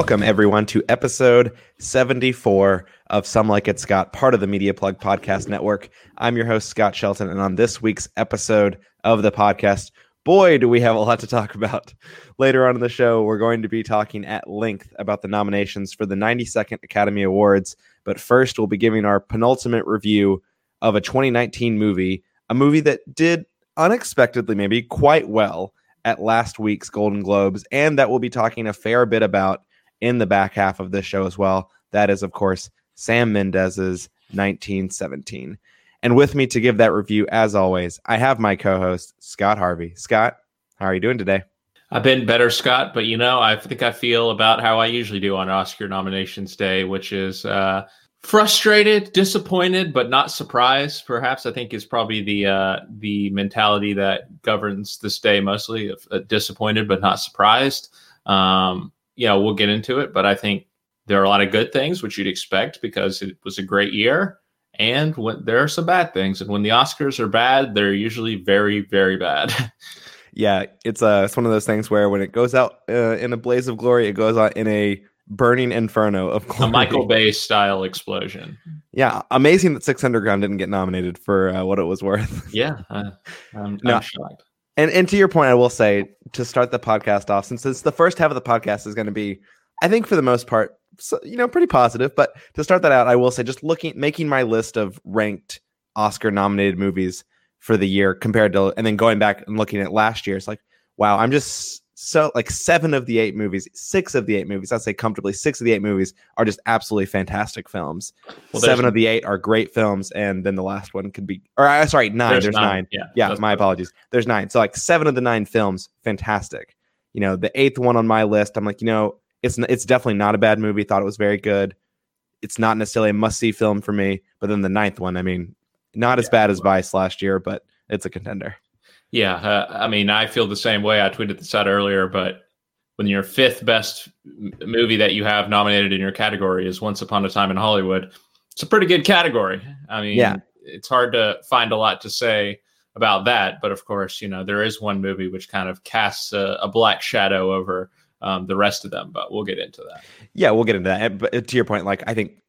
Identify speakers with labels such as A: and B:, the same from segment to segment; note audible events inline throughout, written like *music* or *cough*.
A: Welcome, everyone, to episode 74 of Some Like It Scott, part of the Media Plug Podcast Network. I'm your host, Scott Shelton, and on this week's episode of the podcast, boy, do we have a lot to talk about. Later on in the show, we're going to be talking at length about the nominations for the 92nd Academy Awards. But first, we'll be giving our penultimate review of a 2019 movie, a movie that did unexpectedly, maybe quite well at last week's Golden Globes, and that we'll be talking a fair bit about in the back half of this show as well. That is, of course, Sam Mendes's 1917. And with me to give that review, as always, I have my co host, Scott Harvey. Scott, how are you doing today?
B: I've been better, Scott, but you know, I think I feel about how I usually do on Oscar nominations day, which is uh, frustrated, disappointed, but not surprised. Perhaps I think is probably the uh, the mentality that governs this day mostly. Uh, disappointed, but not surprised. Um, you know, we'll get into it, but I think there are a lot of good things, which you'd expect because it was a great year. And when, there are some bad things. And when the Oscars are bad, they're usually very, very bad. *laughs*
A: yeah, it's, uh, it's one of those things where when it goes out uh, in a blaze of glory, it goes out in a burning inferno of glory.
B: A Michael Bay style explosion.
A: Yeah, amazing that Six Underground didn't get nominated for uh, what it was worth.
B: yeah, uh, I'm, no, I'm shocked.
A: And and to your point, I will say to start the podcast off, since it's the first half of the podcast is going to be, I think for the most part, so, you know, pretty positive. But to start that out, I will say just looking, making my list of ranked Oscar nominated movies for the year compared to, and then going back and looking at last year, it's like, wow, I'm just so like seven of the eight movies, six of the eight movies, I'd say comfortably six of the eight movies are just absolutely fantastic films. Well, seven of the eight are great films, and then the last one could be, or uh, sorry, nine. There's, there's nine. nine. Yeah, yeah. My apologies. There's nine. So like seven of the nine films, fantastic. You know, the eighth one on my list, I'm like, you know, it's it's definitely not a bad movie. Thought it was very good. It's not necessarily a must see film for me, but then the ninth one, I mean, not as bad as Vice last year, but it's a contender.
B: Yeah, uh, I mean, I feel the same way. I tweeted this out earlier, but when your fifth best movie that you have nominated in your category is Once Upon a Time in Hollywood, it's a pretty good category. I mean, yeah. it's hard to find a lot to say about that, but of course, you know, there is one movie which kind of casts a, a black shadow over um, the rest of them, but we'll get into that.
A: Yeah, we'll get into that. But to your point, like I think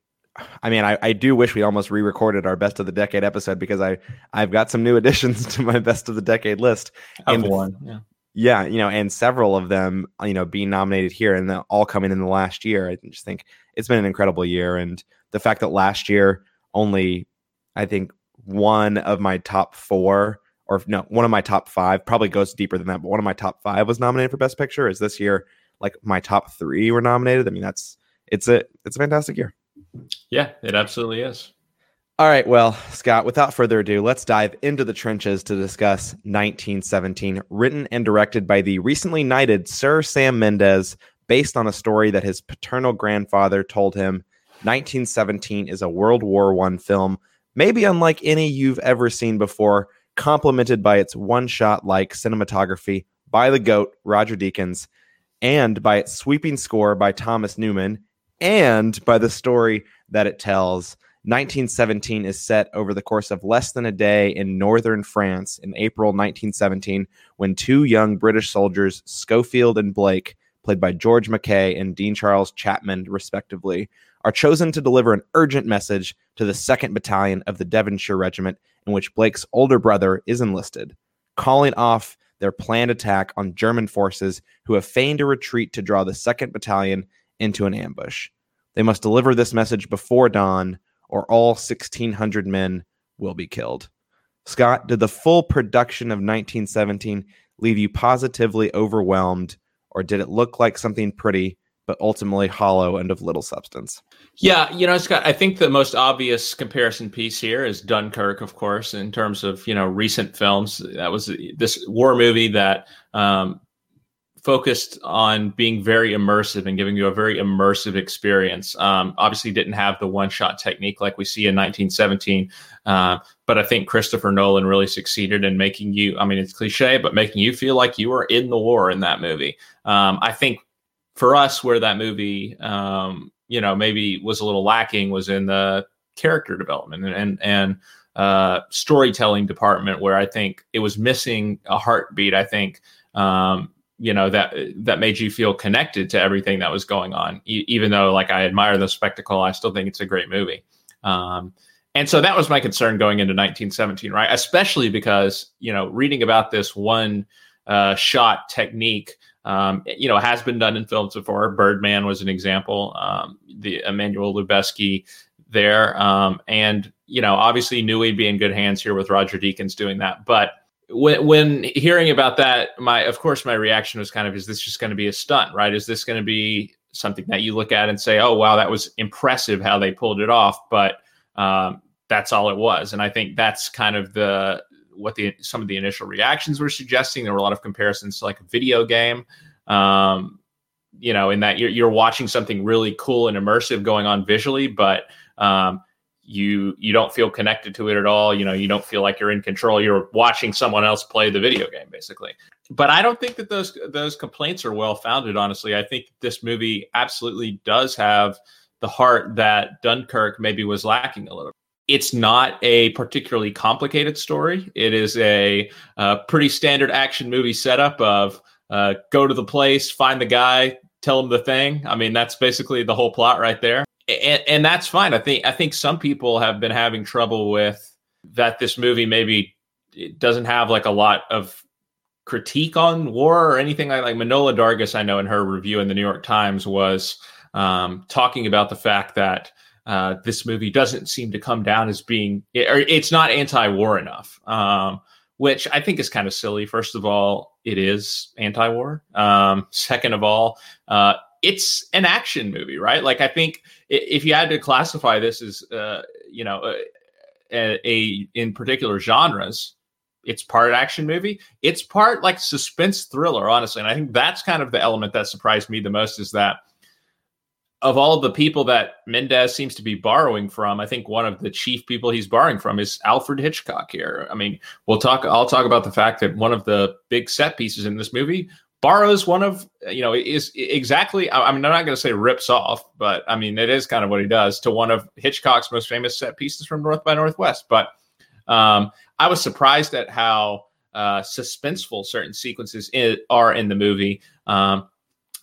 A: I mean, I, I do wish we almost re-recorded our best of the decade episode because I I've got some new *laughs* additions to my best of the decade list.
B: And one, yeah,
A: yeah, you know, and several of them, you know, being nominated here and all coming in the last year. I just think it's been an incredible year, and the fact that last year only, I think one of my top four or no, one of my top five probably goes deeper than that, but one of my top five was nominated for Best Picture. Is this year like my top three were nominated? I mean, that's it's a it's a fantastic year.
B: Yeah, it absolutely is.
A: All right, well, Scott, without further ado, let's dive into the trenches to discuss 1917, written and directed by the recently knighted Sir Sam Mendes, based on a story that his paternal grandfather told him. 1917 is a World War I film, maybe unlike any you've ever seen before, complemented by its one shot like cinematography by the GOAT, Roger Deakins, and by its sweeping score by Thomas Newman and by the story that it tells. 1917 is set over the course of less than a day in northern France in April 1917 when two young British soldiers, Schofield and Blake, played by George Mackay and Dean Charles Chapman, respectively, are chosen to deliver an urgent message to the 2nd Battalion of the Devonshire Regiment, in which Blake's older brother is enlisted, calling off their planned attack on German forces who have feigned a retreat to draw the 2nd Battalion into an ambush. They must deliver this message before dawn, or all 1,600 men will be killed. Scott, did the full production of 1917 leave you positively overwhelmed, or did it look like something pretty, but ultimately hollow and of little substance?
B: Yeah, you know, Scott, I think the most obvious comparison piece here is Dunkirk, of course, in terms of, you know, recent films. That was this war movie that um, focused on being very immersive and giving you a very immersive experience. Um, obviously, didn't have the one shot technique like we see in 1917, uh, but I think Christopher Nolan really succeeded in making you. I mean, it's cliche, but making you feel like you were in the war in that movie. Um, I think for us, where that movie, um, you know, maybe was a little lacking was in the character development and and, and uh, storytelling department, where I think it was missing a heartbeat. I think um, you know that that made you feel connected to everything that was going on. E- even though like i admire the spectacle i still think it's a great movie. Um, and so that was my concern going into 1917 right? Especially because you know reading about this one uh, shot technique um, you know has been done in films before. Birdman was an example um, the emmanuel lubezki there um, and you know obviously knew he'd be in good hands here with roger deakins doing that but when, when hearing about that, my of course my reaction was kind of, is this just going to be a stunt, right? Is this going to be something that you look at and say, oh wow, that was impressive how they pulled it off, but um, that's all it was. And I think that's kind of the what the some of the initial reactions were suggesting. There were a lot of comparisons to like a video game. Um, you know, in that you're, you're watching something really cool and immersive going on visually, but um, you you don't feel connected to it at all. You know you don't feel like you're in control. You're watching someone else play the video game basically. But i don't think that those those complaints are well founded honestly. I think this movie absolutely does have the heart that dunkirk maybe was lacking a little. It's not a particularly complicated story. It is a, a pretty standard action movie setup of uh, go to the place find the guy tell him the thing. I mean that's basically the whole plot right there and, and that's fine. I think I think some people have been having trouble with that. This movie maybe doesn't have like a lot of critique on war or anything like like Manohla Dargis. I know in her review in the New York Times was um, talking about the fact that uh, this movie doesn't seem to come down as being or it's not anti-war enough. Um, which I think is kind of silly. First of all, it is anti-war. Um, second of all, uh, it's an action movie, right? Like I think if you had to classify this as, uh, you know, uh, a, a, in particular genres, it's part action movie. It's part like suspense thriller, honestly. And I think that's kind of the element that surprised me the most is that of all the people that Mendes seems to be borrowing from, I think one of the chief people he's borrowing from is Alfred Hitchcock here. I mean, we'll talk I'll talk about the fact that one of the big set pieces in this movie borrows one of you know is exactly i mean i'm not going to say rips off but i mean it is kind of what he does to one of hitchcock's most famous set pieces from north by northwest. But um, i was surprised at how uh, suspenseful certain sequences in, are in the movie. Um,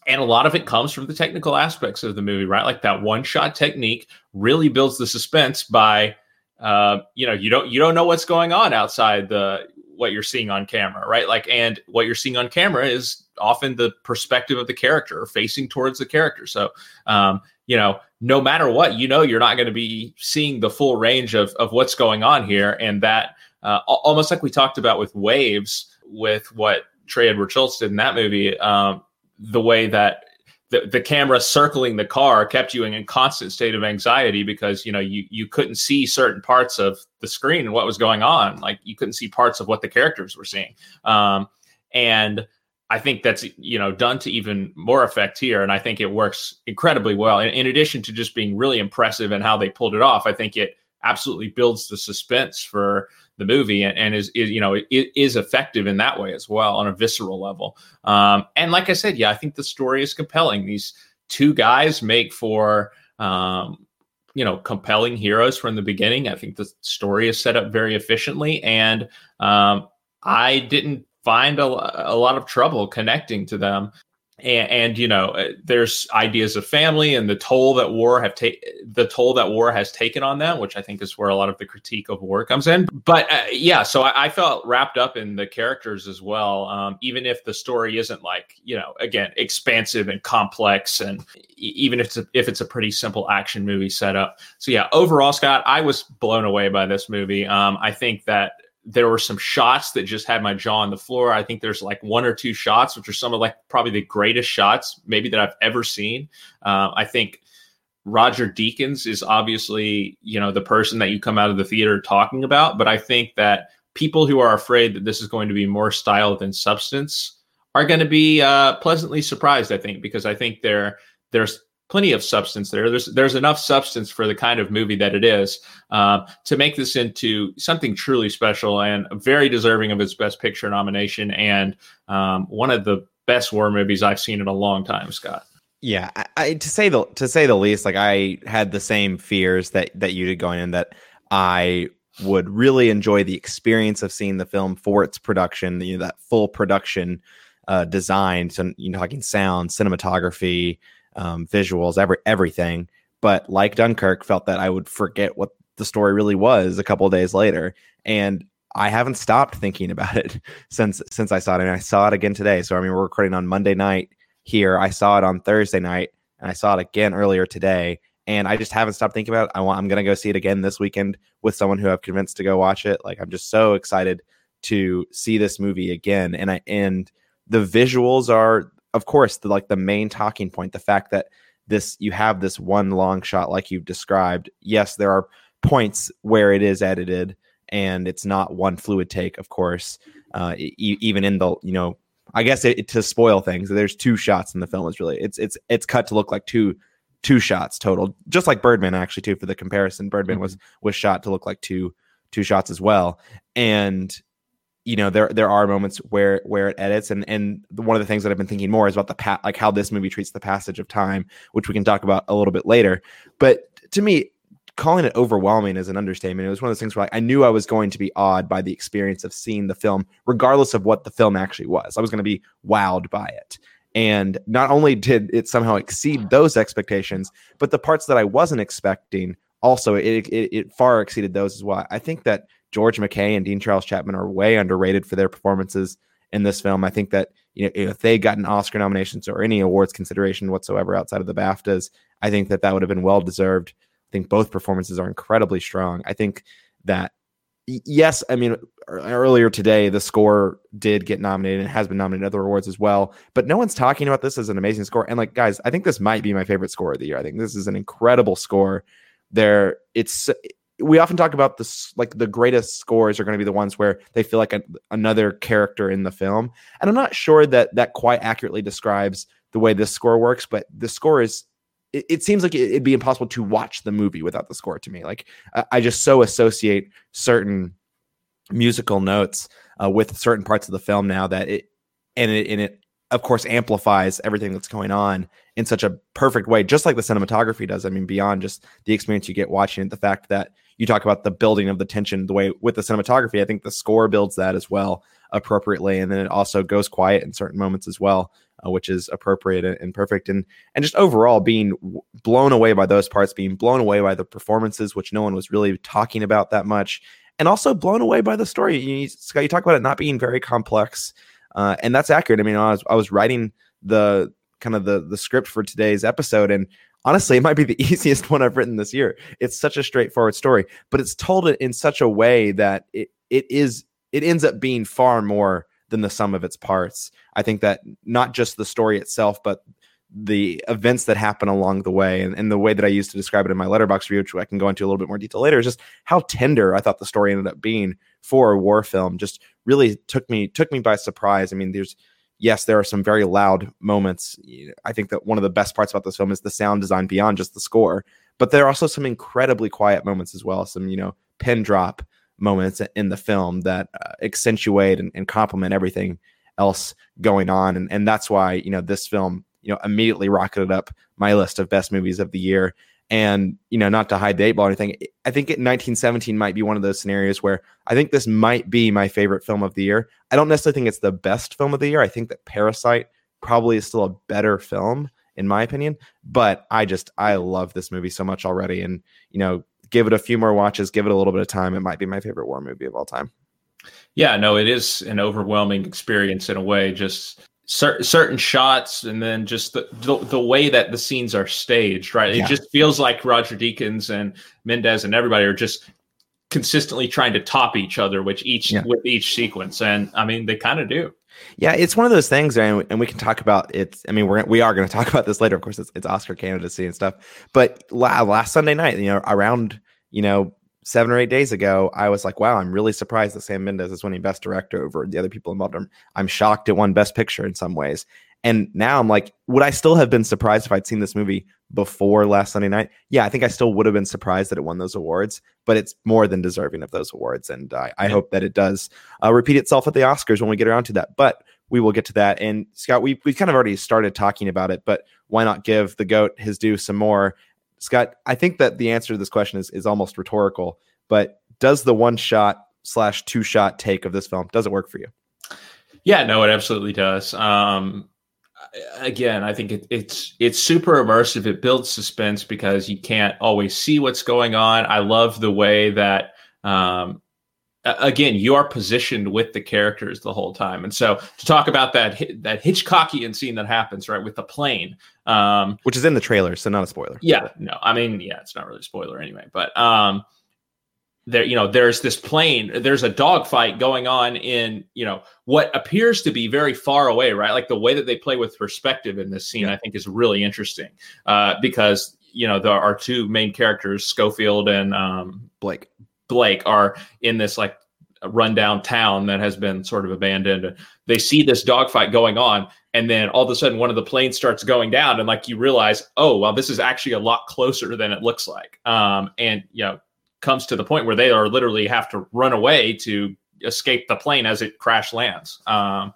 B: and a lot of it comes from the technical aspects of the movie right? Like that one shot technique really builds the suspense by uh, you know you don't you don't know what's going on outside the what you're seeing on camera, right? Like, and what you're seeing on camera is often the perspective of the character facing towards the character. So, um, you know, no matter what, you know, you're not going to be seeing the full range of, of what's going on here. And that, uh, almost like we talked about with Waves, with what Trey Edward Shults did in that movie, um, the way that the, the camera circling the car kept you in a constant state of anxiety because you know you you couldn't see certain parts of the screen and what was going on like you couldn't see parts of what the characters were seeing um, and i think that's you know done to even more effect here and i think it works incredibly well. In, addition to just being really impressive and how they pulled it off i think it absolutely builds the suspense for the movie and, and is, is, you know it is effective in that way as well on a visceral level. Um, and like i said yeah i think the story is compelling. These two guys make for um, you know compelling heroes from the beginning. I think the story is set up very efficiently and um, i didn't find a, a lot of trouble connecting to them. And, and, you know uh, there's ideas of family and the toll that war have taken the toll that war has taken on them which i think is where a lot of the critique of war comes in. But uh, yeah so I, I, felt wrapped up in the characters as well um, even if the story isn't like you know again expansive and complex and even if it's a, if it's a pretty simple action movie setup. So yeah overall scott i was blown away by this movie. Um, i think that there were some shots that just had my jaw on the floor. I think there's like one or two shots, which are some of like probably the greatest shots maybe that I've ever seen. Uh, I think Roger Deakins is obviously, you know, the person that you come out of the theater talking about. But I think that people who are afraid that this is going to be more style than substance are going to be uh, pleasantly surprised. I think because I think there there's plenty of substance there. There's there's enough substance for the kind of movie that it is uh, to make this into something truly special and very deserving of its Best Picture nomination and um, one of the best war movies I've seen in a long time, Scott.
A: Yeah, I, I, to say the to say the least, like I had the same fears that that you did going in that I would really enjoy the experience of seeing the film for its production, you know, that full production uh, design, so you know, talking sound, cinematography, um, visuals, every everything. But like Dunkirk, felt that I would forget what the story really was a couple days later, and I haven't stopped thinking about it *laughs* since since I saw it. And I saw it again today. So I mean, we're recording on Monday night here. I saw it on Thursday night, and I saw it again earlier today. And I just haven't stopped thinking about it. I want. I'm gonna go see it again this weekend with someone who I've convinced to go watch it. Like I'm just so excited to see this movie again. And I and the visuals are of course the like the main talking point the fact that this you have this one long shot like you've described yes there are points where it is edited and it's not one fluid take of course uh, e- even in the you know i guess it, it, to spoil things there's two shots in the film is really it's it's it's cut to look like two two shots total just like birdman actually too for the comparison birdman mm-hmm. was was shot to look like two two shots as well and you know there there are moments where where it edits. And and one of the things that I've been thinking more is about the pa- like how this movie treats the passage of time which we can talk about a little bit later. But to me calling it overwhelming is an understatement. It was one of those things where like, I knew I was going to be awed by the experience of seeing the film regardless of what the film actually was. I was going to be wowed by it. And not only did it somehow exceed those expectations but the parts that I wasn't expecting also it, it, it far exceeded those as well. I think that George MacKay and Dean Charles Chapman are way underrated for their performances in this film. I think that you know if they gotten Oscar nominations or any awards consideration whatsoever outside of the BAFTAs, I think that that would have been well deserved. I think both performances are incredibly strong. I think that yes, I mean earlier today the score did get nominated and has been nominated other awards as well, but no one's talking about this as an amazing score. And like guys, I think this might be my favorite score of the year. I think this is an incredible score. There, it's we often talk about this like the greatest scores are going to be the ones where they feel like a, another character in the film. And i'm not sure that that quite accurately describes the way this score works but the score is it, it seems like it, would be impossible to watch the movie without the score to me. Like i, just so associate certain musical notes uh, with certain parts of the film now that it and it and it of course amplifies everything that's going on in such a perfect way just like the cinematography does. I mean beyond just the experience you get watching it the fact that you talk about the building of the tension the way with the cinematography i think the score builds that as well appropriately and then it also goes quiet in certain moments as well uh, which is appropriate and, perfect. And and just overall being blown away by those parts being blown away by the performances which no one was really talking about that much and also blown away by the story. You, scott you talk about it not being very complex uh, and that's accurate. I mean I was, I was writing the kind of the the script for today's episode and honestly, it might be the *laughs* easiest one I've written this year. It's such a straightforward story, but it's told in such a way that it it is it ends up being far more than the sum of its parts. I think that not just the story itself, but the events that happen along the way and, and the way that I used to describe it in my Letterboxd review, which I can go into a little bit more detail later, is just how tender I thought the story ended up being for a war film. Just really took me took me by surprise. I mean, there's yes, there are some very loud moments. I think that one of the best parts about this film is the sound design beyond just the score, but there are also some incredibly quiet moments as well. Some, you know, pin drop moments in the film that uh, accentuate and, and complement everything else going on. And, and that's why, you know, this film, you know, immediately rocketed up my list of best movies of the year. And, you know, not to hide the eight ball or anything, I think 1917 might be one of those scenarios where I think this might be my favorite film of the year. I don't necessarily think it's the best film of the year. I think that Parasite probably is still a better film in my opinion, but I just I love this movie so much already and, you know, give it a few more watches, give it a little bit of time, it might be my favorite war movie of all time.
B: Yeah, no, it is an overwhelming experience in a way. Just cer- certain shots and then just the, the, the way that the scenes are staged right yeah. it just feels like roger deakins and mendes and everybody are just consistently trying to top each other which each yeah. with each sequence and i mean they kind of do
A: yeah, it's one of those things, and we can talk about it. I mean, we're we are going *laughs* to talk about this later. Of course, it's, it's Oscar candidacy and stuff. But last Sunday night, you know, around you know seven or eight days ago, I was like, wow, I'm really surprised that Sam Mendes is winning Best Director over the other people involved. I'm, I'm shocked it won Best Picture in some ways. And now I'm like, would I still have been surprised if I'd seen this movie before last Sunday night? Yeah, I think I still would have been surprised that it won those awards, but it's more than deserving of those awards. And I, I hope that it does uh, repeat itself at the Oscars when we get around to that. But we will get to that. And Scott, we we kind of already started talking about it, but why not give the goat his due some more? Scott, I think that the answer to this question is is almost rhetorical, but does the one shot slash two shot take of this film does it work for you?
B: Yeah, no, it absolutely does. Um, again, I think it, it's it's super immersive. It builds suspense because you can't always see what's going on. I love the way that um, again you are positioned with the characters the whole time. And so to talk about that that Hitchcockian scene that happens right with the plane, um,
A: which is in the trailer, so not a spoiler.
B: Yeah, no, I mean, yeah, it's not really a spoiler anyway, but. Um, there you know there's this plane there's a dogfight going on in you know what appears to be very far away right like the way that they play with perspective in this scene yeah. i think is really interesting uh, because you know there are two main characters schofield and um,
A: blake
B: blake are in this like rundown town that has been sort of abandoned they see this dogfight going on and then all of a sudden one of the planes starts going down and like you realize oh well this is actually a lot closer than it looks like um, and you know comes to the point where they are literally have to run away to escape the plane as it crash lands. Um,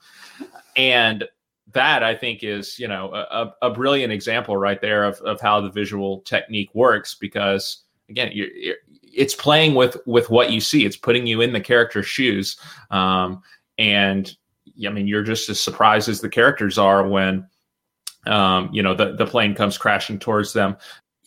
B: and that I think is, you know, a, a, brilliant example right there of, of how the visual technique works because again, you're, you're, it's playing with with what you see. It's putting you in the character's shoes, um, and I mean, you're just as surprised as the characters are when um, you know the the plane comes crashing towards them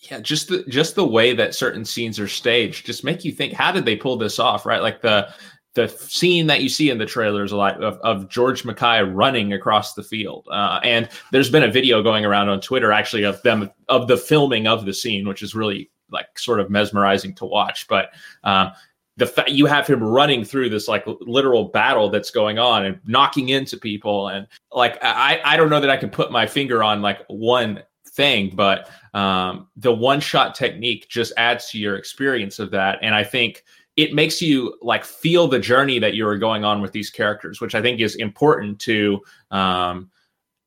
B: yeah just the just the way that certain scenes are staged just make you think how did they pull this off right like the the scene that you see in the trailers a lot of, of George Mackay running across the field. Uh, and there's been a video going around on Twitter actually of them of the filming of the scene, which is really like sort of mesmerizing to watch. But um, the fact you have him running through this like literal battle that's going on and knocking into people and like I I don't know that I can put my finger on like one thing, but um, the one shot technique just adds to your experience of that. And I think it makes you like feel the journey that you are going on with these characters, which I think is important to um,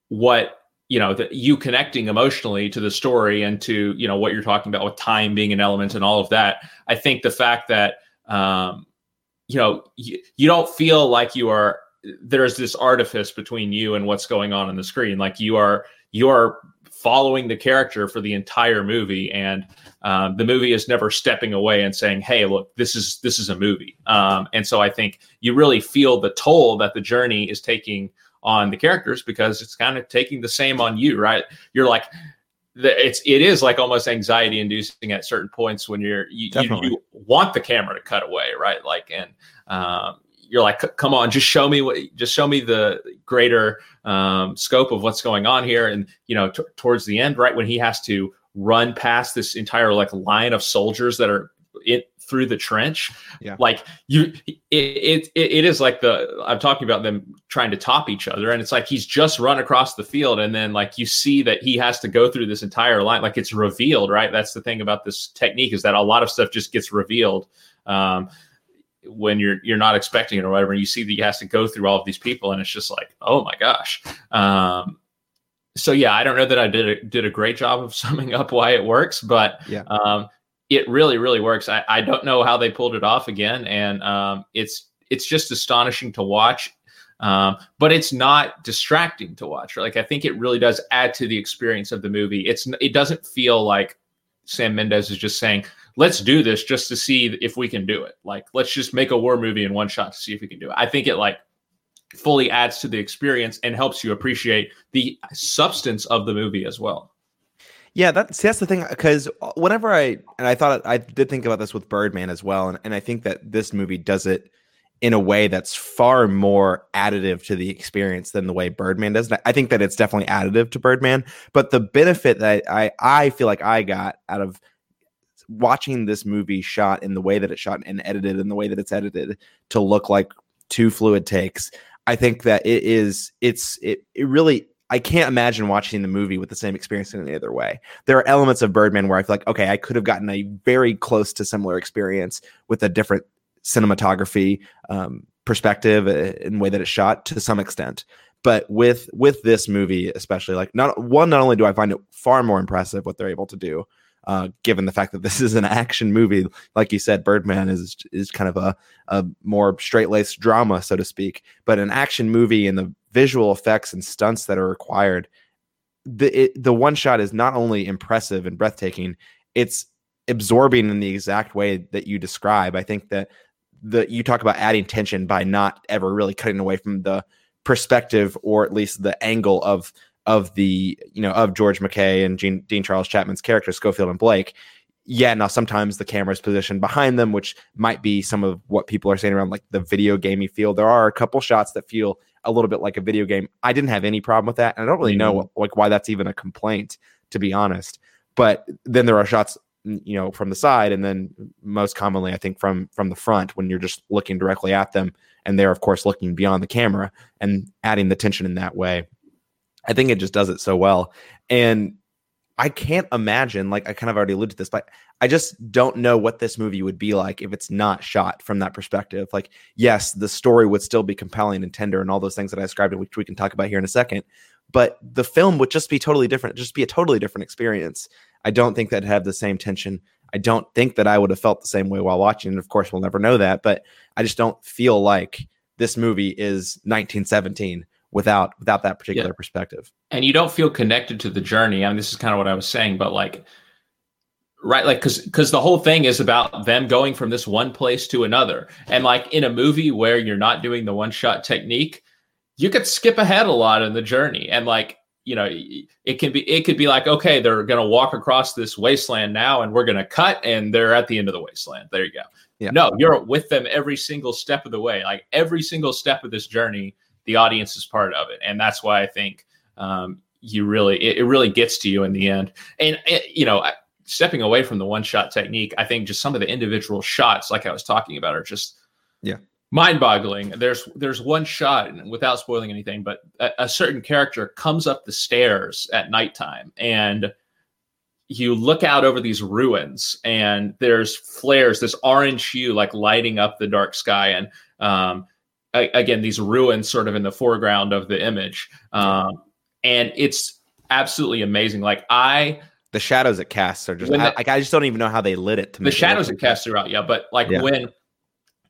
B: what you know that you connecting emotionally to the story and to you know what you're talking about with time being an element and all of that. I think the fact that um, you know you, you don't feel like you are there's this artifice between you and what's going on on the screen like you are you are following the character for the entire movie, and um, the movie is never stepping away and saying, "Hey, look, this is this is a movie." Um, and so I think you really feel the toll that the journey is taking on the characters because it's kind of taking the same on you, right? You're like it's it is like almost anxiety inducing at certain points when you're you, you, you, want the camera to cut away right like and um, you're like, come on, just show me what, just show me the greater um, scope of what's going on here. And you know, t- towards the end, right when he has to run past this entire like line of soldiers that are it through the trench, yeah. like you, it, it it is like the I'm talking about them trying to top each other, and it's like he's just run across the field, and then like you see that he has to go through this entire line, like it's revealed, right? That's the thing about this technique is that a lot of stuff just gets revealed. Um, when you're you're not expecting it or whatever, and you see that he has to go through all of these people, and it's just like, oh my gosh. Um, so yeah, I don't know that I did a, did a great job of *laughs* summing up why it works, but
A: yeah.
B: um, it really really works. I, I don't know how they pulled it off again, and um, it's it's just astonishing to watch. Um, but it's not distracting to watch. Like I think it really does add to the experience of the movie. It's it doesn't feel like Sam Mendes is just saying, let's do this just to see if we can do it. Like, let's just make a war movie in one shot to see if we can do it. I think it like fully adds to the experience and helps you appreciate the substance of the movie as well.
A: Yeah, that's that's the thing because uh, whenever I and I thought I did think about this with Birdman as well, and, and I think that this movie does it in a way that's far more additive to the experience than the way Birdman does. I think that it's definitely additive to Birdman, but the benefit that I I feel like I got out of watching this movie shot in the way that it's shot and edited in the way that it's edited to look like two fluid takes i think that it is it's it, it really I can't imagine watching the movie with the same experience in any other way. There are elements of Birdman where I feel like, okay, I could have gotten a very close to similar experience with a different cinematography um, perspective and uh, way that it's shot to some extent. But with with this movie, especially, like not one, not only do I find it far more impressive what they're able to do, uh, given the fact that this *laughs* is an action movie, like you said, Birdman is is kind of a a more straight laced drama, so to speak. But an action movie in the visual effects and stunts that are required, the it, the one shot is not only impressive and breathtaking, it's absorbing in the exact way that you describe. I think that the you talk about adding tension by not ever really cutting away from the perspective or at least the angle of of the you know of George MacKay and Dean Charles Chapman's characters Schofield and Blake. Yeah, now sometimes the camera is positioned behind them, which might be some of what people are saying around like the video gamey feel. There are a couple shots that feel a little bit like a video game. I didn't have any problem with that, and I don't really know mm-hmm. what, like why that's even a complaint, to be honest. But then there are shots, you know, from the side, and then most commonly, I think from from the front when you're just looking directly at them, and they're of course looking beyond the camera and adding the tension in that way. I think it just does it so well. And I can't imagine, like I kind of already alluded to this, but I just don't know what this movie would be like if it's not shot from that perspective. Like, yes, the story would still be compelling and tender and all those things that I described, which we can talk about here in a second. But the film would just be totally different, just be a totally different experience. I don't think that'd have the same tension. I don't think that I would have felt the same way while watching. And of course, we'll never know that, but I just don't feel like this movie is 1917 without without that particular yeah. perspective.
B: And you don't feel connected to the journey. I mean, this is kind of what I was saying, but like right like because because the whole thing is about them going from this one place to another and like in a movie where you're not doing the one shot technique you could skip ahead a lot in the journey and like you know it can be it could be like okay they're going to walk across this wasteland now and we're going to cut and they're at the end of the wasteland there you go yeah. no you're with them every single step of the way like every single step of this journey the audience is part of it, and that's why I think um, you really it, it, really gets to you in the end. And it, you know, stepping away from the one shot technique, I think just some of the individual shots, like I was talking about, are just
A: yeah
B: mind boggling. There's there's one shot, and without spoiling anything, but a, a certain character comes up the stairs at nighttime and you look out over these ruins and there's flares this orange hue like lighting up the dark sky and um, again these ruins sort of in the foreground of the image um, and it's absolutely amazing like i
A: the shadows it casts are just the, I, like i just don't even know how they lit it
B: to me. the shadows it casts throughout yeah but like yeah. when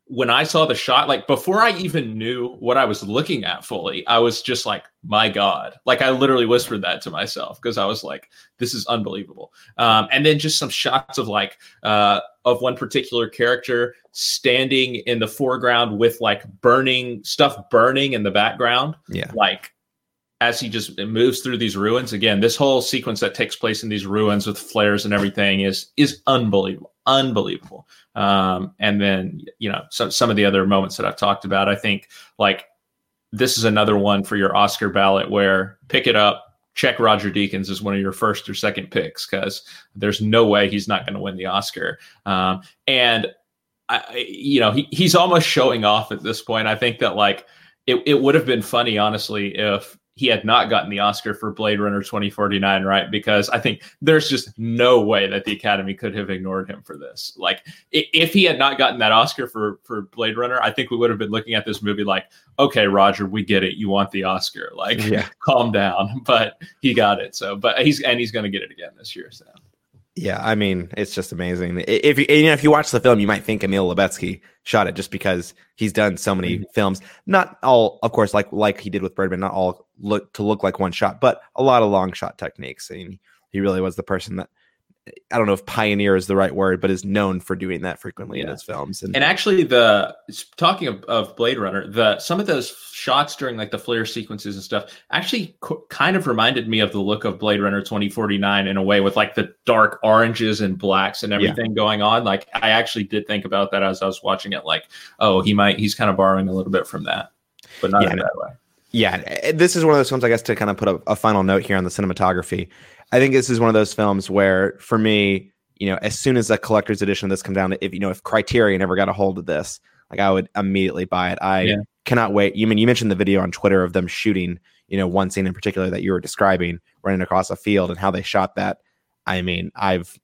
B: when I saw the shot, like before I even knew what I was looking at fully, I was just like, my God. Like I literally whispered that to myself because I was like, this is unbelievable. Um, and then just some shots of like, uh, of one particular character standing in the foreground with like burning stuff burning in the background.
A: Yeah.
B: Like as he just moves through these ruins again this whole sequence that takes place in these ruins with flares and everything is is unbelievable unbelievable um, and then you know some some of the other moments that i've talked about i think like this is another one for your oscar ballot where pick it up check roger deakins as one of your first or second picks because there's no way he's not going to win the oscar. Um, and I, you know he, he's almost showing off at this point. I think that like it, it would have been funny honestly if he had not gotten the Oscar for Blade Runner 2049, right? Because I think there's just no way that the Academy could have ignored him for this. Like, if he had not gotten that Oscar for for Blade Runner, I think we would have been looking at this movie like, okay, Roger, we get it. You want the Oscar. Like, yeah. *laughs* calm down. But he got it. So, but he's and he's going to get it again this year. So.
A: Yeah, I mean, it's just amazing. If you, you know, if you watch the film, you might think Emil Lubezki shot it just because he's done so many mm-hmm. films. Not all, of course, like like he did with Birdman. Not all look to look like one shot, but a lot of long shot techniques. I mean, he really was the person that I don't know if pioneer is the right word, but is known for doing that frequently yeah. in his films.
B: And, and actually, the talking of, of, Blade Runner, the some of those shots during like the flare sequences and stuff actually co- kind of reminded me of the look of Blade Runner 2049 in a way, with like the dark oranges and blacks and everything yeah. going on. Like I actually did think about that as I was watching it. Like, oh, he might he's kind of borrowing a little bit from that, but not yeah, in that way.
A: Yeah, this is one of those films, I guess, to kind of put a, a final note here on the cinematography. I think this is one of those films where, for me, you know, as soon as a collector's edition of this come down, if you know, if Criterion ever got a hold of this, like I would immediately buy it. I yeah. cannot wait. You mean you mentioned the video on Twitter of them shooting, you know, one scene in particular that you were describing, running across a field and how they shot that. I mean, I've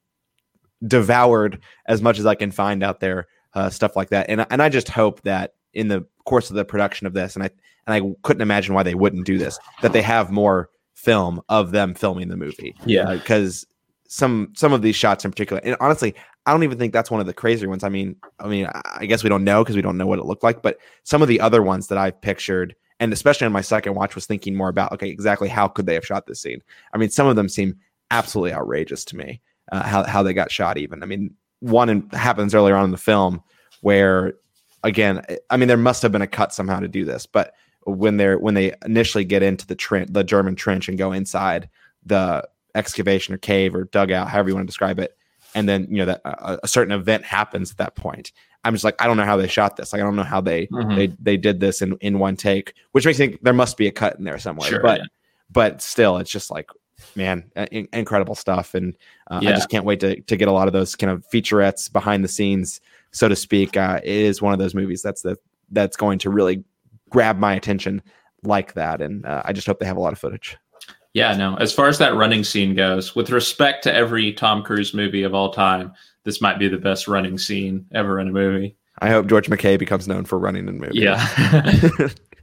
A: devoured as much as I can find out there, uh, stuff like that. And and I just hope that in the course of the production of this, and I and I couldn't imagine why they wouldn't do this, that they have more film of them filming the movie.
B: Yeah,
A: because uh, some some of these shots in particular, and honestly, I don't even think that's one of the crazier ones. I mean, I mean, I guess we don't know because we don't know what it looked like, but some of the other ones that I've pictured, and especially on my second watch, was thinking more about okay, exactly how could they have shot this scene? I mean, some of them seem absolutely outrageous to me. Uh, how how they got shot, even. I mean, one in, happens earlier on in the film where, again, I mean, there must have been a cut somehow to do this, but when they're when they initially get into the trench, the German trench, and go inside the excavation or cave or dugout, however you want to describe it, and then you know that a, a, certain event happens at that point. I'm just like, I don't know how they shot this. Like, I don't know how they mm-hmm. they they did this in in one take, which makes me think there must be a cut in there somewhere. Sure, but yeah. but still, it's just like, man, in, incredible stuff, and uh, yeah. I just can't wait to to get a lot of those kind of featurettes behind the scenes, so to speak. Uh, it is one of those movies that's the that's going to really grab my attention like that, and uh, I just hope they have a lot of footage.
B: Yeah, no. As far as that running scene goes, with respect to every Tom Cruise movie of all time, this might be the best running scene ever in a movie.
A: I hope George MacKay becomes known for running in movies.
B: Yeah.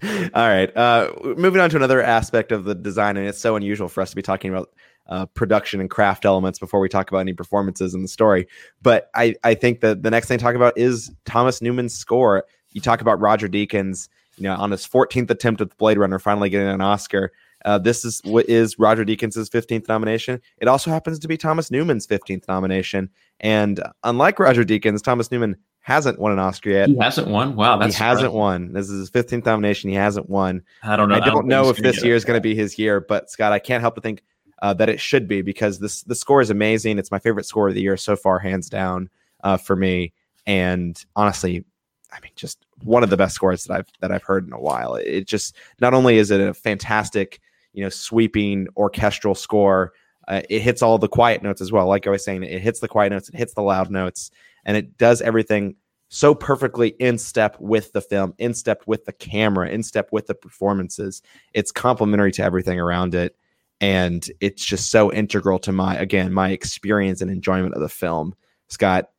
B: *laughs*
A: all right. Uh, moving on to another aspect of the design, and it's so unusual for us to be talking about uh, production and craft elements before we talk about any performances in the story. But I, I think that the next thing to talk about is Thomas Newman's score. You talk about Roger Deakins, you know, on his 14th attempt at the Blade Runner, finally getting an Oscar. Uh, this is what is Roger Deakins' 15th nomination. It also happens to be Thomas Newman's 15th nomination. And unlike Roger Deakins, Thomas Newman hasn't won an Oscar yet.
B: He hasn't won. Wow,
A: that's he hasn't won. This is his 15th nomination. He hasn't won.
B: I don't know.
A: I don't, I don't know if this year is going to be his year, but Scott, I can't help but think uh, that it should be because this the score is amazing. It's my favorite score of the year so far, hands down uh, for me. And honestly, I mean, just one of the best scores that I've that I've heard in a while. It just not only is it a fantastic you know sweeping orchestral score. Uh, it hits all the quiet notes as well. Like I was saying, it hits the quiet notes, it hits the loud notes, and it does everything so perfectly in step with the film, in step with the camera, in step with the performances. It's complementary to everything around it, and it's just so integral to my again my experience and enjoyment of the film. Scott,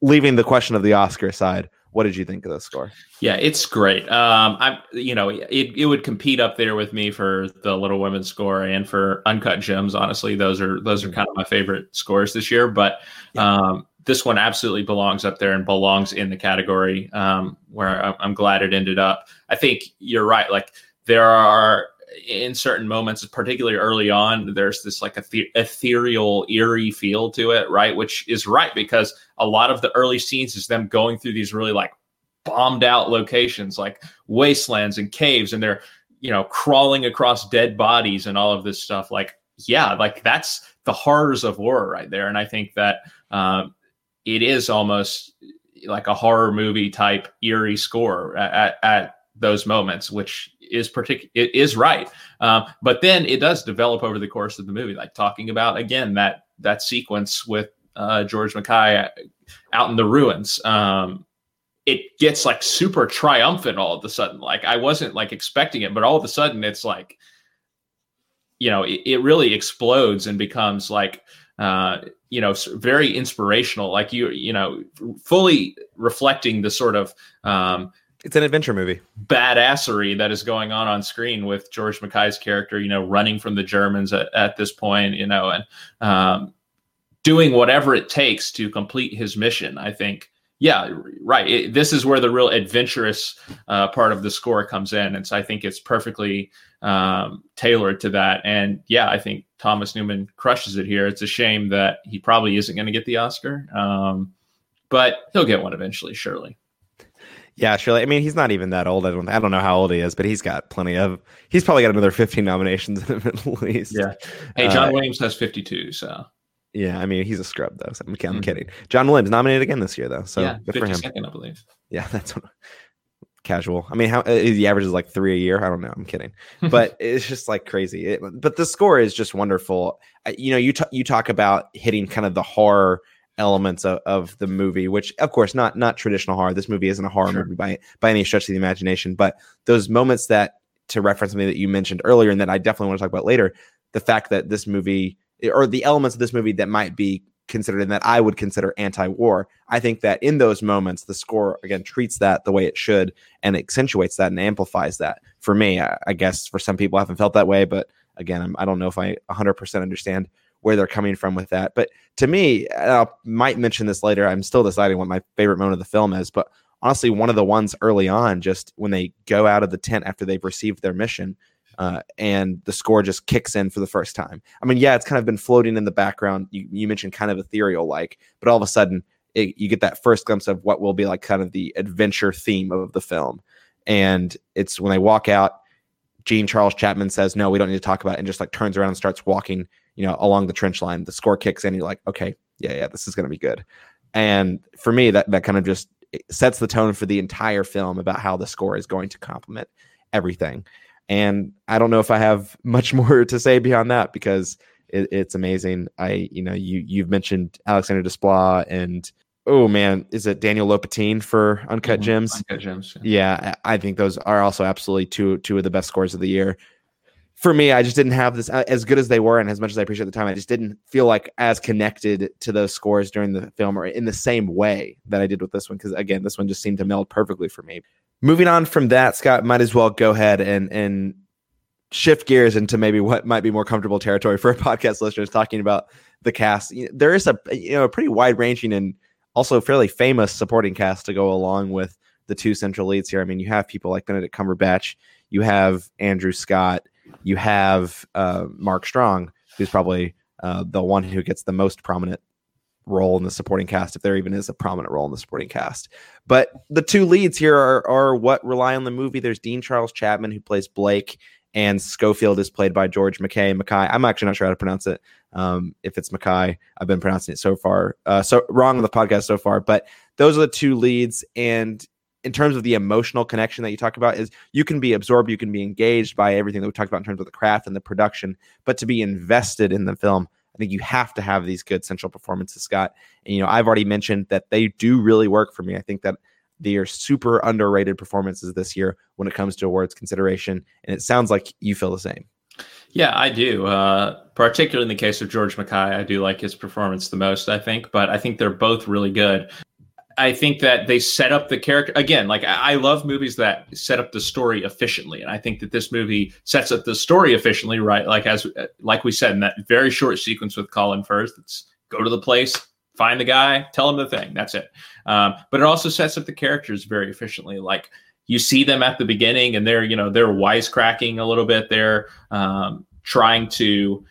A: leaving the question of the Oscar aside, what did you think of the score?
B: Yeah, it's great. Um, I, you know, it, it would compete up there with me for the Little Women score and for Uncut Gems. Honestly, those are those are mm-hmm. kind of my favorite scores this year. But um, this one absolutely belongs up there and belongs in the category um, where I'm glad it ended up. I think you're right. Like there are in certain moments, particularly early on, there's this like a ethereal, eerie feel to it, right? Which is right because a lot of the early scenes is them going through these really like bombed out locations, like wastelands and caves, and they're you know crawling across dead bodies and all of this stuff. Like, yeah, like that's the horrors of war right there. And I think that um, it is almost like a horror movie type eerie score at, at, at those moments, which is particular it is right um, but then it does develop over the course of the movie like talking about again that that sequence with uh, george mackay out in the ruins um, it gets like super triumphant all of a sudden like i wasn't like expecting it but all of a sudden it's like you know it, it really explodes and becomes like uh, you know very inspirational like you you know fully reflecting the sort of um,
A: it's an adventure movie.
B: Badassery that is going on on screen with George Mackay's character, you know, running from the Germans at, at this point, you know, and um, doing whatever it takes to complete his mission. I think, yeah, right. It, this is where the real adventurous uh, part of the score comes in. And so I think it's perfectly um, tailored to that. And yeah, I think Thomas Newman crushes it here. It's a shame that he probably isn't going to get the Oscar, um, but he'll get one eventually, surely.
A: Yeah, surely. I mean, he's not even that old. I don't. I don't know how old he is, but he's got plenty of. He's probably got another fifteen nominations in him at least.
B: Yeah. Hey, John uh, Williams has fifty-two. So.
A: Yeah, I mean, he's a scrub though. So I'm, I'm mm-hmm. kidding. John Williams nominated again this year though. So
B: yeah, good for him. Second, I believe.
A: Yeah, *laughs* that's what, casual. I mean, how uh, the average is like three a year. I don't know. I'm kidding, *laughs* but it's just like crazy. It, but the score is just wonderful. You know, you t- you talk about hitting kind of the horror elements of, of the movie, which of course not not traditional horror. This movie isn't a horror sure. movie by by any stretch of the imagination, but those moments that to reference something that you mentioned earlier and that I definitely want to talk about later, the fact that this movie or the elements of this movie that might be considered and that I would consider anti-war. I think that in those moments, the score again treats that the way it should and accentuates that and amplifies that. For me, I, I guess for some people, I haven't felt that way, but again, I'm, I do not know if I 100% understand where they're coming from with that. But to me, I might mention this later. I'm still deciding what my favorite moment of the film is, but honestly, one of the ones early on, just when they go out of the tent after they've received their mission, uh, and the score just kicks in for the first time. I mean, yeah, it's kind of been floating in the background. You, you mentioned kind of ethereal like, but all of a sudden, it, you get that first glimpse of what will be like kind of the adventure theme of the film. And it's when they walk out, Dean Charles Chapman says, "No, we don't need to talk about it," and just like turns around and starts walking, you know, along the trench line. The score kicks in. You're like, okay, yeah, yeah, this is going to be good. And for me, that that kind of just sets the tone for the entire film about how the score is going to complement everything. And I don't know if I have *laughs* much more to say beyond that because it, it's amazing. I, you know, you you've mentioned Alexander Desplat and oh man, is it Daniel Lopatin for Uncut mm-hmm. Gems?
B: Uncut Gems.
A: Yeah. yeah, I think those are also absolutely two two of the best scores of the year. For me, I just didn't have this as good as they were, and as much as I appreciate the time, I just didn't feel like as connected to those scores during the film or in the same way that I did with this one. Because again, this one just seemed to meld perfectly for me moving on from that, Scott might as well go ahead and and shift gears into maybe what might be more comfortable territory for a *laughs* podcast listeners talking about the cast. There is a you know a pretty wide ranging and also fairly famous supporting cast to go along with the two central leads here. I mean, you have people like Benedict Cumberbatch, you have Andrew Scott, you have uh, Mark Strong, who's probably uh, the one who gets the most prominent role in the supporting cast, if there even is a prominent role in the supporting cast. But the two leads here are, are what rely on the movie. There's Dean Charles Chapman, who plays Blake, and Schofield is played by George MacKay. McKay, I'm actually not sure how to pronounce it. Um, if it's McKay, I've been pronouncing it so far, uh, so wrong on the podcast so far. But those are the two leads, and in terms of the emotional connection that you talk about is you can be absorbed you can be engaged by everything that we talked about in terms of the craft and the production but to be invested in the film I think you have to have these good central performances, Scott. And, you know, I've already mentioned that they do really work for me. I think that they are super underrated performances this year when it comes to awards consideration. And it sounds like you feel the same.
B: Yeah, I do. Uh, particularly in the case of George MacKay, I do like his performance the most, I think, but I think they're both really good. I think that they set up the character again. Like I love movies that set up the story efficiently, and I think that this movie sets up the story efficiently. Right, like as like we said in that very short sequence with Colin Firth, it's go to the place, find the guy, tell him the thing. That's it. Um, but it also sets up the characters very efficiently. Like you see them at the beginning, and they're you know they're wisecracking a little bit. They're um, trying to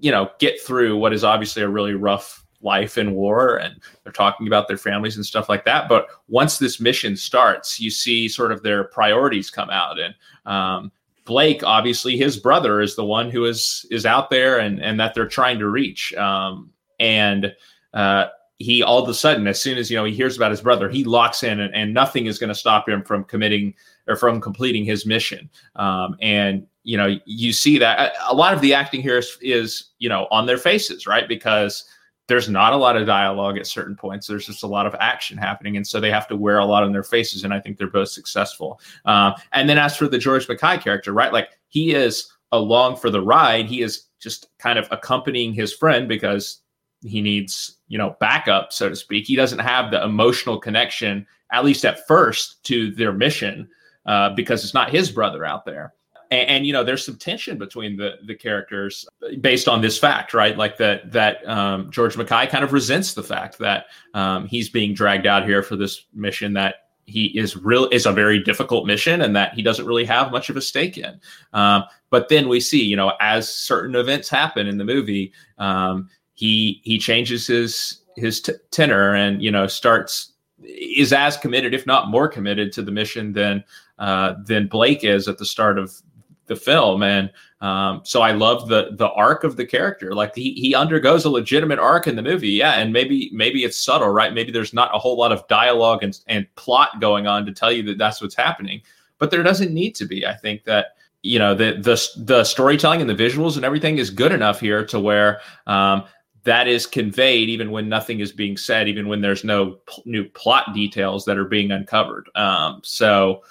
B: you know get through what is obviously a really rough life in war and they're talking about their families and stuff like that. But once this mission starts you see sort of their priorities come out. And um, blake obviously his brother is the one who is is out there and and that they're trying to reach. Um, and uh, he all of a sudden as soon as you know he hears about his brother he locks in and, and nothing is going to stop him from committing or from completing his mission. Um, and you know you see that a lot of the acting here is, is you know on their faces right? Because there's not a lot of dialogue at certain points. There's just a lot of action happening, and so they have to wear a lot on their faces. And I think they're both successful. Um, and then as for the George MacKay character, right? Like he is along for the ride. He is just kind of accompanying his friend because he needs, you know, backup, so to speak. He doesn't have the emotional connection, at least at first, to their mission uh, because it's not his brother out there and, and, you know there's some tension between the the characters based on this fact right? Like that that um, George MacKay kind of resents the fact that um, he's being dragged out here for this mission that he is real is a very difficult mission and that he doesn't really have much of a stake in. Um, but then we see you know as certain events happen in the movie um, he he changes his his t- tenor and you know starts is as committed if not more committed to the mission than uh, than blake is at the start of the film and um, so i love the the arc of the character. Like he, he undergoes a legitimate arc in the movie yeah and maybe maybe it's subtle right? Maybe there's not a whole lot of dialogue and, and plot going on to tell you that that's what's happening. But there doesn't need to be. I think that you know the the the storytelling and the visuals and everything is good enough here to where um, that is conveyed even when nothing is being said even when there's no new plot details that are being uncovered. Um, so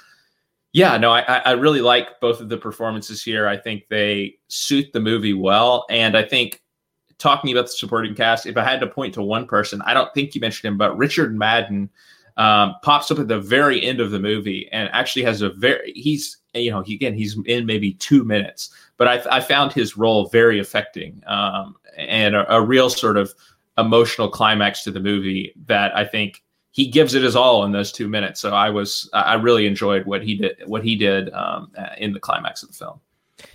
B: Yeah, no, I, I really like both of the performances here. I think they suit the movie well. And I think talking about the supporting cast, if I had to point to one person, I don't think you mentioned him, but Richard Madden um, pops up at the very end of the movie and actually has a very, he's, you know, he, again, he's in maybe two minutes, but I, I found his role very affecting um, and a, a real sort of emotional climax to the movie that I think he gives it his all in those two minutes. So I was I really enjoyed what he did what he did um, in the climax of the film.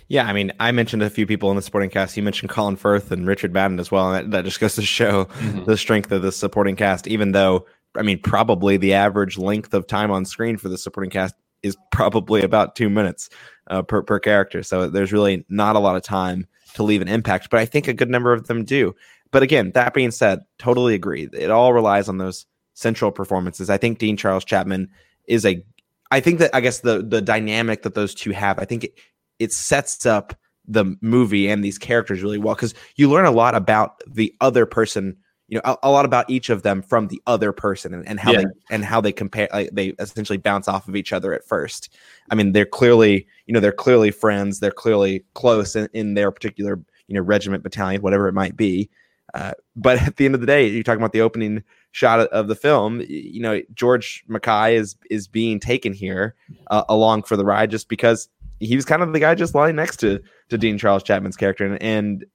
A: Yeah, I mean, I mentioned a few people in the supporting cast. You mentioned Colin Firth and Richard Madden as well, and that, that just goes to show mm-hmm. the strength of the supporting cast. Even though, I mean, probably the average length of time on screen for the supporting cast is probably about two minutes uh, per per character. So there's really not a lot of time to leave an impact. But I think a good number of them do. But again, that being said, totally agree. It all relies on those central performances. I think Dean Charles Chapman is a I think that I guess the the dynamic that those two have, I think it it sets up the movie and these characters really well because you learn a lot about the other person you know a, a, lot about each of them from the other person and, and how yeah. they and how they compare like, they essentially bounce off of each other at first i mean they're clearly you know they're clearly friends they're clearly close in, in their particular you know regiment battalion whatever it might be uh, but at the end of the day you're talking about the opening shot of the film, you know, George MacKay is is being taken here uh, along for the ride just because he was kind of the guy just lying next to to Dean Charles Chapman's character, and, and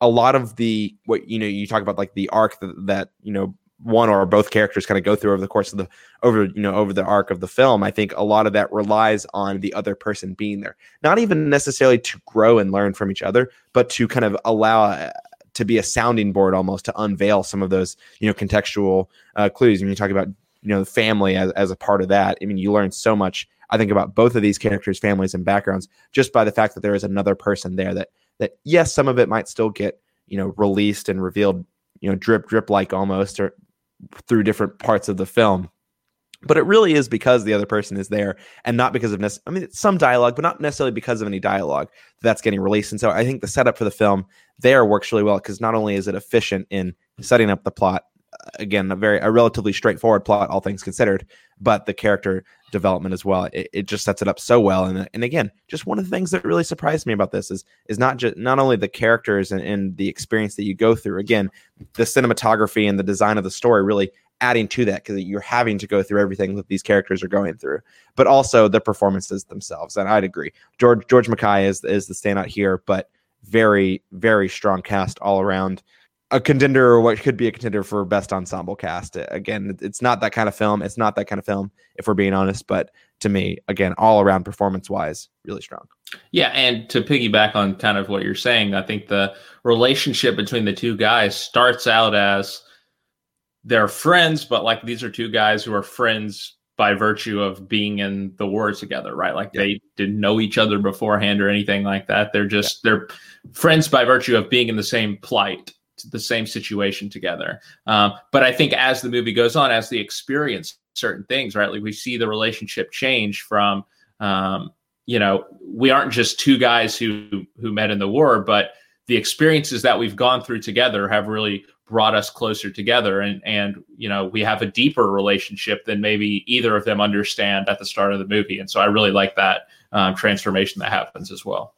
A: a lot of the what you know you talk about like the arc that, that you know one or both characters kind of go through over the course of the over you know over the arc of the film i think a lot of that relies on the other person being there. Not even necessarily to grow and learn from each other but to kind of allow to be a sounding board almost to unveil some of those you know contextual uh, clues. When you talk about you know family as, as a part of that, I mean you learn so much. I think about both of these characters' families and backgrounds just by the fact that there is another person there. That that yes, some of it might still get you know released and revealed, you know drip drip like almost or through different parts of the film but it really is because the other person is there and not because of nec- i mean some dialogue but not necessarily because of any dialogue that's getting released. And so i think the setup for the film there works really well because not only is it efficient in setting up the plot uh, again a very a relatively straightforward plot all things considered but the character development as well it, it just sets it up so well. And, and again just one of the things that really surprised me about this is is not just not only the characters and, and the experience that you go through again the cinematography and the design of the story really adding to that because you're having to go through everything that these characters are going through, but also the performances themselves. And I'd agree, George George MacKay is is the standout here, but very very strong cast all around. A contender, or what could be a contender for best ensemble cast. Again, it's not that kind of film. It's not that kind of film, if we're being honest. But to me, again, all around performance wise, really strong.
B: Yeah, and to piggyback on kind of what you're saying, I think the relationship between the two guys starts out as they're friends, but like these are two guys who are friends by virtue of being in the war together, right? Like yeah. they didn't know each other beforehand or anything like that. They're just yeah. they're friends by virtue of being in the same plight, the same situation together. Um, but I think as the movie goes on, as they experience certain things, right, like we see the relationship change from, um, you know, we aren't just two guys who who met in the war, but the experiences that we've gone through together have really brought us closer together and and you know we have a deeper relationship than maybe either of them understand at the start of the movie and so i really like that um, transformation that happens as well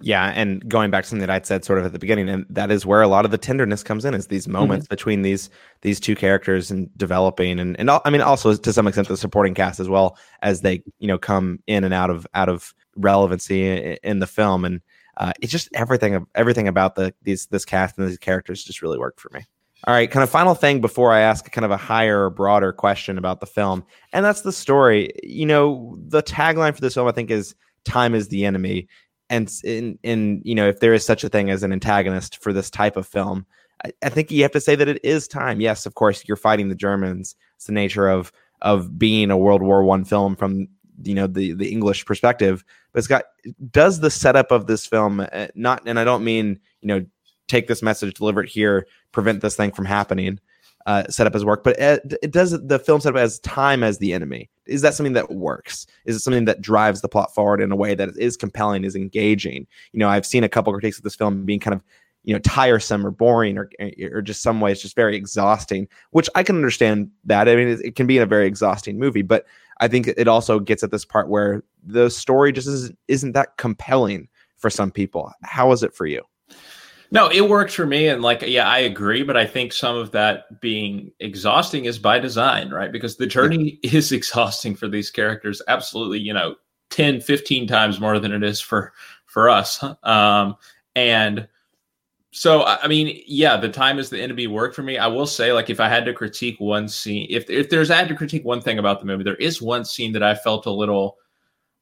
A: yeah and going back to something that i'd said sort of at the beginning and that is where a lot of the tenderness comes in is these mm-hmm. moments mm-hmm. between these these two characters and developing and and i mean also to some extent the supporting cast as well as they you know come in and out of out of relevancy in the film and uh, it's just everything everything about the these this cast and these characters just really worked for me. All right, kind of final thing before I ask kind of a higher, broader question about the film, and that's the story. You know, the tagline for this film, I think, is "Time is the enemy," and in in you know, if there is such a thing as an antagonist for this type of film, I, I think you have to say that it is time. Yes, of course, you're fighting the Germans. It's the nature of of being a World War One film from you know the the English perspective, but it's got does the setup of this film uh, not, and I don't mean you know take this message, deliver it here, prevent this thing from happening. Uh, set up as work, but it, it does the film set up as time as the enemy. Is that something that works? Is it something that drives the plot forward in a way that is compelling, is engaging? You know, I've seen a couple critiques of this film being kind of you know tiresome or boring or or just some ways just very exhausting which i can understand that i mean it, it, can be a very exhausting movie but i think it also gets at this part where the story just isn't, isn't that compelling for some people. How is it for you?
B: No it worked for me and like yeah i agree but i think some of that being exhausting is by design right? Because the journey yeah. *laughs* is exhausting for these characters absolutely you know 10 15 times more than it is for for us. Um and so I mean, yeah, the time is the enemy work for me. I will say, like, if I had to critique one scene, if if there's I had to critique one thing about the movie, there is one scene that I felt a little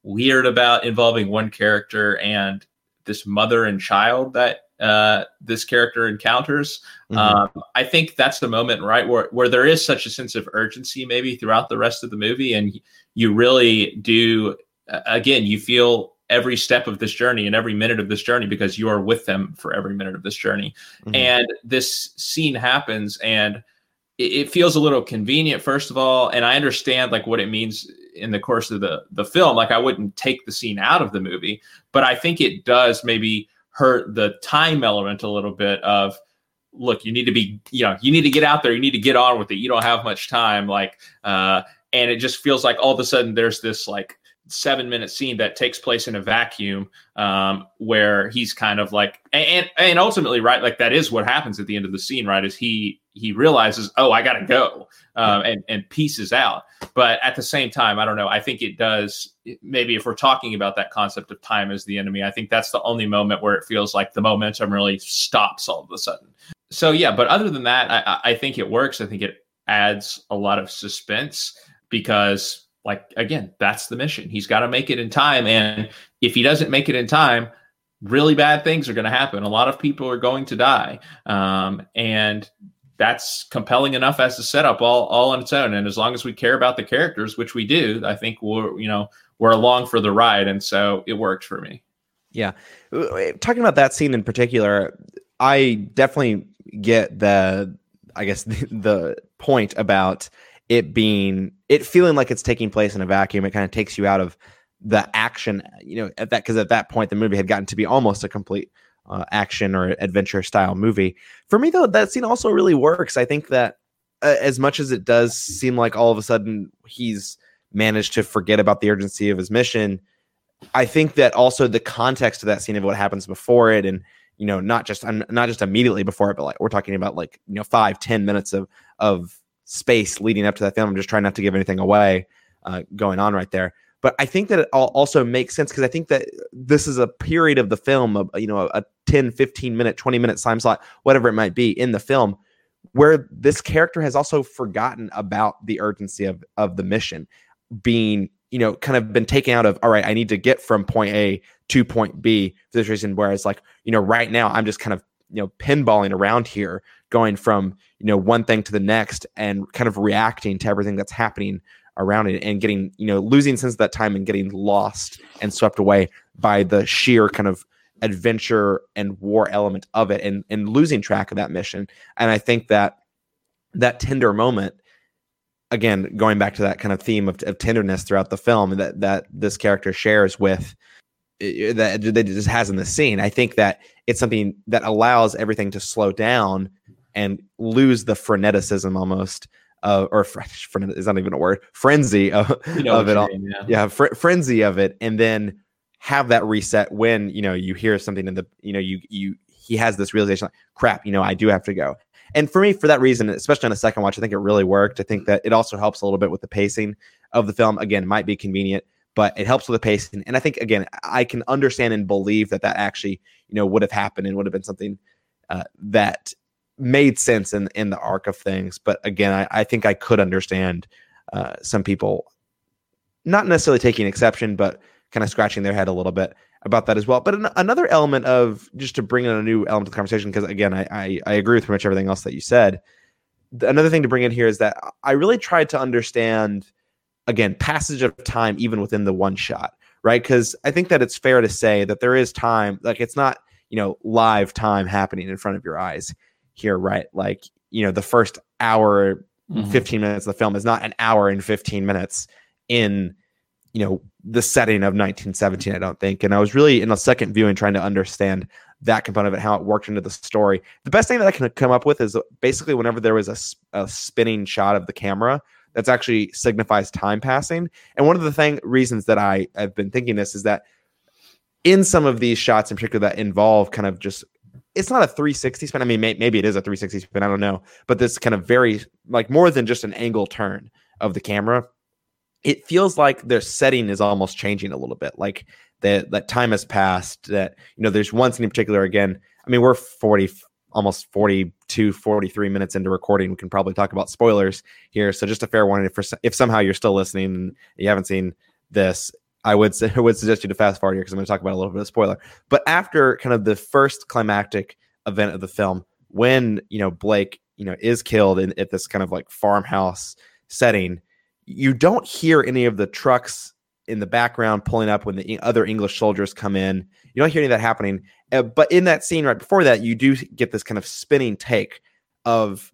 B: weird about involving one character and this mother and child that uh, this character encounters. Mm-hmm. Um, I think that's the moment, right, where where there is such a sense of urgency, maybe throughout the rest of the movie, and you really do. Again, you feel every step of this journey and every minute of this journey because you are with them for every minute of this journey. Mm-hmm. And this scene happens and it, it, feels a little convenient, first of all. And I understand like what it means in the course of the, the film. Like I wouldn't take the scene out of the movie, but I think it does maybe hurt the time element a little bit of, look, you need to be, you know, you need to get out there. You need to get on with it. You don't have much time. Like, uh, and it just feels like all of a sudden there's this like seven minute scene that takes place in a vacuum um, where he's kind of like and and ultimately right like that is what happens at the end of the scene right is he he realizes oh i gotta go um, and and pieces out. But at the same time i don't know i think it does maybe if we're talking about that concept of time as the enemy i think that's the only moment where it feels like the momentum really stops all of a sudden. So yeah but other than that i i think it works. I think it adds a lot of suspense because like again, that's the mission. He's got to make it in time. And if he doesn't make it in time, really bad things are going to happen. A lot of people are going to die. Um, and that's compelling enough as a setup all, all on its own. And as long as we care about the characters, which we do, I think we're, you know, we're along for the ride. And so it worked for me.
A: Yeah. Uh, talking about that scene in particular, I definitely get the, I guess the, *laughs* the point about it being it feeling like it's taking place in a vacuum it kind of takes you out of the action you know at that because at that point the movie had gotten to be almost a complete uh, action or adventure style movie. For me though that scene also really works. I think that uh, as much as it does seem like all of a sudden he's managed to forget about the urgency of his mission i think that also the context of that scene of what happens before it and you know not just not just immediately before it but like we're talking about like you know five ten minutes of of space leading up to that film. I'm just trying not to give anything away uh, going on right there. But I think that it also makes sense because I think that this is a period of the film of, you know, a 10, 15 minute, 20 minute time slot, whatever it might be in the film, where this character has also forgotten about the urgency of, of the mission being, you know, kind of been taken out of, all right, I need to get from point A to point B for this reason. Whereas, like, you know, right now I'm just kind of, you know, pinballing around here, going from you know one thing to the next and kind of reacting to everything that's happening around it and getting you know losing sense of that time and getting lost and swept away by the sheer kind of adventure and war element of it and and losing track of that mission. And i think that that tender moment again going back to that kind of theme of, of tenderness throughout the film that that this character shares with that that just has in the scene i think that it's something that allows everything to slow down and lose the freneticism almost uh, or fr- fren- is not even a word frenzy *laughs* of, you know of it all. mean, yeah, yeah fr- frenzy of it and then have that reset when you know you hear something in the you know you you he has this realization like crap you know i do have to go. And for me for that reason especially on a second watch i think it really worked. I think that it also helps a little bit with the pacing of the film. Again might be convenient but it helps with the pacing and i think again i can understand and believe that that actually you know would have happened and would have been something uh, that made sense in in the arc of things. But again, I, I think I could understand uh, some people not necessarily taking exception, but kind of scratching their head a little bit about that as well. But an, another element of just to bring in a new element to the conversation, because again, I, I, I agree with pretty much everything else that you said. Another thing to bring in here is that I really tried to understand again passage of time even within the one shot, right? Because I think that it's fair to say that there is time, like it's not you know live time happening in front of your eyes here, right? Like, you know, the first hour, mm-hmm. 15 minutes of the film is not an hour and 15 minutes in, you know, the setting of 1917, I don't think. And I was really in a second viewing trying to understand that component of it, how it worked into the story. The best thing that I can come up with is basically whenever there was a, a spinning shot of the camera, that's actually signifies time passing. And one of the thing reasons that I have been thinking this is that in some of these shots in particular that involve kind of just it's not a 360 spin. I mean, may, maybe it is a 360 spin. I don't know, but this kind of very like more than just an angle turn of the camera. It feels like their setting is almost changing a little bit. Like that that time has passed. That you know, there's one scene in particular. Again, I mean, we're 40, almost 42, 43 minutes into recording. We can probably talk about spoilers here. So just a fair warning if, if somehow you're still listening and you haven't seen this, I would say, *laughs* I would suggest you to fast forward here because I'm going to talk about a little bit of spoiler. But after kind of the first climactic event of the film, when you know Blake, you know, is killed in at this kind of like farmhouse setting, you don't hear any of the trucks in the background pulling up when the other English soldiers come in. You don't hear any of that happening. Uh, but in that scene right before that, you do get this kind of spinning take of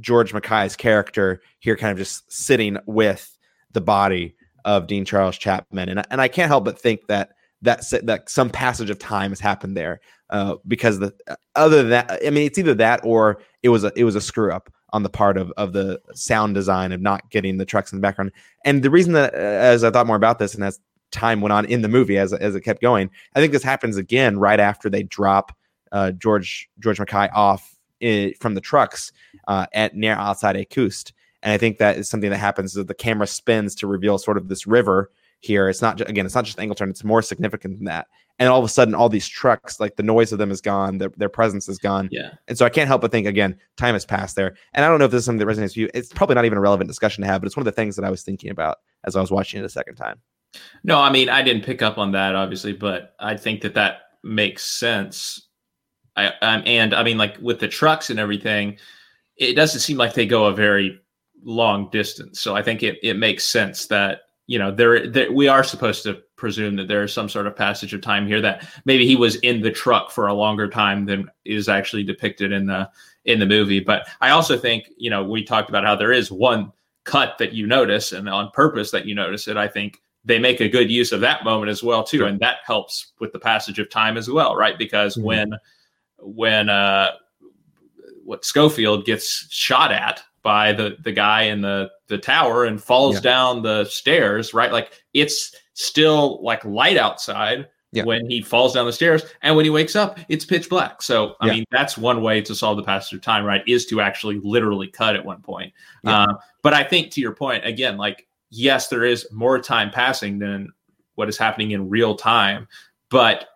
A: George MacKay's character here, kind of just sitting with the body of Dean Charles Chapman, and and I can't help but think that that that some passage of time has happened there uh, because the other than that, I mean, it's either that or it was a it was a screw up on the part of of the sound design of not getting the trucks in the background. And the reason that, uh, as I thought more about this, and as time went on in the movie, as as it kept going, I think this happens again right after they drop uh, George George MacKay off in, from the trucks uh, at near outside Écoust and I think that is something that happens that the camera spins to reveal sort of this river here. It's not just, again, it's not just angle turn; it's more significant than that. And all of a sudden, all these trucks, like the noise of them is gone, their, their presence is gone.
B: Yeah.
A: And so I can't help but think again, time has passed there. And I don't know if this is something that resonates with you. It's probably not even a relevant discussion to have, but it's one of the things that I was thinking about as I was watching it a second time.
B: No, I mean I didn't pick up on that obviously, but I think that that makes sense. I um, and I mean like with the trucks and everything, it doesn't seem like they go a very long distance. So I think it, it makes sense that you know there, there we are supposed to presume that there is some sort of passage of time here that maybe he was in the truck for a longer time than is actually depicted in the in the movie. But I also think you know we talked about how there is one cut that you notice and on purpose that you notice it. I think they make a good use of that moment as well too, sure. and that helps with the passage of time as well, right? Because mm-hmm. when when uh what Schofield gets shot at by the the guy in the the tower and falls yeah. down the stairs right like it's still like light outside yeah. when he falls down the stairs and when he wakes up it's pitch black so i yeah. mean that's one way to solve the passage of time right is to actually literally cut at one point uh, but i think to your point again like yes there is more time passing than what is happening in real time but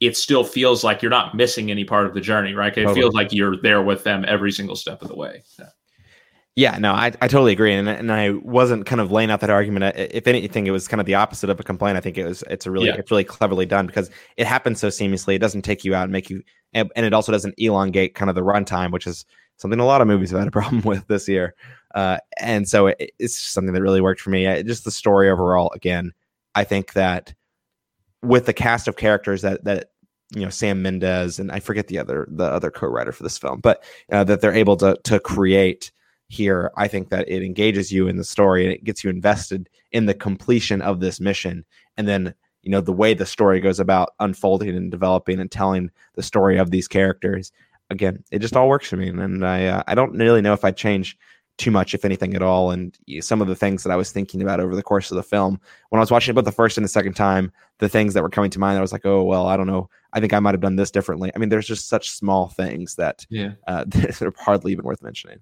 B: it still feels like you're not missing any part of the journey right it totally. feels like you're there with them every single step of the way
A: yeah, no, I, I totally agree, and and I wasn't kind of laying out that argument. If anything, it was kind of the opposite of a complaint. I think it was it's a really yeah. it's really cleverly done because it happens so seamlessly. It doesn't take you out and make you, and, and it also doesn't elongate kind of the runtime, which is something a lot of movies have had a *laughs* problem with this year. Uh, and so it, it's something that really worked for me. I, just the story overall. Again, I think that with the cast of characters that that you know Sam Mendes and I forget the other the other co-writer for this film, but uh, that they're able to to create here, I think that it engages you in the story and it gets you invested in the completion of this mission. And then, you know, the way the story goes about unfolding and developing and telling the story of these characters. Again, it just all works for me. And I, uh, I don't really know if I'd change too much, if anything at all. And some of the things that I was thinking about over the course of the film, when I was watching it both the first and the second time, the things that were coming to mind, I was like, oh, well, I don't know. I think I might have done this differently. I mean, there's just such small things that
B: yeah. uh, *laughs*
A: they're hardly even worth mentioning.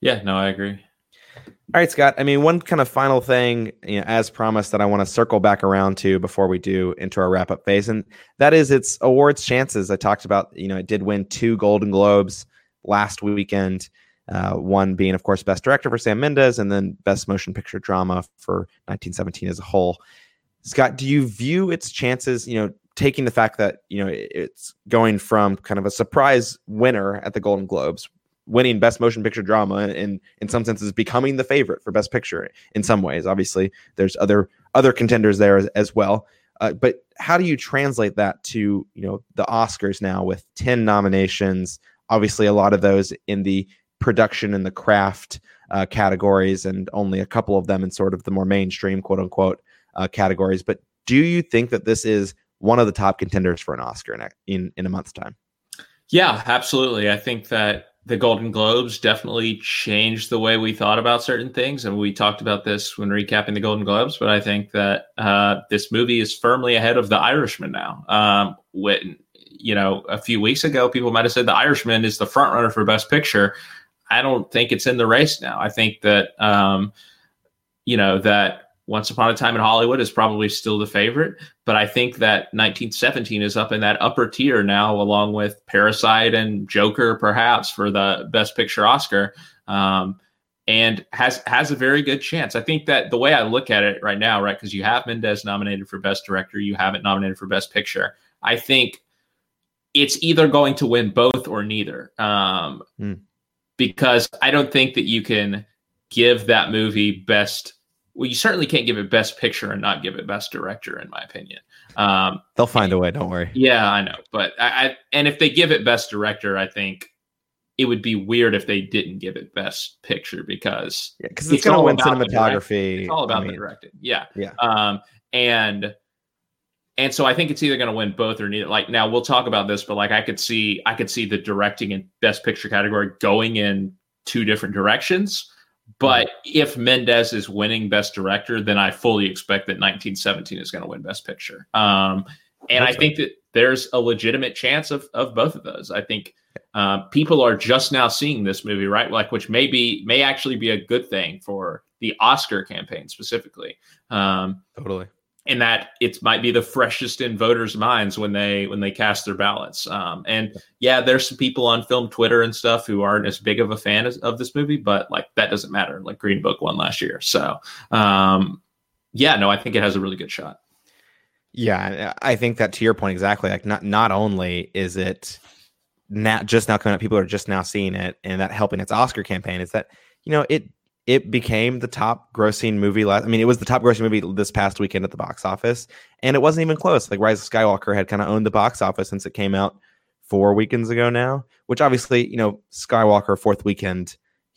B: Yeah, no, I agree.
A: All right, Scott. I mean, one kind of final thing, you know, as promised, that I want to circle back around to before we do into our wrap up phase, and that is its awards chances. I talked about, you know, it did win two Golden Globes last weekend. Uh, one being, of course, Best Director for Sam Mendes, and then Best Motion Picture Drama for 1917 as a whole. Scott, do you view its chances, you know, taking the fact that you know it's going from kind of a surprise winner at the Golden Globes, winning best motion picture drama and in some senses becoming the favorite for best picture in some ways obviously there's other other contenders there as, as well uh, but how do you translate that to you know the oscars now with 10 nominations obviously a lot of those in the production and the craft uh, categories and only a couple of them in sort of the more mainstream quote unquote uh, categories but do you think that this is one of the top contenders for an Oscar in in, in a month's time.
B: Yeah, absolutely. I think that the Golden Globes definitely changed the way we thought about certain things, and we talked about this when recapping the Golden Globes. But I think that uh, this movie is firmly ahead of The Irishman now. Um, when you know a few weeks ago, people might have said The Irishman is the front runner for Best Picture. I don't think it's in the race now. I think that um, you know that once Upon a Time in Hollywood is probably still the favorite, but I think that 1917 is up in that upper tier now, along with Parasite and Joker, perhaps for the Best Picture Oscar, um, and has has a very good chance. I think that the way I look at it right now, right, because you have Mendes nominated for Best Director, you have it nominated for Best Picture. I think it's either going to win both or neither, um, mm. because I don't think that you can give that movie Best well, you certainly can't give it best picture and not give it best director, in my opinion. Um,
A: They'll find a way. Don't worry.
B: Yeah, I know. But I, I, and if they give it best director, I think it would be weird if they didn't give it best picture because
A: yeah, it's, it's going to win cinematography.
B: It's all about I mean, the directing. Yeah.
A: Yeah.
B: Um, and and so I think it's either going to win both or neither. Like now we'll talk about this, but like I could see I could see the directing and best picture category going in two different directions. But if Mendes is winning Best Director, then I fully expect that 1917 is going to win Best Picture. Um, and I think that there's a legitimate chance of of both of those. I think uh, people are just now seeing this movie, right? Like, which may be may actually be a good thing for the Oscar campaign specifically. Um,
A: totally
B: in that it might be the freshest in voters' minds when they when they cast their ballots. Um, and yeah, there's some people on film Twitter and stuff who aren't as big of a fan as, of this movie, but like that doesn't matter. Like Green Book won last year, so um, yeah, no, I think it has a really good shot.
A: Yeah, I think that to your point exactly. Like not not only is it not just now coming up, people are just now seeing it, and that helping its Oscar campaign is that you know it it became the top grossing movie last I mean it was the top grossing movie this past weekend at the box office and it wasn't even close. Like Rise of Skywalker had kind of owned the box office since it came out 4 weekends ago now which obviously you know Skywalker fourth weekend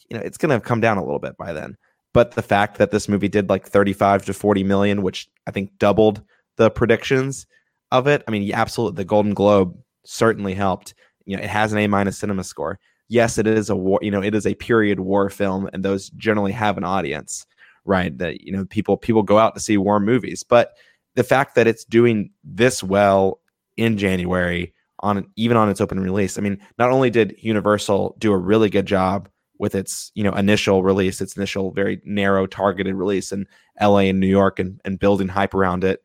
A: you know it's going to come down a little bit by then. But the fact that this movie did like 35 to 40 million which I think doubled the predictions of it I mean absolutely the Golden Globe certainly helped. You know it has an A minus CinemaScore yes, it is a war, you know, it is a period war film, and those generally have an audience, right? That you know, people people go out to see war movies, but the fact that it's doing this well in January on even on its open release, I mean, not only did Universal do a really good job with its you know initial release, its initial very narrow targeted release in L.A. and New York, and, and building hype around it.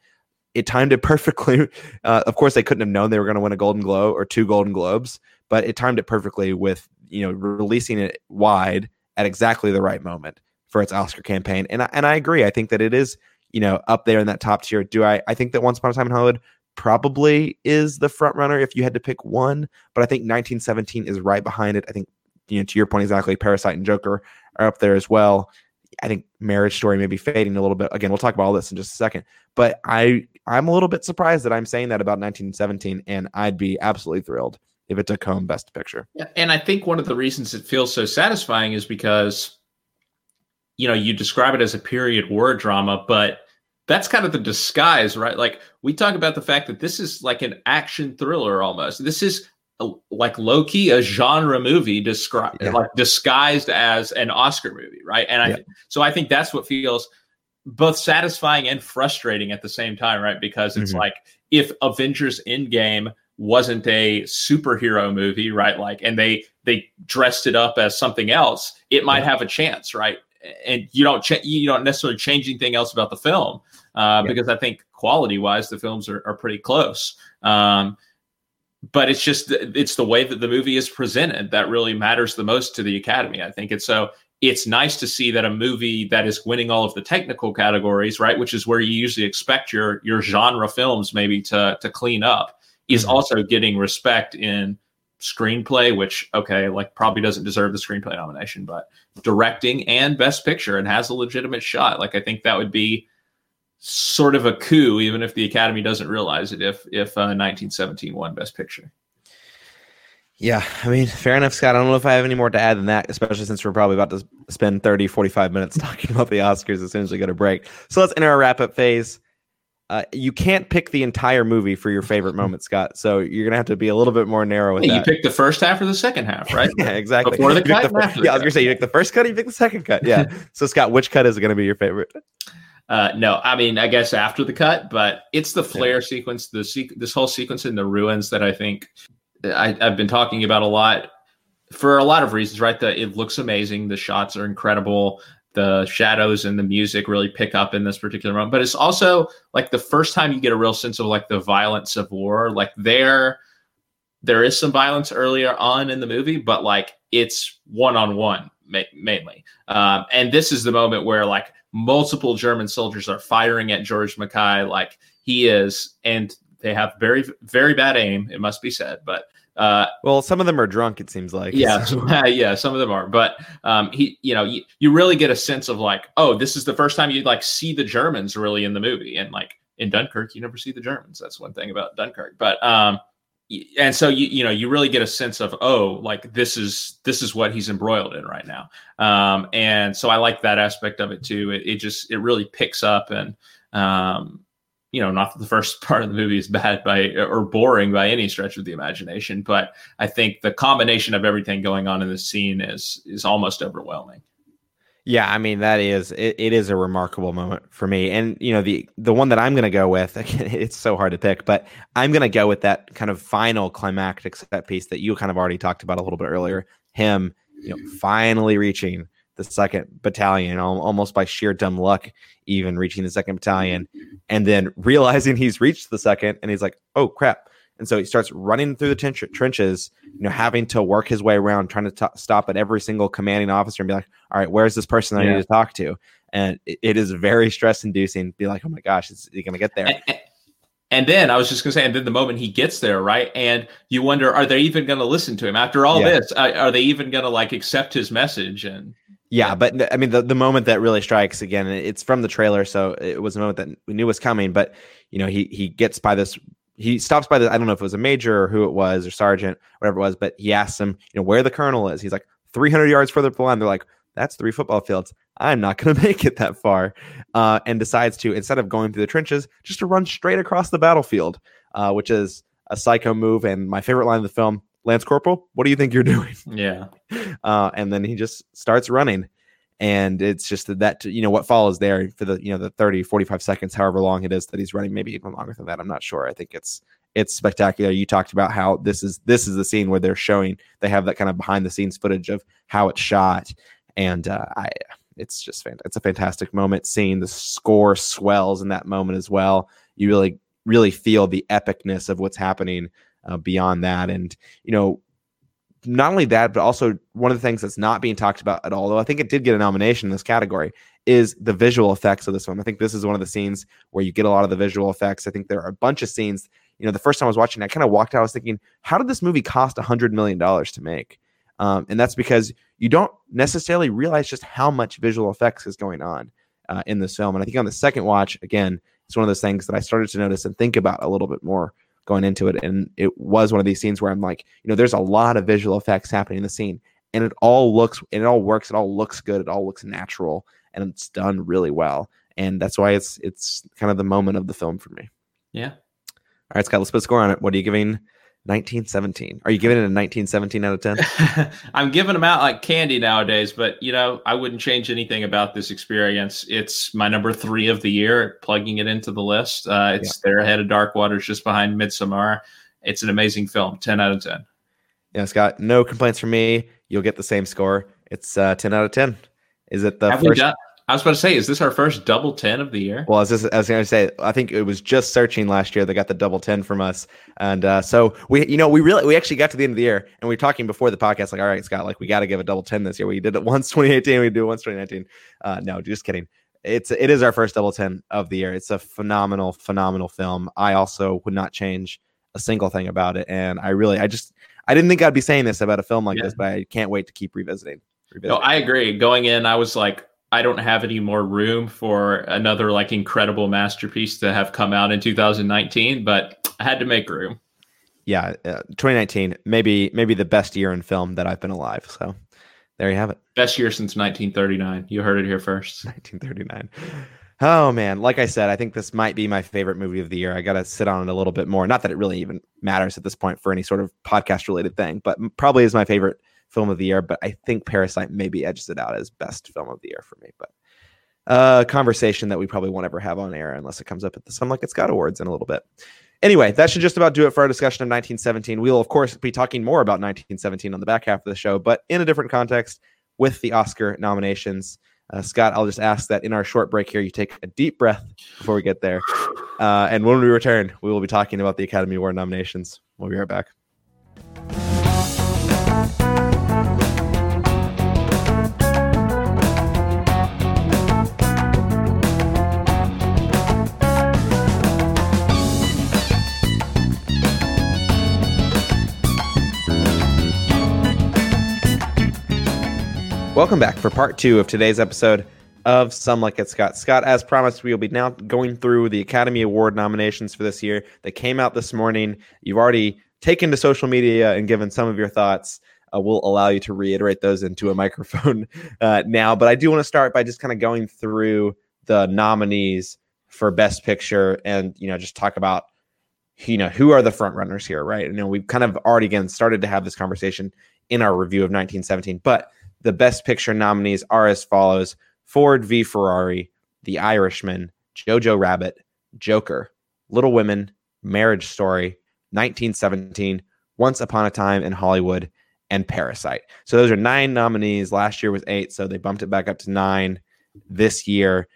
A: It timed it *laughs* perfectly. Uh, of course, they couldn't have known they were going to win a Golden Globe or two Golden Globes, but it timed it perfectly with you know releasing it wide at exactly the right moment for its Oscar campaign. And I, and I agree. I think that it is you know up there in that top tier. Do I? I think that Once Upon a Time in Hollywood probably is the front runner if you had to pick one. But I think 1917 is right behind it. I think you know to your point exactly. Parasite and Joker are up there as well. I think Marriage Story may be fading a little bit. Again, we'll talk about all this in just a second. But I I'm a little bit surprised that I'm saying that about 1917, and I'd be absolutely thrilled if it took home Best Picture.
B: Yeah, and I think one of the reasons it feels so satisfying is because, you know, you describe it as a period war drama, but that's kind of the disguise, right? Like we talk about the fact that this is like an action thriller almost. This is a, like low key a genre movie described yeah. like disguised as an Oscar movie, right? And I yeah. so I think that's what feels both satisfying and frustrating at the same time, right? Because it's mm-hmm. like if Avengers Endgame wasn't a superhero movie, right? Like, and they they dressed it up as something else, it might yeah. have a chance, right? And you don't ch- you don't necessarily change anything else about the film uh, yeah. because I think quality wise the films are, are pretty close. Um, but it's just it's the way that the movie is presented that really matters the most to the Academy. I think it's so it's nice to see that a movie that is winning all of the technical categories, right, which is where you usually expect your your genre films maybe to to clean up is mm-hmm. also getting respect in screenplay, which okay, like probably doesn't deserve the screenplay nomination, but directing and best picture and has a legitimate shot. Like I think that would be sort of a coup, even if the Academy doesn't realize it. If if uh, 1917 won Best Picture.
A: Yeah, I mean, fair enough, Scott. I don't know if I have any more to add than that, especially since we're probably about to spend 30, 45 minutes *laughs* talking about the Oscars as soon as we get a break. So let's enter our wrap up phase. Uh, you can't pick the entire movie for your favorite *laughs* moment, Scott. So you're gonna have to be a little bit more narrow with
B: Yeah,
A: that.
B: you pick the first half or the second half, *laughs* right?
A: yeah, exactly.
B: Before the
A: You
B: cut and
A: fir-
B: after the
A: yeah, I was gonna say you pick the first cut, or you pick the second cut. Yeah. *laughs* so Scott, which cut is gonna be your favorite?
B: Uh, no, I mean, I guess after the cut, but it's the flare sequence, the sequ- this whole sequence in the ruins that I think I, I've been talking about a lot for a lot of reasons. Right, that it looks amazing, the shots are incredible, the shadows and the music really pick up in this particular moment. But it's also like the first time you get a real sense of like the violence of war. Like there, there is some violence earlier on in the movie, but like it's one on one mainly. Um, and this is the moment where like multiple German soldiers are firing at George MacKay like he is, and they have very very bad aim. It must be said, but uh,
A: Well, some of them are drunk. It seems like.
B: yeah, *laughs* *laughs* yeah, some of them are, but um, he, you know, you, you really get a sense of like, oh, this is the first time you like see the Germans really in the movie, and like in Dunkirk, you never see the Germans. That's one thing about Dunkirk, but um, and so you you know you really get a sense of oh, like this is this is what he's embroiled in right now, um, and so I like that aspect of it too. It, it just it really picks up and um, you know, not that the first *laughs* part of the movie is bad by or boring by any stretch of the imagination, but I think the combination of everything going on in this scene is is almost overwhelming.
A: Yeah, I mean that is it, it is a remarkable moment for me. And you know, the the one that I'm gonna go with, *laughs* it's so hard to pick, but I'm gonna go with that kind of final climactic set piece that you kind of already talked about a little bit earlier. Him, you know, finally reaching the second battalion, almost by sheer dumb luck, even reaching the second battalion, and then realizing he's reached the second, and he's like, "Oh crap!" And so he starts running through the trench- trenches, you know, having to work his way around, trying to t- stop at every single commanding officer and be like, "All right, where's this person I
B: Yeah.
A: need to talk to?" And it, it is very stress inducing. Be like, "Oh my gosh, is he going to get there?"
B: And, and- and then I was just going to say, and then the moment he gets there, right, and you wonder, are they even going to listen to him after all
A: Yeah.
B: this? Are, are they even going to like accept his message? And
A: Yeah, but I mean, the, the moment that really strikes again, it's from the trailer, so it was a moment that we knew was coming. But you know, he he gets by this, he stops by the. I don't know if it was a major or who it was or sergeant, whatever it was, but he asks him, you know, where the colonel is. He's like 300 yards further up the line. They're like, that's three football fields. I'm not going *laughs* to make it that far, uh, and decides to instead of going through the trenches, just to run straight across the battlefield, uh, which is a psycho move. And my favorite line of the film, Lance Corporal, what do you think you're doing? *laughs*
B: yeah,
A: uh, and then he just starts running. And it's just that, that you know what follows there for the you know the 30 45 seconds however long it is that he's running maybe even longer than that i'm not sure. I think it's it's spectacular. You talked about how this is this is the scene where they're showing they have that kind of behind the scenes footage of how it's shot. And uh, i it's just it's a fantastic moment. Seeing the score swells in that moment as well. You really really feel the epicness of what's happening uh, beyond that and you know not only that, but also one of the things that's not being talked about at all, though I think it did get a nomination in this category, is the visual effects of this film. I think this is one of the scenes where you get a lot of the visual effects. I think there are a bunch of scenes. You know, the first time I was watching, I kind of walked out, I was thinking, how did this movie cost a $100 million to make? Um, and that's because you don't necessarily realize just how much visual effects is going on uh, in this film. And I think on the second watch, again, it's one of those things that I started to notice and think about a little bit more going into it. And it was one of these scenes where I'm like, you know, there's a lot of visual effects happening in the scene, and it all looks, and it all works, it all looks good, it all looks natural, and it's done really well. And that's why it's it's kind of the moment of the film for me.
B: yeah.
A: All right, Scott, let's put a score on it. What are you giving 1917? Are you giving it a 1917 out of 10? *laughs*
B: I'm giving them out like candy nowadays, but you know, I wouldn't change anything about this experience. It's my number three of the year, plugging it into the list. Uh, it's there ahead of Dark Waters, just behind Midsommar. It's an amazing film, 10 out of 10.
A: Yeah, Scott, no complaints from me. You'll get the same score. It's uh, 10 out of 10. Is it the
B: Have
A: first?
B: I was about to say, is this our first double 10 of the year?
A: Well, I was, just, I was going to say, I think it was just searching last year. They got the double 10 from us. And uh, so we, you know, we really, we actually got to the end of the year and we were talking before the podcast, like, all right, Scott, like we got to give a double 10 this year. We did it *laughs* once 2018. We do it once 2019. Uh, no, just kidding. It's, it is our first double 10 of the year. It's a phenomenal, phenomenal film. I also would not change a single thing about it. And I really, I just, I didn't think I'd be saying this about a film like
B: Yeah.
A: this, but I can't wait to keep revisiting.
B: No,
A: revisiting.
B: I agree. Going in, I was like, I don't have any more room for another like incredible masterpiece to have come out in 2019, but I had to make room.
A: yeah, uh, 2019, maybe maybe the best year in film that I've been alive. So there you have it,
B: Best year since 1939. You heard it here first.
A: 1939. Oh man, like I said, I think this might be my favorite movie of the year. I got to sit on it a little bit more. Not that it really even matters at this point for any sort of podcast related thing, but probably is my favorite film of the year. But I think Parasite maybe edges it out as best film of the year for me. But a uh, conversation that we probably won't ever have on air unless it comes up at the Some Like It's Got Awards in a little bit. Anyway, that should just about do it for our discussion of 1917. We'll, of course, be talking more about 1917 on the back half of the show, but in a different context with the Oscar nominations. Uh, Scott, I'll just ask that in our short break here, you take a deep breath before we get there. Uh, and when we return, we will be talking about the Academy Award nominations. We'll be right back. Welcome back for part two of today's episode of Some Like It Scott. Scott, as promised, we will be now going through the Academy Award nominations for this year. that came out this morning. You've already taken to social media and given some of your thoughts. Uh, we'll allow you to reiterate those into a *laughs* microphone uh, now. But I do want to start by just kind of going through the nominees for Best Picture and you know just talk about you know who are the front runners here, right? You know we've kind of already again started to have this conversation in our review of 1917, but the Best Picture nominees are as follows Ford v. Ferrari, The Irishman, Jojo Rabbit, Joker, Little Women, Marriage Story, 1917, Once Upon a Time in Hollywood, and Parasite. So those are nine nominees. Last year was eight, so they bumped it back up to nine this year.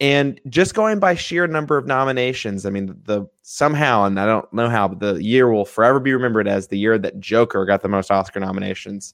A: And just going by sheer number of nominations, I mean, the somehow, and I don't know how, but the year will forever be remembered as the year that Joker got the most Oscar nominations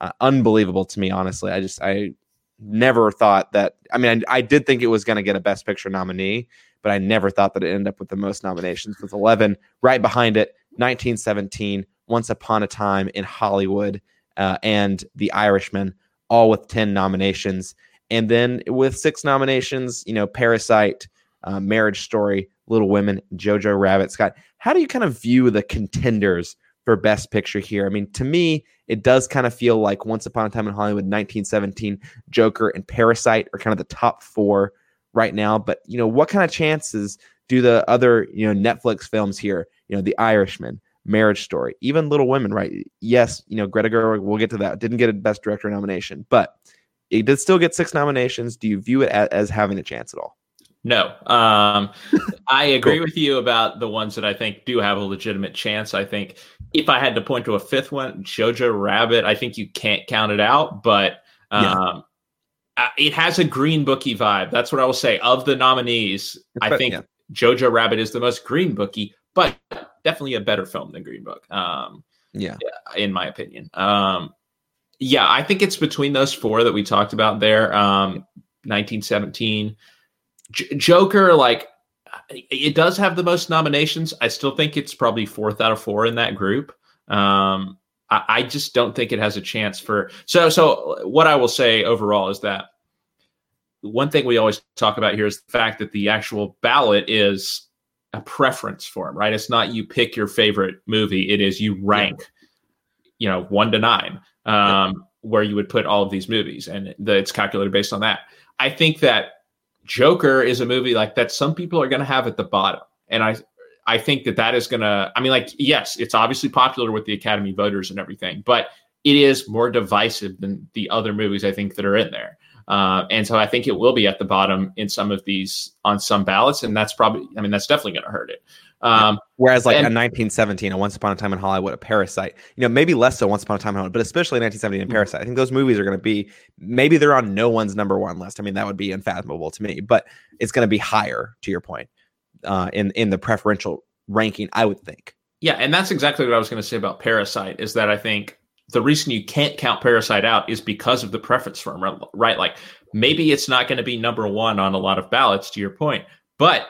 A: uh, unbelievable to me. Honestly, I just I never thought that. I mean, I, I did think it was going to get a Best Picture nominee, but I never thought that it ended up with the most nominations with 11. Right behind it, 1917, Once Upon a Time in Hollywood, uh, and The Irishman, all with 10 nominations. And then with six nominations, you know, Parasite, uh, Marriage Story, Little Women, Jojo Rabbit. Scott, how do you kind of view the contenders for Best Picture here. I mean, to me, it does kind of feel like Once Upon a Time in Hollywood, 1917, Joker, and Parasite are kind of the top four right now. But you know, what kind of chances do the other you know Netflix films here? You know, The Irishman, Marriage Story, even Little Women, right? Yes, you know, Greta Gerwig. We'll get to that. Didn't get a Best Director nomination, but it did still get six nominations. Do you view it as, as having a chance at all?
B: No, um, *laughs* I agree cool. with you about the ones that I think do have a legitimate chance. I think if I had to point to a fifth one, Jojo Rabbit, I think you can't count it out, but um, yeah. it has a green Bookie vibe. That's what I will say. Of the nominees, I think yeah. Jojo Rabbit is the most green Bookie, but definitely a better film than Green Book. Um, yeah, in my opinion. Um, yeah, I think it's between those four that we talked about there. Um, 1917. J- Joker, like it does have the most nominations. I still think it's probably fourth out of four in that group. Um, I, I just don't think it has a chance for. So, so what I will say overall is that one thing we always talk about here is the fact that the actual ballot is a preference form, right? It's not you pick your favorite movie; it is you rank, you know, one to nine, um, where you would put all of these movies, and the, it's calculated based on that. I think that Joker is a movie like that some people are going to have at the bottom. And I I think that that is going to I mean like yes, it's obviously popular with the Academy voters and everything, but it is more divisive than the other movies I think that are in there. Uh, and so I think it will be at the bottom in some of these on some ballots, and that's probably I mean that's definitely going to hurt it.
A: Um, Whereas, like and, a 1917, a Once Upon a Time in Hollywood, a Parasite, you know, maybe less so Once Upon a Time in Hollywood, but especially 1917 and mm-hmm. Parasite. I think those movies are going to be maybe they're on no one's number one list. I mean, that would be unfathomable to me, but it's going to be higher to your point uh, in in the preferential ranking. I would think.
B: Yeah, and that's exactly what I was going to say about Parasite. Is that I think the reason you can't count Parasite out is because of the preference form, right? Like maybe it's not going to be number one on a lot of ballots. To your point, but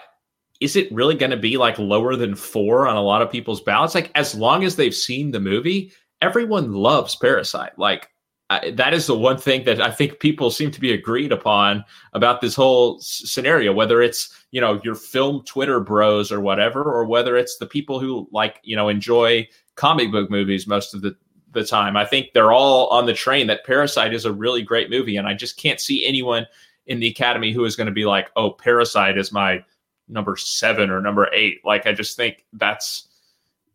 B: is it really going to be like lower than four on a lot of people's ballots? Like, as long as they've seen the movie, everyone loves Parasite. Like, I, that is the one thing that I think people seem to be agreed upon about this whole s- scenario, whether it's, you know, your film Twitter bros or whatever, or whether it's the people who like, you know, enjoy comic book movies most of the, the time. I think they're all on the train that Parasite is a really great movie. And I just can't see anyone in the Academy who is going to be like, "Oh, Parasite is my number seven or number eight. Like, I just think that's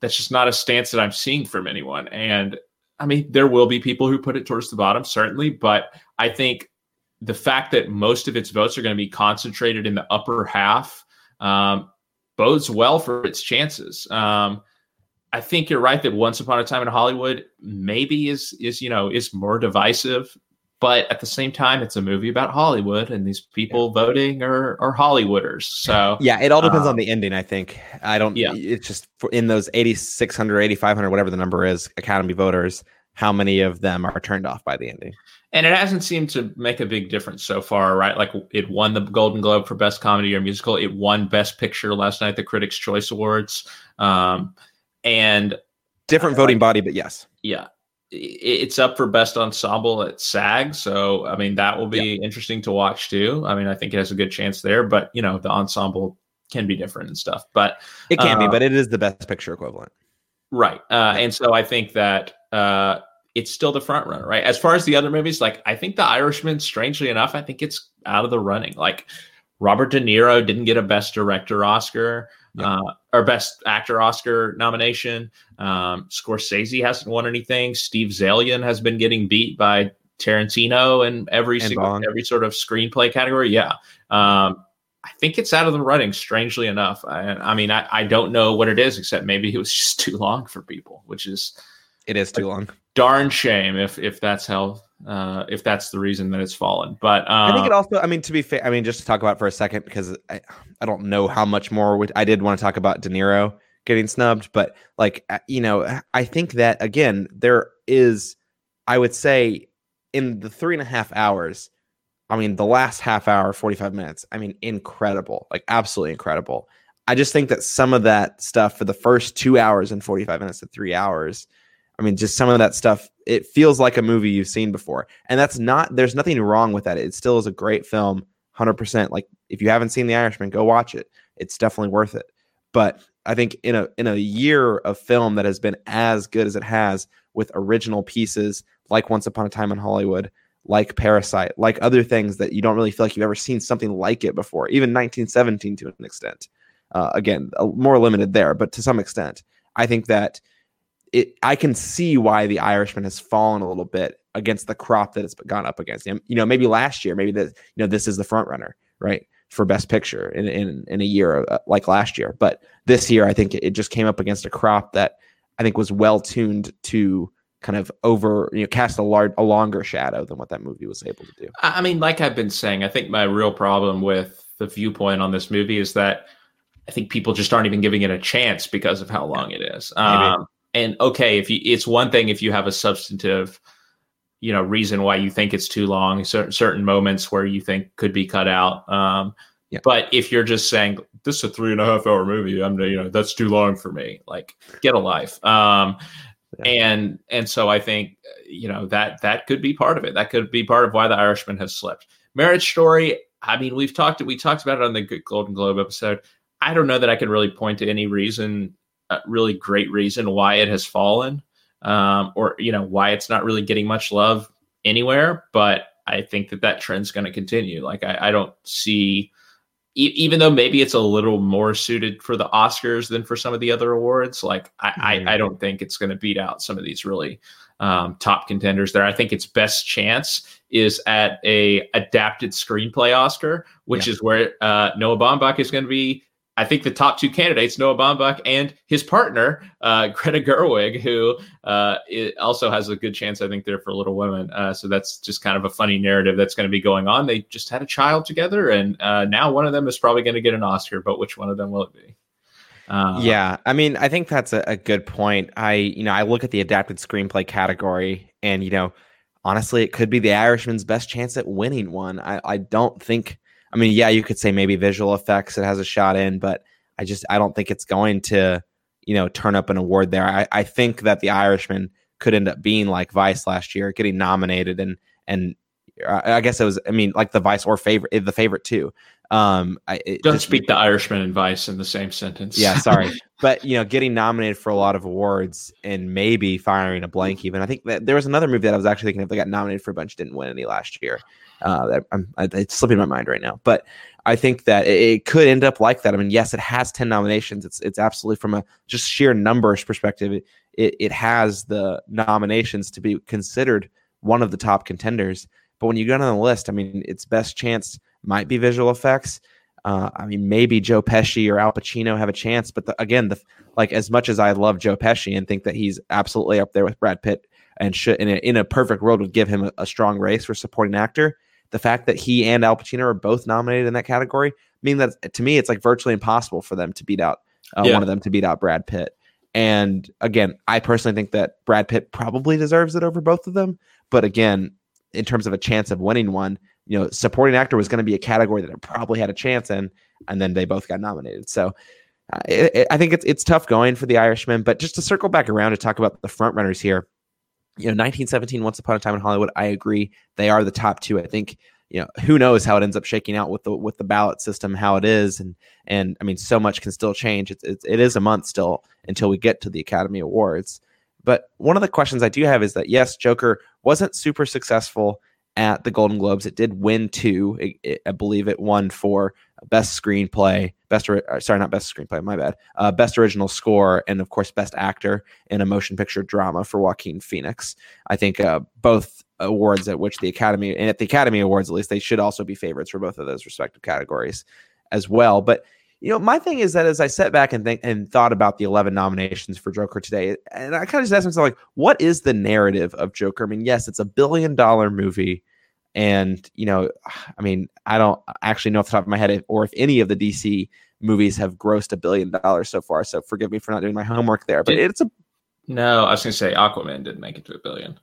B: that's just not a stance that I'm seeing from anyone. And I mean, there will be people who put it towards the bottom, certainly, but I think the fact that most of its votes are going to be concentrated in the upper half um, bodes well for its chances. Um, I think you're right that Once Upon a Time in Hollywood maybe is is you know is more divisive, but at the same time, it's a movie about Hollywood, and these people yeah. voting are are Hollywooders. So
A: yeah, it all depends um, on the ending. I think I don't. Yeah, it's just in those 8,600, 8,500, whatever the number is, Academy voters, how many of them are turned off by the ending?
B: And it hasn't seemed to make a big difference so far, right? Like it won the Golden Globe for Best Comedy or Musical. It won Best Picture last night, the Critics' Choice Awards. Um, and
A: different voting like, body, but yes.
B: Yeah. It's up for best ensemble at SAG, so I mean that will be yeah. interesting to watch too. I mean, I think it has a good chance there, but you know the ensemble can be different and stuff. But
A: it can uh, be, but it is the best picture equivalent,
B: right? Uh, and so I think that uh, it's still the front runner, right? As far as the other movies, like I think The Irishman, strangely enough, I think it's out of the running. Like Robert De Niro didn't get a Best Director Oscar yeah. uh, or Best Actor Oscar nomination. Um, Scorsese hasn't won anything. Steve Zaillian has been getting beat by Tarantino in every and single every sort of screenplay category. Yeah. Um, I think it's out of the running, strangely enough. I, I mean, I, I, don't know what it is, except maybe it was *laughs* just too long for people, which is
A: it is too long.
B: Darn shame if if that's how uh, if that's the reason that it's fallen. But uh,
A: I think it uh, also, I mean, to be fair, I mean, just to talk about for a second, because I, I don't know how much more we, I did want to talk about De Niro getting snubbed, but like, uh, you know, I think that again, there is, I would say, in the three and a half hours, I mean, the last half hour, 45 minutes, I mean, incredible, like absolutely incredible. I just think that some of that stuff for the first two hours and 45 minutes to three hours, I mean, just some of that stuff, it feels like a movie you've seen before. And that's not, there's nothing wrong with that. It still is a great film, 100%. Like, if you haven't seen The Irishman, go watch it. It's definitely worth it. But I think in a in a year of film that has been as good as it has with original pieces like Once Upon a Time in Hollywood, like Parasite, like other things that you don't really feel like you've ever seen something like it before, even 1917 to an extent. Uh, again, more limited there, but to some extent, I think that it I can see why the Irishman has fallen a little bit against the crop that it's gone up against. Him. You know, maybe last year, maybe that you know this is the front runner, right, for Best Picture in in in a year uh, like last year. But this year, I think it just came up against a crop that I think was well tuned to kind of over you know cast a large a longer shadow than what that movie was able to do.
B: I mean, like I've been saying, I think my real problem with the viewpoint on this movie is that I think people just aren't even giving it a chance because of how long it is. Um, and okay, if you, it's one thing if you have a substantive, you know, reason why you think it's too long, certain certain moments where you think could be cut out. Um, yeah. But if you're just saying this is a three and a half hour movie, I'm you know that's too long for me. Like get a life. Um, yeah. And and so I think you know that that could be part of it. That could be part of why the Irishman has slipped. Marriage Story. I mean, we've talked we talked about it on the Golden Globe episode. I don't know that I can really point to any reason really great reason why it has fallen, um, or you know why it's not really getting much love anywhere. But I think that that trend's going to continue. Like I, I don't see, e- even though maybe it's a little more suited for the Oscars than for some of the other awards. Like I, mm-hmm. I, I don't think it's going to beat out some of these really um, top contenders there. I think its best chance is at a adapted screenplay Oscar, which yeah. is where uh, Noah Baumbach is going to be I think the top two candidates, Noah Baumbach and his partner, uh, *laughs* Greta Gerwig, who uh, also has a good chance, I think, there for Little Women. Uh, so that's just kind of a funny narrative that's going to be going on. They just had a child together, and uh, now one of them is probably going to get an Oscar, but which one of them will it be?
A: Uh, yeah, I mean, I think that's a, a good point. I, you know, I look at the adapted screenplay category, and you know, honestly, it could be The Irishman's best chance at winning one. I, I don't think I mean, yeah, you could say maybe visual effects it has a shot in, but I just I don't think it's going to, you know, turn up an award there. I, I think that the Irishman could end up being like Vice last year, getting nominated and and I guess it was I mean like the Vice or favorite the favorite too. Um, I
B: don't just, speak the Irishman and Vice in the same sentence.
A: Yeah, sorry, *laughs* but you know, getting nominated for a lot of awards and maybe firing a blank. Even I think that there was another movie that I was actually thinking if they got nominated for a bunch, didn't win any last year. Uh, I'm, it's slipping my mind right now, but I think that it could end up like that. I mean, yes, it has 10 nominations. It's it's absolutely from a just sheer numbers perspective, it, it, it has the nominations to be considered one of the top contenders. But when you go down the list, I mean, its best chance might be visual effects. Uh, I mean, maybe Joe Pesci or Al Pacino have a chance, but the, again, the like as much as I love Joe Pesci and think that he's absolutely up there with Brad Pitt and should in a, in a perfect world would give him a, a strong race for supporting actor. The fact that he and Al Pacino are both nominated in that category, mean that to me it's like virtually impossible for them to beat out uh, yeah. one of them to beat out Brad Pitt. And again, I personally think that Brad Pitt probably deserves it over both of them. But again, in terms of a chance of winning one, you know, supporting actor was going to be a category that it probably had a chance in, and then they both got nominated. So uh, it, it, I think it's it's tough going for the Irishman. But just to circle back around to talk about the front runners here, you know, 1917, Once Upon a Time in Hollywood. I agree, they are the top two. I think you know who knows how it ends up shaking out with the with the ballot system how it is and and i mean so much can still change it's, it's it is a month still until we get to the academy awards but one of the questions i do have is that yes joker wasn't super successful at the Golden Globes. It did win two. It, it, I believe it won for best screenplay, best uh, sorry, not best screenplay, my bad. Uh, best original score, and of course, best actor in a motion picture drama for Joaquin Phoenix. I think uh, both awards at which the Academy and at the Academy Awards, at least, they should also be favorites for both of those respective categories as well. But you know, my thing is that as I sat back and think and thought about the 11 nominations for Joker today, and I kind of just asked myself, like, what is the narrative of Joker? I mean, yes, it's a billion dollar movie. And, you know, I mean, I don't actually know off the top of my head if, or if any of the DC movies have grossed a billion dollars so far. So forgive me for not doing my homework there, but it's a.
B: No, I was going to say Aquaman didn't make it to a billion.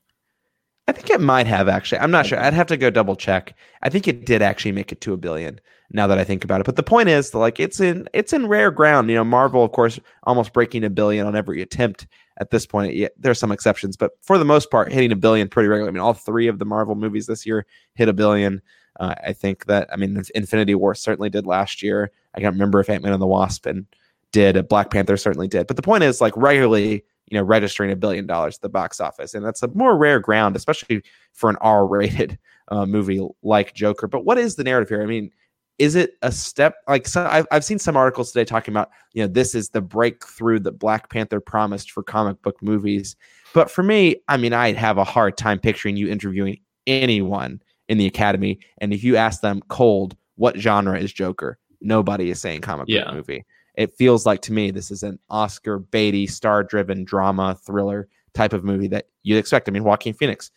A: I think it might have actually. I'm not sure. I'd have to go double check. I think it did actually make it to a billion now that I think about it. But the point is, like, it's in it's in rare ground. You know, Marvel, of course, almost breaking a billion on every attempt at this point. Yeah, there are some exceptions, but for the most part, hitting a billion pretty regularly. I mean, all three of the Marvel movies this year hit a billion. Uh, I think that I mean, Infinity War certainly did last year. I can't remember if Ant Man and the Wasp and did. Black Panther certainly did. But the point is, like, regularly, you know, registering a billion dollars at the box office, and that's a more rare ground, especially for an R-rated uh, movie like Joker. But what is the narrative here? I mean is it a step like so I've, I've seen some articles today talking about you know this is the breakthrough that black panther promised for comic book movies but for me i mean i'd have a hard time picturing you interviewing anyone in the academy and if you ask them cold what genre is joker nobody is saying comic yeah. book movie it feels like to me this is an oscar beatty star driven drama thriller type of movie that you'd expect i mean joaquin phoenix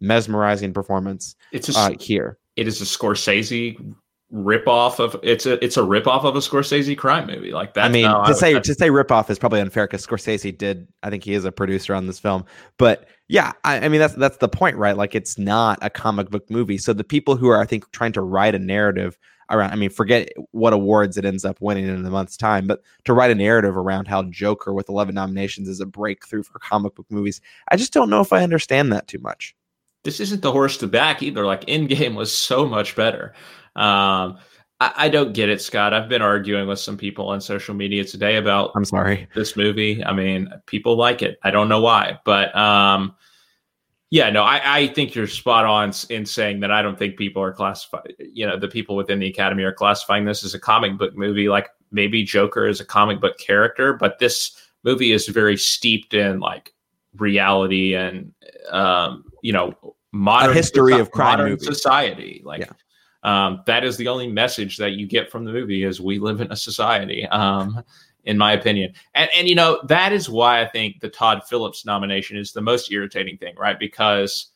A: mesmerizing performance it's a, uh, here
B: it is a Scorsese rip off of it's a it's a rip off of a Scorsese crime movie like that.
A: I mean, to I say to say rip off is probably unfair because Scorsese did. I think he is a producer on this film, but yeah, I, I, mean that's that's the point, right? Like it's not a comic book movie. So the people who are I think trying to write a narrative around, I mean, forget what awards it ends up winning in a month's time, but to write a narrative around how Joker with 11 nominations is a breakthrough for comic book movies, I just don't know if I understand that too much.
B: This isn't the horse to back either. Like Endgame was so much better. Um, I, I, don't get it, Scott. I've been arguing with some people on social media today about.
A: I'm sorry.
B: This movie. I mean, people like it. I don't know why, but um, yeah, no, I, I think you're spot on in saying that. I don't think people are classified. You know, the people within the Academy are classifying this as a comic book movie. Like maybe Joker is a comic book character, but this movie is very steeped in like reality and um, you know modern
A: a history of crime modern
B: society. Like yeah um, that is the only message that you get from the movie is we live in a society um, in my opinion. And and you know that is why i think the todd phillips nomination is the most irritating thing right? Because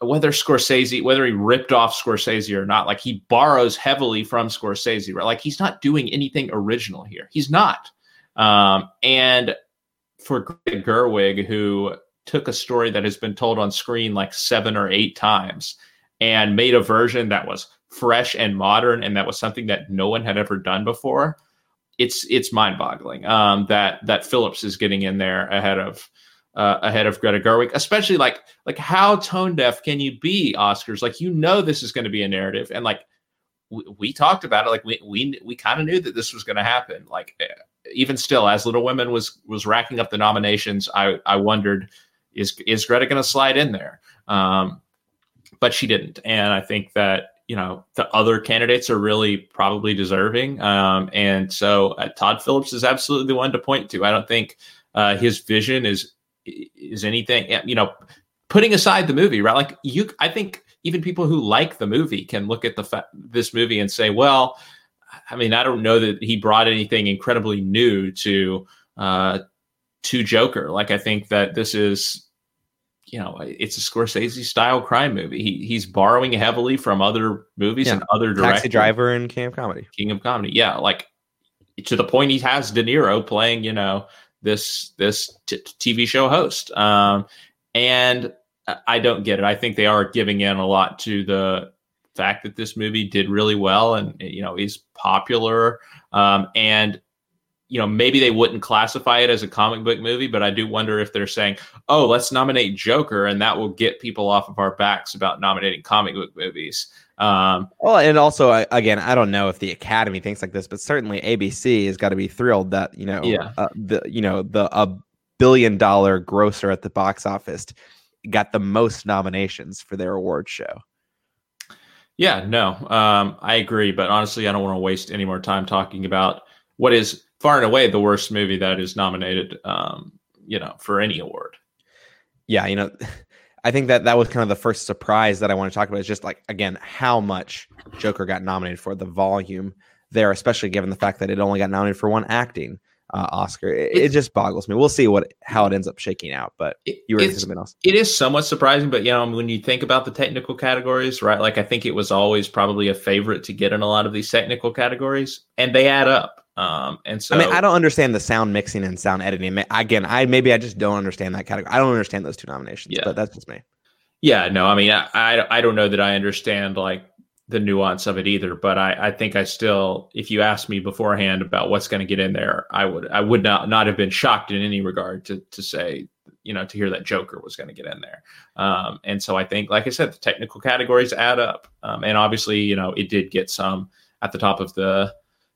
B: whether scorsese whether he ripped off scorsese or not like he borrows heavily from scorsese right? Like he's not doing anything original here. He's not. Um, and for greta gerwig who took a story that has been told on screen like seven or eight times and made a version that was fresh and modern and that was something that no one had ever done before it's it's mind-boggling um, that that Phillips is getting in there ahead of uh, ahead of Greta Gerwig, especially like like how tone deaf can you be, Oscars? Like you know this is going to be a narrative, and like we, we talked about it, like we we we kind of knew that this was going to happen. Like eh, even still, as Little Women was was racking up the nominations, I I wondered is is Greta going to slide in there? Um, but she didn't. And I think that you know the other candidates are really probably deserving. Um, and so uh, Todd Phillips is absolutely the one to point to. I don't think uh, his vision is is anything. You know, putting aside the movie, right? Like you, I think even people who like the movie can look at the fa- this movie and say, well, I mean, I don't know that he brought anything incredibly new to uh, to Joker. Like I think that this is, you know, it's a Scorsese style crime movie. He he's borrowing heavily from other movies yeah. and other directors.
A: Taxi Driver and King of Comedy.
B: King of Comedy, yeah, like to the point he has De Niro playing, you know, this this t- TV show host. Um, and I don't get it. I think they are giving in a lot to the fact that this movie did really well and you know is popular. Um, and you know maybe they wouldn't classify it as a comic book movie, but I do wonder if they're saying, "Oh, let's nominate Joker," and that will get people off of our backs about nominating comic book movies.
A: Um, well, and also, I, again, I don't know if the Academy thinks like this, but certainly ABC has got to be thrilled that you know,
B: yeah,
A: uh, the you know the a billion dollar grosser at the box office got the most nominations for their award show.
B: Yeah, no, um, I agree. But honestly, I don't want to waste any more time talking about what is far and away the worst movie that is nominated, um, you know, for any award.
A: Yeah, you know, *laughs* I think that that was kind of the first surprise that I want to talk about. Is just like again how much Joker got nominated for the volume there, especially given the fact that it only got nominated for one acting uh, Oscar. It, it, just boggles me. We'll see what how it ends up shaking out. But you were something else.
B: It is somewhat surprising, but you know when you think about the technical categories, right? Like I think it was always probably a favorite to get in a lot of these technical categories, and they add up. Um, and so
A: I mean, I don't understand the sound mixing and sound editing. Again, I maybe I just don't understand that category. I don't understand those two nominations. Yeah. but that's just me.
B: Yeah, no, I mean, I, I, I don't know that I understand like the nuance of it either. But I, I think I still, if you asked me beforehand about what's going to get in there, I would I would not not have been shocked in any regard to to say you know to hear that Joker was going to get in there. Um, and so I think, like I said, the technical categories add up, um, and obviously you know it did get some at the top of the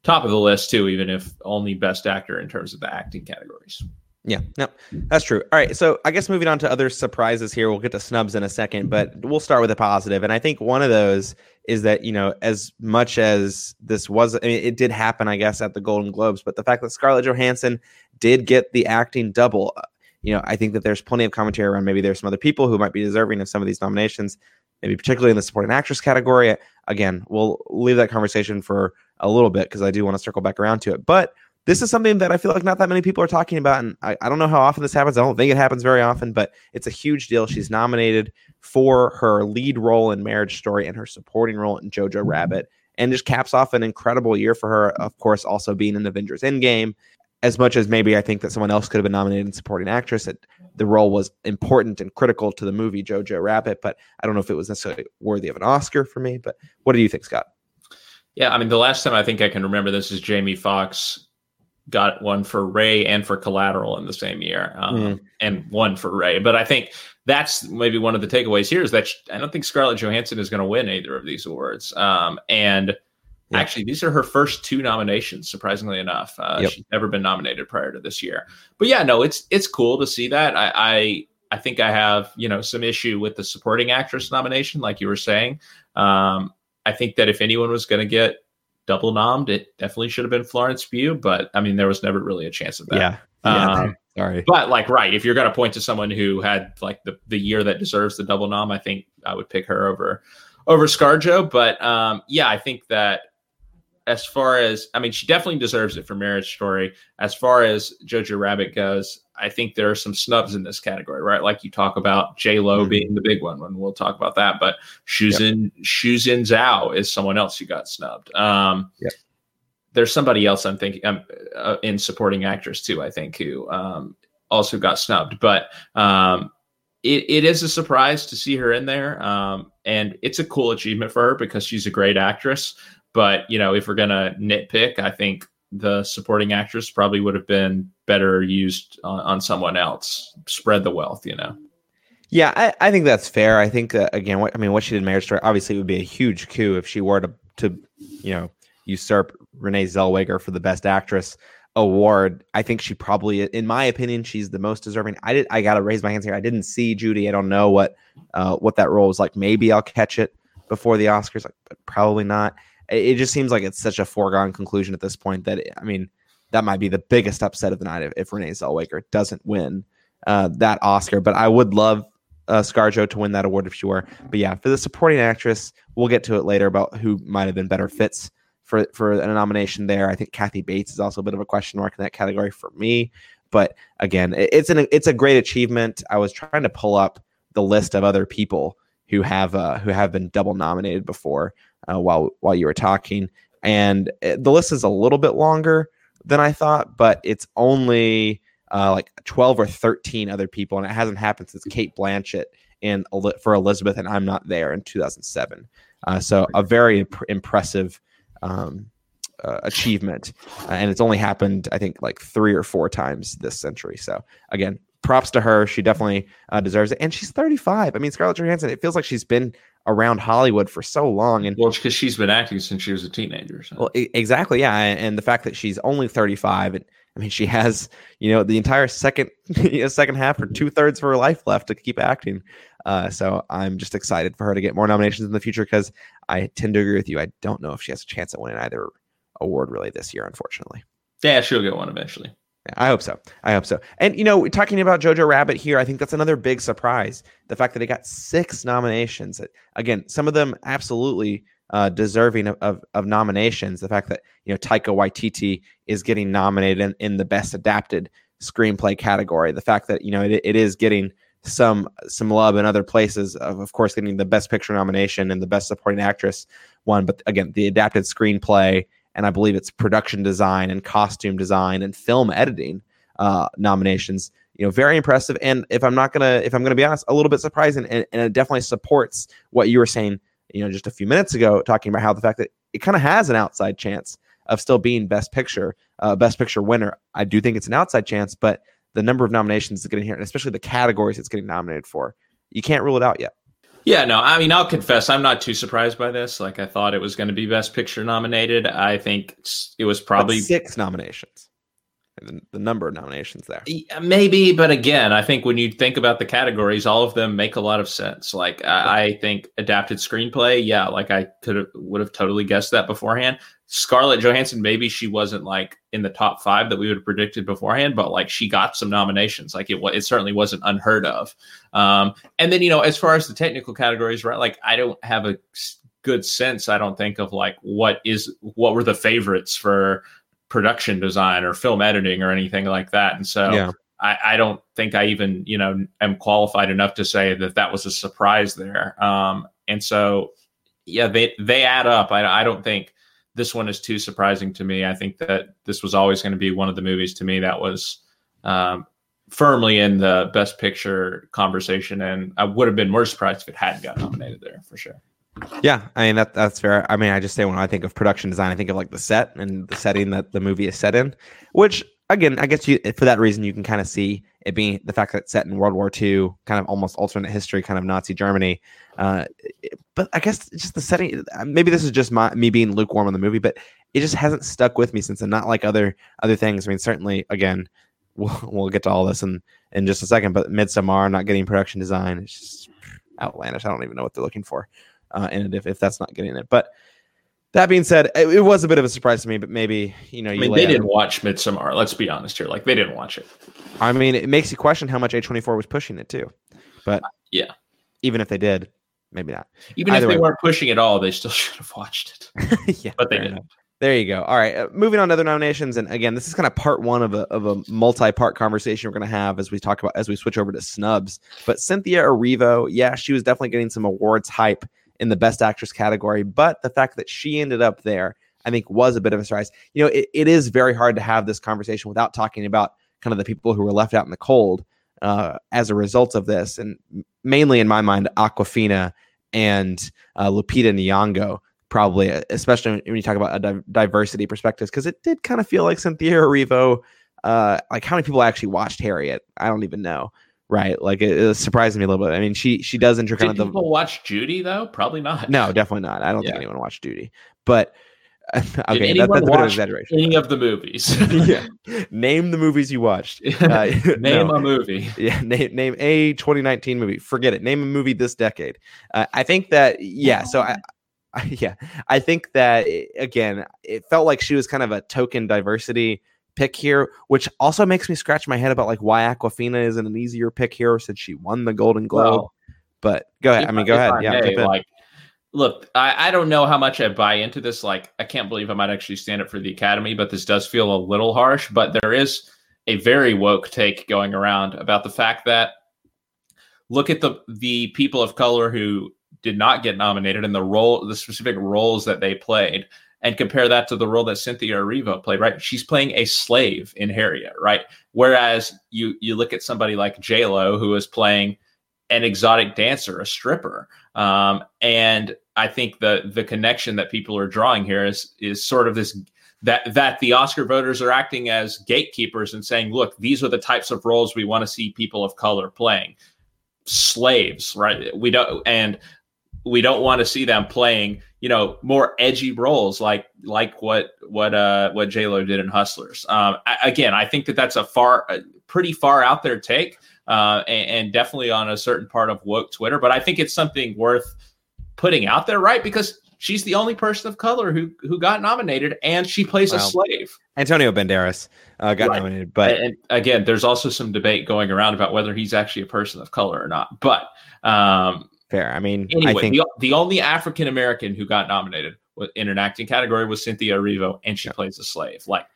B: top of the list too, even if only best actor in terms of the acting categories.
A: Yeah, no, that's true. All right, so I guess moving on to other surprises here, we'll get to snubs in a second, but we'll start with a positive. And I think one of those is that you know, as much as this was, I mean, it did happen, I guess, at the Golden Globes, but the fact that Scarlett Johansson did get the acting double, you know, I think that there's plenty of commentary around. Maybe there's some other people who might be deserving of some of these nominations, maybe particularly in the supporting actress category. Again, we'll leave that conversation for a little bit because I do want to circle back around to it, but this is something that I feel like not that many people are talking about. And I, I don't know how often this happens. I don't think it happens very often, but it's a huge deal. She's nominated for her lead role in Marriage Story and her supporting role in Jojo mm-hmm. Rabbit. And just caps off an incredible year for her, of course, also being in Avengers Endgame. As much as maybe I think that someone else could have been nominated in supporting actress, that the role was important and critical to the movie Jojo Rabbit, but I don't know if it was necessarily worthy of an Oscar for me. But what do you think, Scott?
B: Yeah, I mean, the last time I think I can remember this is Jamie Foxx got one for Ray and for Collateral in the same year, um, mm. and one for Ray. But I think that's maybe one of the takeaways here is that I don't think Scarlett Johansson is going to win either of these awards. Um, and actually, these are her first two nominations. Surprisingly enough, uh, yep. she's never been nominated prior to this year. But yeah, no, it's it's cool to see that. I, I I think I have you know some issue with the supporting actress nomination, like you were saying. Um, I think that if anyone was going to get double nommed. It definitely should have been Florence Pugh, but I mean, there was never really a chance of that.
A: Yeah. yeah um, sorry.
B: But like, right. If you're going to point to someone who had like the, the year that deserves the double nom, I think I would pick her over, over Scarjo. But um, yeah, I think that as far as, I mean, she definitely deserves it for Marriage Story. As far as Jojo Rabbit goes, I think there are some snubs in this category, right? Like you talk about J Lo mm-hmm. being the big one, and we'll talk about that. But Shuzhen yep. Shuzhen Zhao is someone else who got snubbed. Um, yep. There's somebody else I'm thinking um, uh, in supporting actress too. I think who um, also got snubbed, but um, it, it is a surprise to see her in there, um, and it's a cool achievement for her because she's a great actress. But you know, if we're gonna nitpick, I think the supporting actress probably would have been better used on, on someone else. Spread the wealth, you know.
A: Yeah, I, I think that's fair. I think uh, again, what I mean, what she did in Marriage Story, obviously, it would be a huge coup if she were to to you know usurp Renee Zellweger for the Best Actress award. I think she probably, in my opinion, she's the most deserving. I did. I gotta raise my hands here. I didn't see Judy. I don't know what uh, what that role was like. Maybe I'll catch it before the Oscars, but probably not. It, it just seems like it's such a foregone conclusion at this point that I mean that might be the biggest upset of the night if, if Renee Zellweger doesn't win uh, that Oscar. But I would love uh, ScarJo to win that award if she were. But yeah, for the supporting actress, we'll get to it later about who might have been better fits for for a nomination there. I think Kathy Bates is also a bit of a question mark in that category for me. But again, it's an it's a great achievement. I was trying to pull up the list of other people who have uh, who have been double nominated before uh, while while you were talking, and uh, the list is a little bit longer than I thought, but it's only uh, like 12 or 13 other people, and it hasn't happened since Cate Blanchett in for Elizabeth, and I'm not there in 2007. Uh, so a very imp- impressive um, uh, achievement, uh, and it's only happened I think like three or four times this century. So again, props to her. She definitely uh, deserves it, and she's 35. I mean, Scarlett Johansson. It feels like she's been around Hollywood for so long, and
B: well, because she's been acting since she was a teenager. So.
A: Well, exactly, yeah, and the fact that she's only 35 and I mean, she has you know the entire second *laughs* you know, second half or two thirds of her life left to keep acting. Uh, so I'm just excited for her to get more nominations in the future because I tend to agree with you. I don't know if she has a chance at winning either award really this year, unfortunately.
B: Yeah, she'll get one eventually.
A: I hope so. I hope so. And you know, talking about Jojo Rabbit here, I think that's another big surprise. The fact that it got six nominations. Again, some of them absolutely uh, deserving of, of, of, nominations. The fact that you know Taika Waititi is getting nominated in, in the best adapted screenplay category. The fact that you know it, it is getting some some love in other places. Of, of course, getting the best picture nomination and the best supporting actress one. But again, the adapted screenplay and I believe it's production design and costume design and film editing uh, nominations. You know, very impressive. And if I'm not gonna, if I'm gonna be honest, a little bit surprising, and, and it definitely supports what you were saying you know, just a few minutes ago, talking about how the fact that it kind of has an outside chance of still being Best Picture, uh, Best Picture winner. I do think it's an outside chance, but the number of nominations it's getting here, and especially the categories it's getting nominated for, you can't rule it out yet.
B: Yeah, no, I mean, I'll confess, I'm not too surprised by this. Like, I thought it was going to be Best Picture nominated. I think it was probably
A: but six nominations the, the number of nominations there.
B: Maybe, but again, I think when you think about the categories, all of them make a lot of sense. Like I, I think adapted screenplay, yeah, like I could have would have totally guessed that beforehand. Scarlett Johansson, maybe she wasn't like in the top five that we would have predicted beforehand, but like she got some nominations. Like it, it certainly wasn't unheard of. Um, and then you know, as far as the technical categories, right? Like I don't have a good sense. I don't think of like what is what were the favorites for production design or film editing or anything like that. And so yeah. I, I, don't think I even, you know, am qualified enough to say that that was a surprise there. Um, and so, yeah, they, they add up. I, I don't think this one is too surprising to me. I think that this was always going to be one of the movies to me that was um, firmly in the best picture conversation. And I would have been more surprised if it hadn't got nominated there for sure.
A: Yeah, I mean that that's fair. I mean, I just say when I think of production design, I think of like the set and the setting that the movie is set in, which again, I guess you for that reason you can kind of see it being the fact that it's set in World War II, kind of almost alternate history, kind of Nazi Germany. Uh, but I guess just the setting. Maybe this is just my me being lukewarm on the movie, but it just hasn't stuck with me since. And not like other other things. I mean, certainly, again, *laughs* we'll we'll get to all this in in just a second. But Midsommar not getting production design, it's just outlandish. I don't even know what they're looking for uh, in it if, if that's not getting it. But that being said, it, it, was a bit of a surprise to me, but maybe, you know, you
B: I mean, they didn't watch Midsommar. Let's be honest here. Like, they didn't watch it.
A: I mean, it makes you question how much A24 was pushing it too. But
B: yeah,
A: even if they did, maybe not.
B: Even Either if they way. weren't pushing it all, they still *laughs* should have watched
A: it. *laughs* yeah, but they didn't. Enough. There you go. All right, uh, moving on to other nominations, and again, this is kind of part one of a of a multi-part conversation we're going to have as we talk about as we switch over to snubs. But Cynthia Erivo, yeah, she was definitely getting some awards hype in the best actress category. But the fact that she ended up there, I think, was a bit of a surprise. You know, it, it is very hard to have this conversation without talking about kind of the people who were left out in the cold uh, as a result of this. And mainly in my mind, Awkwafina and uh, Lupita Nyong'o probably, especially when you talk about a di- diversity perspectives, because it did kind of feel like Cynthia Erivo. Uh, like how many people actually watched Harriet? I don't even know right? Like it, it surprised me a little bit. I mean, she she does enter kind
B: Did
A: of the
B: people watch Judy though? Probably not.
A: No, definitely not. I don't yeah. think anyone watched Judy, but *laughs* okay,
B: Did
A: that, that's a bit of exaggeration.
B: any of the movies? *laughs*
A: yeah. *laughs* Name the movies you watched. Uh,
B: Name
A: no.
B: a movie.
A: Yeah, name name a 2019 movie. Forget it. Name a movie this decade. Uh, I think that yeah. So I, I yeah, I think that eh, again, it felt like she was kind of a token diversity pick here, which also makes me scratch my head about like why Awkwafina isn't an easier pick here since she won the Golden Globe.
B: Well,
A: but go ahead. I mean, go ahead.
B: I
A: Yeah,
B: may, like, look, I, I don't know how much I buy into this. Like, I can't believe I might actually stand up for the Academy, but this does feel a little harsh. But there is a very woke take going around about the fact that look at the the people of color who did not get nominated and the role, the specific roles that they played. And compare that to the role that Cynthia Erivo played, right? She's playing a slave in Harriet, right? Whereas you you look at somebody like J Lo, who is playing an exotic dancer, a stripper. Um, and I think the the connection that people are drawing here is is sort of this that that the Oscar voters are acting as gatekeepers and saying, look, these are the types of roles we want to see people of color playing. Slaves, right? We don't and we don't want to see them playing, you know, more edgy roles like like what what uh what J Lo did in Hustlers. Um, I, again, I think that that's a far, a pretty far out there take uh, and, and, definitely on a certain part of woke Twitter. But I think it's something worth putting out there, right? Because she's the only person of color who who got nominated, and she plays
A: Wow.
B: a slave.
A: Antonio Banderas uh, got
B: Right.
A: nominated, but
B: and, and again, there's also some debate going around about whether he's actually a person of color or not. But um,
A: fair. I mean,
B: anyway,
A: I think
B: the, the only African American who got nominated in an acting category was Cynthia Erivo, and she plays a slave. Like,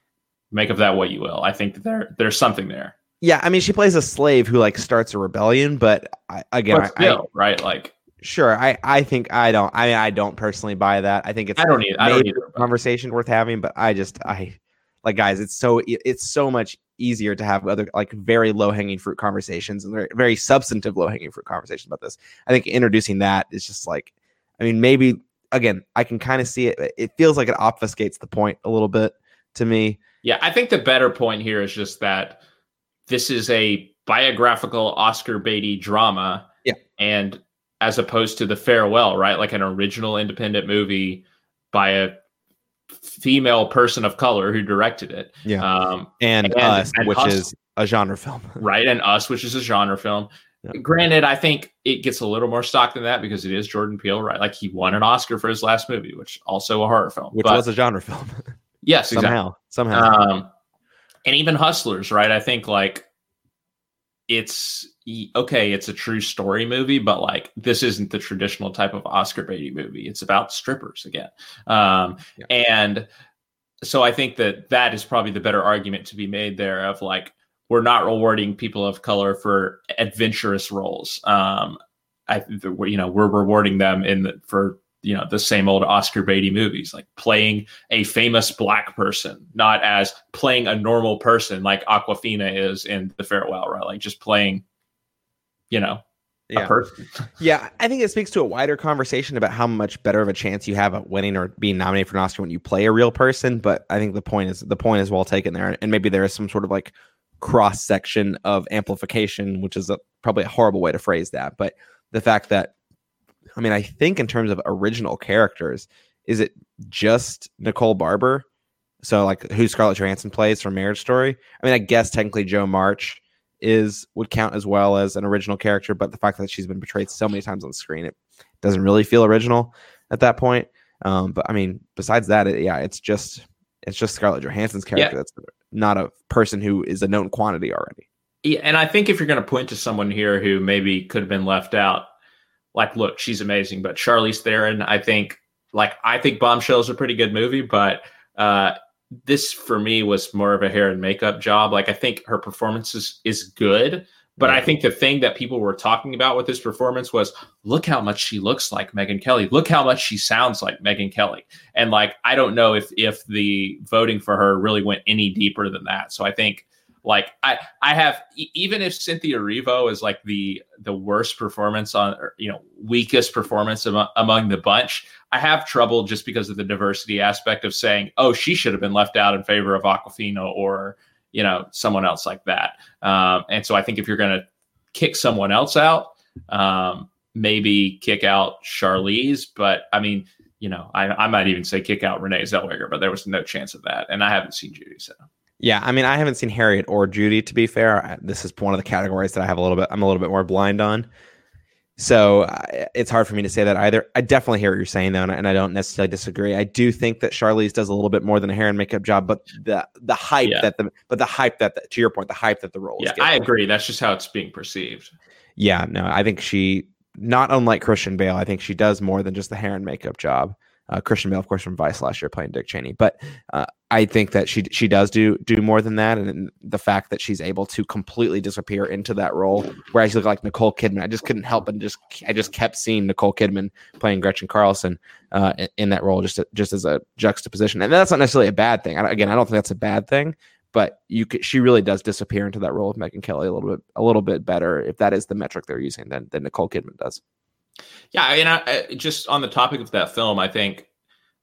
B: make of that what you will. I think that there there's something there.
A: yeah, I mean, she plays a slave who like starts a rebellion, but I, again,
B: But
A: I, I,
B: right? Like,
A: sure, I I think I don't. I mean, I don't personally buy that. I think it's
B: I don't need. I don't
A: maybe
B: either.
A: a conversation worth having, but I just I like guys, it's so it's so much easier to have other like very low hanging fruit conversations and very, very substantive low hanging fruit conversations about this. I think introducing that is just like, I mean, maybe again, I can kind of see it. It feels like it obfuscates the point a little bit to me.
B: Yeah, I think the better point here is just that this is a biographical Oscar Beatty drama.
A: Yeah.
B: And as opposed to The Farewell, right? Like an original independent movie by a female person of color who directed it.
A: Yeah.
B: Um,
A: And,
B: And-
A: us,
B: and
A: which
B: Us-
A: is a genre film. *laughs*
B: right. And Us, which is a genre film.
A: Yeah.
B: Granted, I think it gets a little more stock than that because it is Jordan Peele, right? Like he won an Oscar for his last movie, which also a horror film.
A: which
B: But
A: was a genre film *laughs*
B: yes, exactly.
A: somehow. Somehow.
B: um and even hustlers right i think like it's okay it's a true story movie but like this isn't the traditional type of oscar beatty movie it's about strippers again um
A: Yeah.
B: and so i think that that is probably the better argument to be made there of like we're not rewarding people of color for adventurous roles um i you know we're rewarding them in the, for you know the same old oscar beatty movies like playing a famous black person, not as playing a normal person like Awkwafina is in The Farewell, right? Like just playing, you know,
A: yeah.
B: a person. *laughs*
A: Yeah, I think it speaks to a wider conversation about how much better of a chance you have at winning or being nominated for an Oscar when you play a real person. But I think the point is the point is well taken there, and maybe there is some sort of like cross section of amplification, which is a, probably a horrible way to phrase that. But the fact that, I mean, I think in terms of original characters, is it just Nicole Barber? So like who Scarlett Johansson plays from Marriage Story? I mean, I guess technically Jo March is would count as well as an original character, but the fact that she's been portrayed so many times on screen, it doesn't really feel original at that point. Um, but I mean, besides that, it, yeah, it's just it's just Scarlett Johansson's character. That's not a person who is a known quantity already.
B: Yeah, and I think if you're going to point to someone here who maybe could have been left out, like, look, she's amazing, but Charlize Theron, I think, like, I think Bombshell is a pretty good movie, but uh, this for me was more of a hair and makeup job. Like, I think her performance is, is good, but I mm-hmm. think the thing that people were talking about with this performance was, look how much she looks like Megyn Kelly. Look how much she sounds like Megyn Kelly. And like, I don't know if if the voting for her really went any deeper than that. So I think like I I have even if Cynthia Erivo is like the the worst performance on or, you know weakest performance among, among the bunch, I have trouble just because of the diversity aspect of saying, oh, she should have been left out in favor of Awkwafina or you know someone else like that. Um, and so I think if you're going to kick someone else out, um, maybe kick out Charlize. But I mean, you know, I, I might even say kick out Renee Zellweger, but there was no chance of that. And I haven't seen Judy, so.
A: Yeah, I mean, I haven't seen Harriet or Judy. To be fair, this is one of the categories that I have a little bit. I'm a little bit more blind on. So it's hard for me to say that either. I definitely hear what you're saying though, and, and I don't necessarily disagree. I do think that Charlize does a little bit more than a hair and makeup job, but the the hype yeah. that the but the hype that the, to your point, the hype that the role.
B: Yeah, I agree. That's just how it's being perceived.
A: Yeah, no, I think she not unlike Christian Bale. I think she does more than just the hair and makeup job. Uh, Christian Bale, of course, from Vice last year, playing Dick Cheney. But uh, I think that she she does do do more than that, and the fact that she's able to completely disappear into that role, whereas you look like Nicole Kidman, I just couldn't help but just I just kept seeing Nicole Kidman playing Gretchen Carlson uh, in, that role, just just as a juxtaposition, and that's not necessarily a bad thing. I, again, I don't think that's a bad thing, but you could, she really does disappear into that role of Megyn Kelly a little bit a little bit better if that is the metric they're using than than Nicole Kidman does.
B: Yeah, and I, I, just on the topic of that film, I think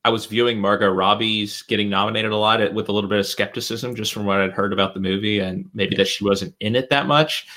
B: I was viewing Margot Robbie's getting nominated a lot with a little bit of skepticism, just from what I'd heard about the movie, and maybe that she wasn't in it that much.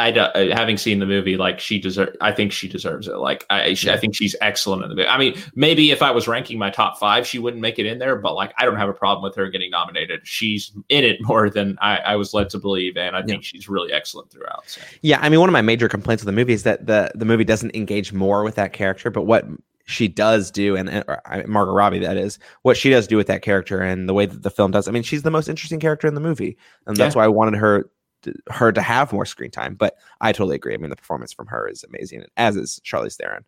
B: I uh, having seen the movie, like she deserves. I think she deserves it. Like I, she, I think she's excellent in the movie. I mean, maybe if I was ranking my top five, she wouldn't make it in there, but like I don't have a problem with her getting nominated. She's in it more than I, I was led to believe, and I think yeah. she's really excellent throughout. So.
A: Yeah, I mean, one of my major complaints with the movie is that the the movie doesn't engage more with that character, but what she does do, and, and Margot Robbie, that is, what she does do with that character and the way that the film does. I mean, she's the most interesting character in the movie, and that's yeah. why I wanted her to, her to have more screen time. But I totally agree. I mean, the performance from her is amazing, as is Charlize Theron.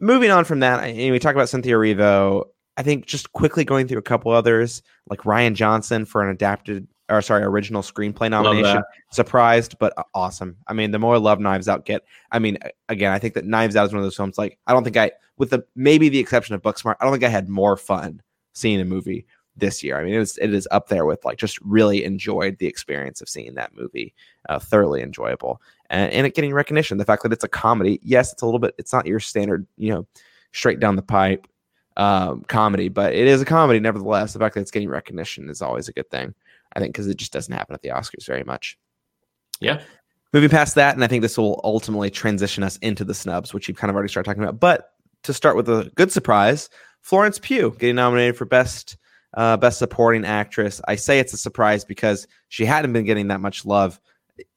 A: Moving on from that, I mean, we talk about Cynthia Erivo. I think just quickly going through a couple others, like Rian Johnson for an adapted or sorry, original screenplay nomination. Surprised, but awesome. I mean, the more love Knives Out get, I mean, again, I think that Knives Out is one of those films. Like, I don't think I, with the maybe the exception of Booksmart, I don't think I had more fun seeing a movie this year. I mean, it was it is up there with like just really enjoyed the experience of seeing that movie, uh, thoroughly enjoyable, and, and it getting recognition. The fact that it's a comedy, yes, it's a little bit, it's not your standard, you know, straight down the pipe um, comedy, but it is a comedy nevertheless. The fact that it's getting recognition is always a good thing. I think because it just doesn't happen at the Oscars very much.
B: Yeah.
A: Moving past that, and I think this will ultimately transition us into the snubs, which you've kind of already started talking about. But to start with a good surprise, Florence Pugh getting nominated for best uh, best supporting actress. I say it's a surprise because she hadn't been getting that much love.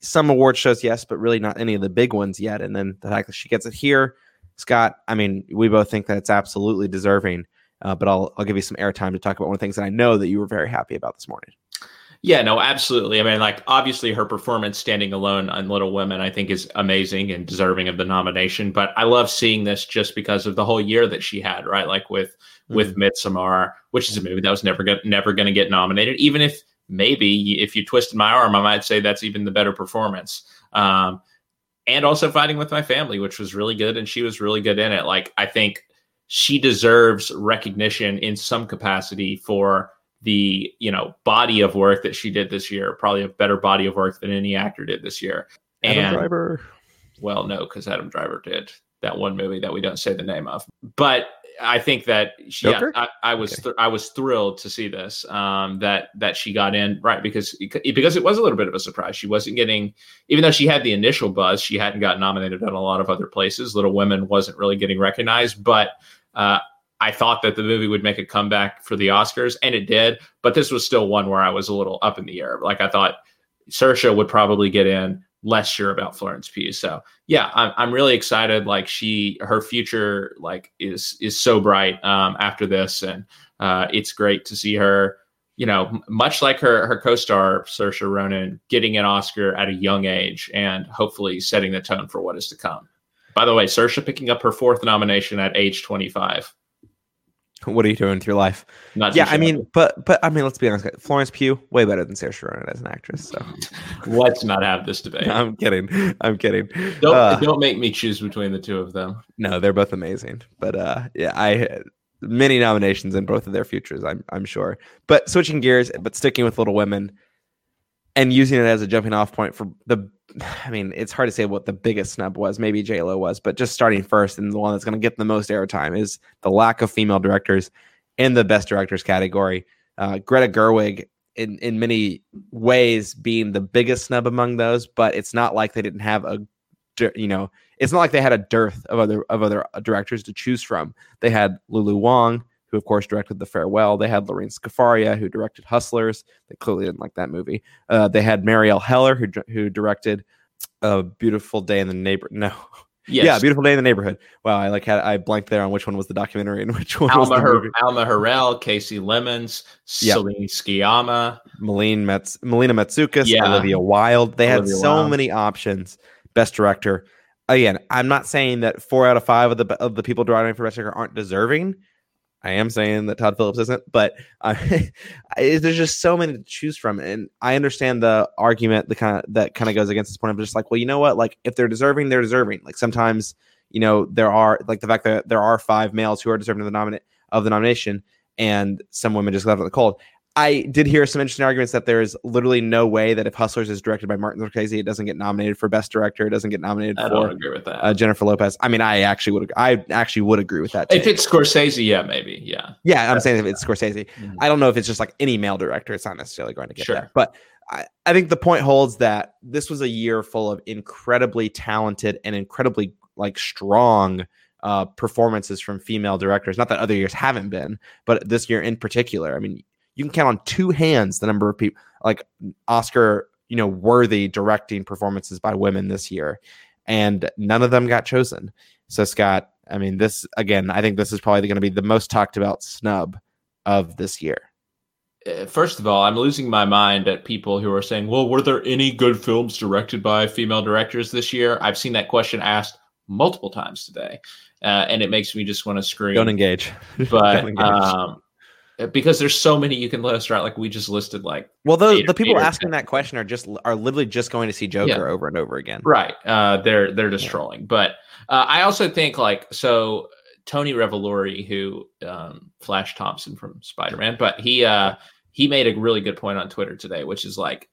A: Some award shows, yes, but really not any of the big ones yet. And then the fact that she gets it here, Scott. I mean, we both think that it's absolutely deserving. Uh, but I'll I'll give you some airtime to talk about one of the things that I know that you were very happy about this morning.
B: Yeah, no, absolutely. I mean, like obviously her performance standing alone on Little Women, I think is amazing and deserving of the nomination. But I love seeing this just because of the whole year that she had, right? Like with mm-hmm. with Midsommar, which is a movie that was never get, never going to get nominated, even if maybe if you twisted my arm, I might say that's even the better performance. Um, and also fighting with my family, which was really good, and she was really good in it. Like I think she deserves recognition in some capacity for the you know body of work that she did this year probably a better body of work than any actor did this year
A: and Adam Driver
B: well no because Adam Driver did that one movie that we don't say the name of but I think that she, yeah, I, I, was okay. th- I was thrilled to see this um, that that she got in right because because it was a little bit of a surprise. She wasn't getting even though she had the initial buzz, she hadn't gotten nominated in a lot of other places. Little Women wasn't really getting recognized, but uh, I thought that the movie would make a comeback for the Oscars, and it did. But this was still one where I was a little up in the air. Like I thought Saoirse would probably get in. Less sure about Florence Pugh. So yeah, I'm I'm really excited. Like she, her future like is is so bright um, after this, and uh, it's great to see her. You know, much like her her co-star Saoirse Ronan getting an Oscar at a young age, and hopefully setting the tone for what is to come. By the way, Saoirse picking up her fourth nomination at age 25
A: what are you doing with your life? Not yeah, I mean, but but I mean, let's be honest. Florence Pugh way better than Saoirse Ronan as an actress. So *laughs*
B: let's not have this debate.
A: I'm kidding. I'm kidding.
B: Don't uh, don't make me choose between the two of them.
A: No, they're both amazing. But uh, yeah, I many nominations in both of their futures. I'm I'm sure. But switching gears, but sticking with Little Women and using it as a jumping off point for the I mean, it's hard to say what the biggest snub was. Maybe J Lo was, but just starting first and the one that's going to get the most airtime is the lack of female directors in the best directors category. Uh, Greta Gerwig, in in many ways, being the biggest snub among those, but it's not like they didn't have a you know, it's not like they had a dearth of other of other directors to choose from. They had Lulu Wang, who of course directed The Farewell. They had Lorene Scafaria, who directed Hustlers. They clearly didn't like that movie. Uh, they had Marielle Heller, who who directed A Beautiful Day in the Neighbor. No. Yes. Yeah, beautiful day in the neighborhood. Wow, I like had I blanked there on which one was the documentary and *laughs* which one
B: Alma
A: was the
B: Her-
A: movie.
B: Alma Har'el, Kasi Lemmons,
A: Yep.
B: Celine Sciamma.
A: Melina Mets- Melina Matsoukas,
B: Yeah.
A: Olivia Wilde. They had so
B: Wilde.
A: many options. Best director. Again, I'm not saying that four out of five of the of the people driving for best director aren't deserving. I am saying that Todd Phillips isn't, but uh, *laughs* there's just so many to choose from, and I understand the argument the kind of that kind of goes against this point. I'm just like, well, you know what? Like, if they're deserving, they're deserving. Like sometimes, you know, there are like the fact that there are five males who are deserving of the nominate of the nomination, and some women just left in the cold. I did hear some interesting arguments that there is literally no way that if Hustlers is directed by Martin Scorsese, it doesn't get nominated for Best Director. It doesn't get nominated
B: I don't
A: for
B: agree with that.
A: uh, Jennifer Lopez. I mean, I actually would. I actually would agree with that.
B: if it's Scorsese, yeah, maybe, yeah.
A: yeah, I'm saying if it's Scorsese.
B: Mhm.
A: I don't know if it's just like any male director. It's not necessarily going to get
B: Sure.
A: there. But I, I think the point holds that this was a year full of incredibly talented and incredibly like strong uh, performances from female directors. Not that other years haven't been, but this year in particular. I mean, you can count on two hands the number of people like Oscar, you know, worthy directing performances by women this year, and none of them got chosen. So Scott, I mean, this again, I think this is probably going to be the most talked about snub of this year.
B: Uh, First of all, I'm losing my mind at people who are saying, "Well, were there any good films directed by female directors this year?" I've seen that question asked multiple times today, uh, and it makes me just want to scream.
A: Don't engage. *laughs*
B: but
A: Don't engage.
B: um, because there's so many you can list, right? Like we just listed, like
A: well, the, the people asking that question are just are literally just going to see Joker
B: Yeah.
A: over and over again.
B: Right. Uh, they're they're just
A: Yeah.
B: trolling. But uh, I also think like so Tony Revolori, who um, Flash Thompson from Spider Man, but he uh, he made a really good point on Twitter today, which is like.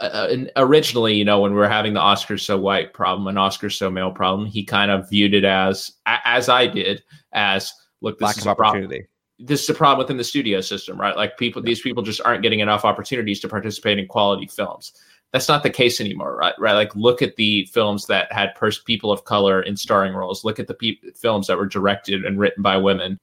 B: Uh, originally, you know, when we were having the Oscars so white problem and Oscars so male problem, he kind of viewed it as, as I did, as look, this
A: Lack
B: is
A: of
B: a problem
A: opportunity.
B: This is a problem within the studio system, right? Like people, these people just aren't getting enough opportunities to participate in quality films. That's not the case anymore, right? Right? Like look at the films that had pers- people of color in starring roles. Look at the pe- films that were directed and written by women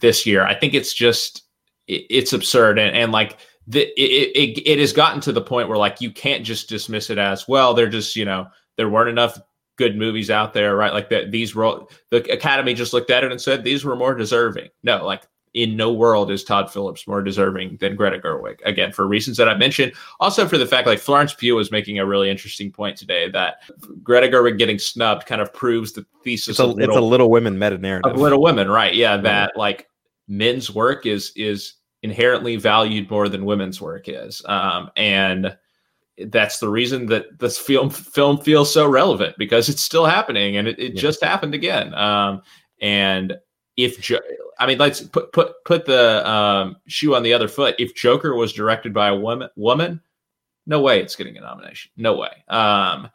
B: this year. I think it's just it, it's absurd and, and like the, it, it it has gotten to the point where like you can't just dismiss it as well. They're just you know there weren't enough good movies out there, right? Like that these role the Academy just looked at it and said these were more deserving. No, like in no world is Todd Phillips more deserving than Greta Gerwig. Again, for reasons that I mentioned. Also for the fact like Florence Pugh was making a really interesting point today that Greta Gerwig getting snubbed kind of proves the thesis
A: It's a
B: of
A: it's a
B: Little,
A: Little Women meta narrative.
B: of Little Women, right? Yeah, that like men's work is is inherently valued more than women's work is. Um, and that's the reason that this film film feels so relevant because it's still happening and it, it
A: Yeah.
B: just happened again. Um, and if jo- I mean, let's put put put the um, shoe on the other foot. If Joker was directed by a woman, woman, no way it's getting a nomination. No way. Um,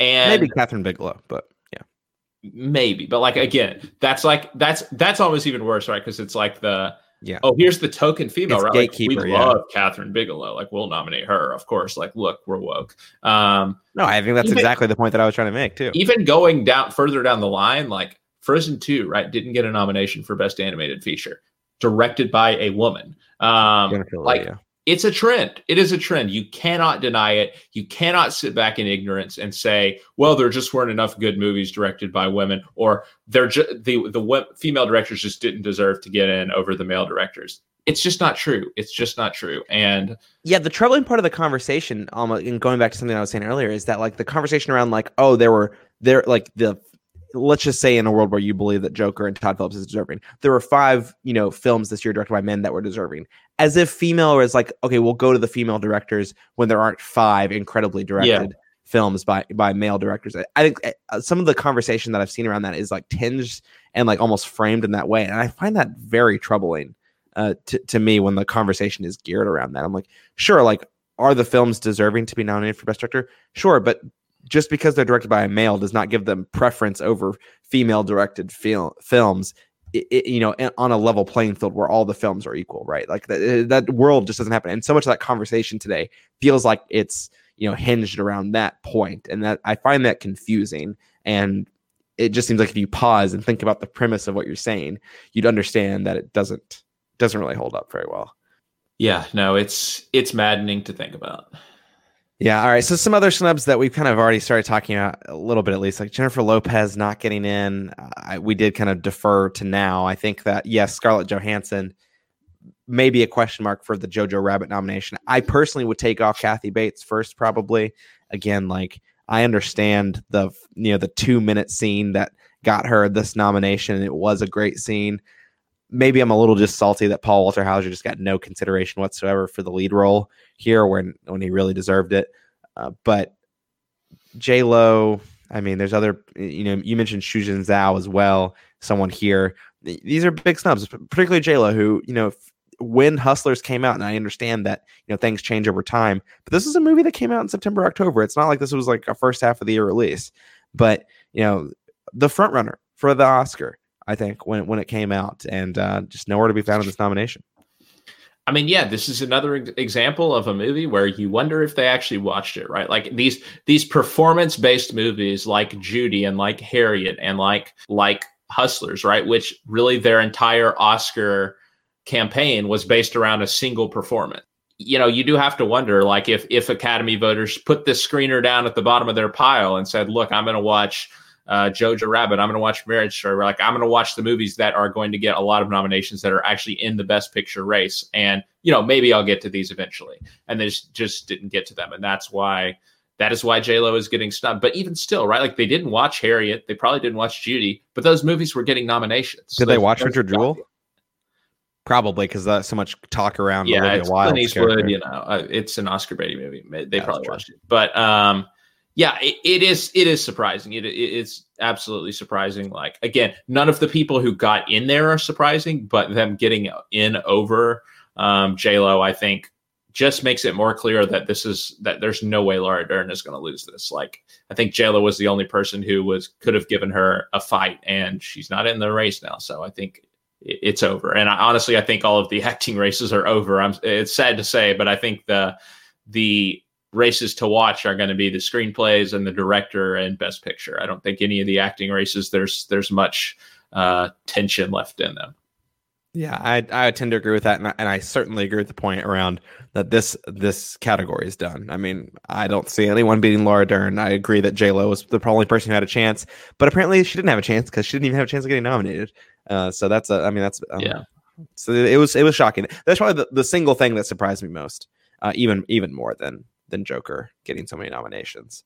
B: and
A: Maybe Kathryn Bigelow, but yeah.
B: maybe but like again that's like that's that's almost even worse right because it's like the
A: Yeah.
B: oh here's the token female
A: It's
B: right like, we
A: yeah.
B: love kathryn bigelow like we'll nominate her of course like look we're woke um
A: No, I think that's
B: Even-
A: exactly the point that I was trying to make too.
B: even going down further down the line like frozen 2 right didn't get a nomination for best animated feature directed by a woman um like it's a trend. It is a trend. You cannot deny it. You cannot sit back in ignorance and say, "Well, there just weren't enough good movies directed by women," or "They're ju- the the female directors just didn't deserve to get in over the male directors." It's just not true. It's just not true. And
A: Yeah, the troubling part of the conversation, um, and going back to something I was saying earlier, is that like the conversation around like, oh, there were there like the let's just say in a world where you believe that Joker and Todd Phillips is deserving, there were five, you know, films this year directed by men that were deserving. As if female was like, okay, we'll go to the female directors when there aren't five incredibly directed films by by male directors. I, I think uh, some of the conversation that I've seen around that is like tinged and like almost framed in that way, and I find that very troubling uh, to to me when the conversation is geared around that. I'm like, sure, like are the films deserving to be nominated for best director? Sure, but just because they're directed by a male does not give them preference over female directed fil- films. i- i- you know, on a level playing field where all the films are equal, right? Like that, uh, that world just doesn't happen. And so much of that conversation today feels like it's you know hinged around that point, and that I find that confusing. And it just seems like if you pause and think about the premise of what you're saying, you'd understand that it doesn't doesn't really hold up very well.
B: Yeah, no, it's it's maddening to think about.
A: Yeah. All right. So some other snubs that we've kind of already started talking about a little bit, at least, like Jennifer Lopez not getting in. I, we did kind of defer to now. I think that yes, Scarlett Johansson may be a question mark for the Jojo Rabbit nomination. I personally would take off Kathy Bates first, probably. Again, like I understand the you know the two minute scene that got her this nomination. It was a great scene. Maybe I'm a little just salty that Paul Walter Hauser just got no consideration whatsoever for the lead role here when when he really deserved it. Uh, but J Lo, I mean, there's other. You know, you mentioned Shuzhen Zhao as well. Someone here. These are big snubs, particularly J Lo, who you know when Hustlers came out, and I understand that you know things change over time, but this is a movie that came out in September, October. It's not like this was like a first half of the year release, but you know the front runner for the Oscar, I think when when it came out, and uh, just nowhere to be found in this nomination.
B: I mean, yeah, this is another example of a movie where you wonder if they actually watched it, right? Like these these performance based movies, like Judy and like Harriet and like like Hustlers, right? Which really their entire Oscar campaign was based around a single performance. You know, you do have to wonder, like, if if Academy voters put this screener down at the bottom of their pile and said, "Look, I'm going to watch uh, Jojo Rabbit. I'm going to watch Marriage Story. Like I'm going to watch the movies that are going to get a lot of nominations that are actually in the Best Picture race, and you know maybe I'll get to these eventually. And they just, just didn't get to them, and that's why that is why J Lo is getting snubbed. But even still, right? Like they didn't watch Harriet, they probably didn't watch Judy, but those movies were getting nominations.
A: Did they watch Richard Jewell? Probably because there's so much talk around.
B: Yeah, it's Clint Eastwood. You know, uh, it's an Oscar Beatty movie. They yeah, probably watched it, but um, yeah, it, it is. It is surprising. It, it, it's absolutely surprising. Like again, none of the people who got in there are surprising, but them getting in over um, J Lo, I think, just makes it more clear that this is that there's no way Laura Dern is going to lose this. Like I think J Lo was the only person who was could have given her a fight, and she's not in the race now. So I think it's over. And I, honestly, I think all of the *laughs* acting races are over. I'm, it's sad to say, but I think the the races to watch are going to be the screenplays and the director and best picture. I don't think any of the acting races there's there's much uh, tension left in them.
A: Yeah, I I tend to agree with that, and I, and I certainly agree with the point around that this this category is done. I mean, I don't see anyone beating Laura Dern. I agree that J Lo was the only person who had a chance, but apparently she didn't have a chance because she didn't even have a chance of getting nominated. Uh, so that's a, I mean, that's
B: um, yeah.
A: So it was it was shocking. That's probably the, the single thing that surprised me most, uh, even even more than than Joker getting so many nominations.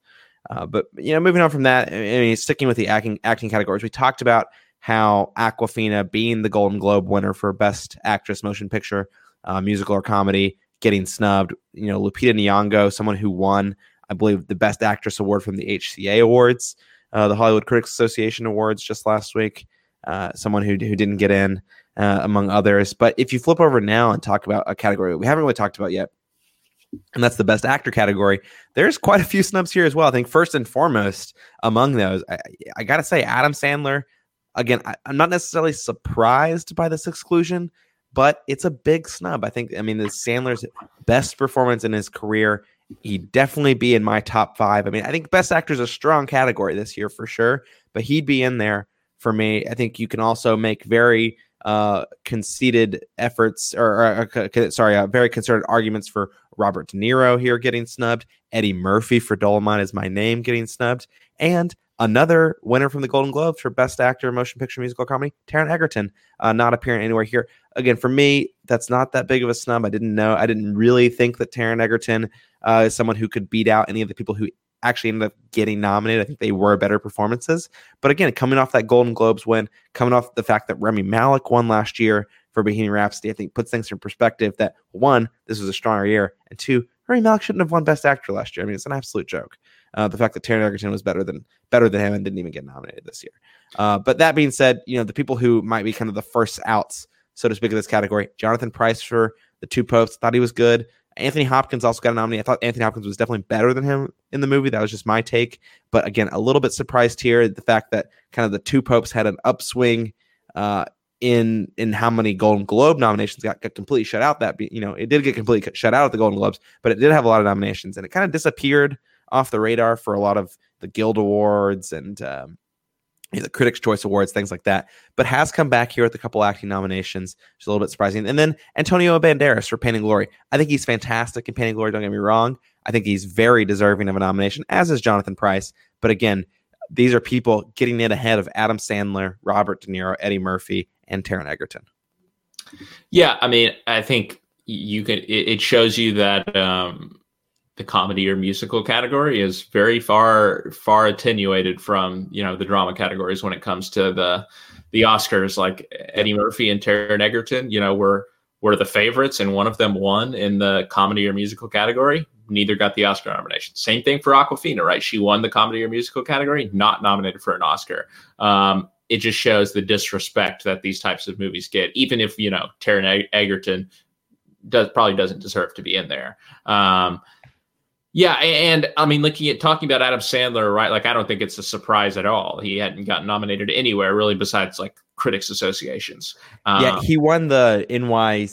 A: Uh, but you know, moving on from that, I mean, sticking with the acting acting categories, we talked about how Awkwafina being the Golden Globe winner for Best Actress Motion Picture, uh, Musical or Comedy, getting snubbed. You know, Lupita Nyong'o, someone who won, I believe, the Best Actress award from the HCA Awards, uh, the Hollywood Critics Association Awards, just last week. Uh, someone who who didn't get in, uh, among others. But if you flip over now and talk about a category we haven't really talked about yet, and that's the best actor category. There's quite a few snubs here as well. I think first and foremost among those, I, I got to say, Adam Sandler. Again, I, I'm not necessarily surprised by this exclusion, but it's a big snub. I think, I mean, this Sandler's best performance in his career. He'd definitely be in my top five. I mean, I think best actor is a strong category this year for sure, but he'd be in there for me. I think you can also make very uh, conceded efforts or, or uh, sorry, uh, very concerted arguments for Robert De Niro here getting snubbed, Eddie Murphy for Dolomite is my name getting snubbed, and another winner from the Golden Globes for Best Actor, Motion Picture, Musical Comedy, Taron Egerton, uh, not appearing anywhere here. Again, for me, that's not that big of a snub. I didn't know. I didn't really think that Taron Egerton uh, is someone who could beat out any of the people who actually ended up getting nominated. I think they were better performances. But again, coming off that Golden Globes win, coming off the fact that Rami Malek won last year for Bohemian Rhapsody, I think puts things in perspective that one, this was a stronger year, and two, Harry Malek shouldn't have won Best Actor last year. I mean, it's an absolute joke. Uh, the fact that Taron Egerton was better than better than him and didn't even get nominated this year. Uh, but that being said, you know the people who might be kind of the first outs, so to speak, of this category, Jonathan Pryce for the two popes, thought he was good. Anthony Hopkins also got a nominee. I thought Anthony Hopkins was definitely better than him in the movie. That was just my take. But again, a little bit surprised here the fact that kind of the two popes had an upswing uh, in in how many Golden Globe nominations got, got completely shut out. That you know, it did get completely shut out at the Golden Globes, but it did have a lot of nominations, and it kind of disappeared off the radar for a lot of the Guild Awards and um, the Critics' Choice Awards, things like that. But has come back here with a couple acting nominations, which is a little bit surprising. And then Antonio Banderas for Pain and Glory. I think he's fantastic in Pain and Glory. Don't get me wrong. I think he's very deserving of a nomination, as is Jonathan Pryce. But again, these are people getting in ahead of Adam Sandler, Robert De Niro, Eddie Murphy, and Taron Egerton.
B: Yeah, I mean, I think you can. It, shows you that um, the comedy or musical category is very far far attenuated from you know the drama categories when it comes to the the Oscars. Like Eddie Murphy and Taron Egerton, you know, were were the favorites, and one of them won in the comedy or musical category. Neither got the Oscar nomination. Same thing for Awkwafina, right? She won the comedy or musical category, not nominated for an Oscar. Um, it just shows the disrespect that these types of movies get, even if you know Taron Egerton does probably doesn't deserve to be in there. Um, yeah, and I mean, looking at talking about Adam Sandler, right? Like, I don't think it's a surprise at all. He hadn't gotten nominated anywhere really, besides like critics associations.
A: Um, yeah, he won the NY,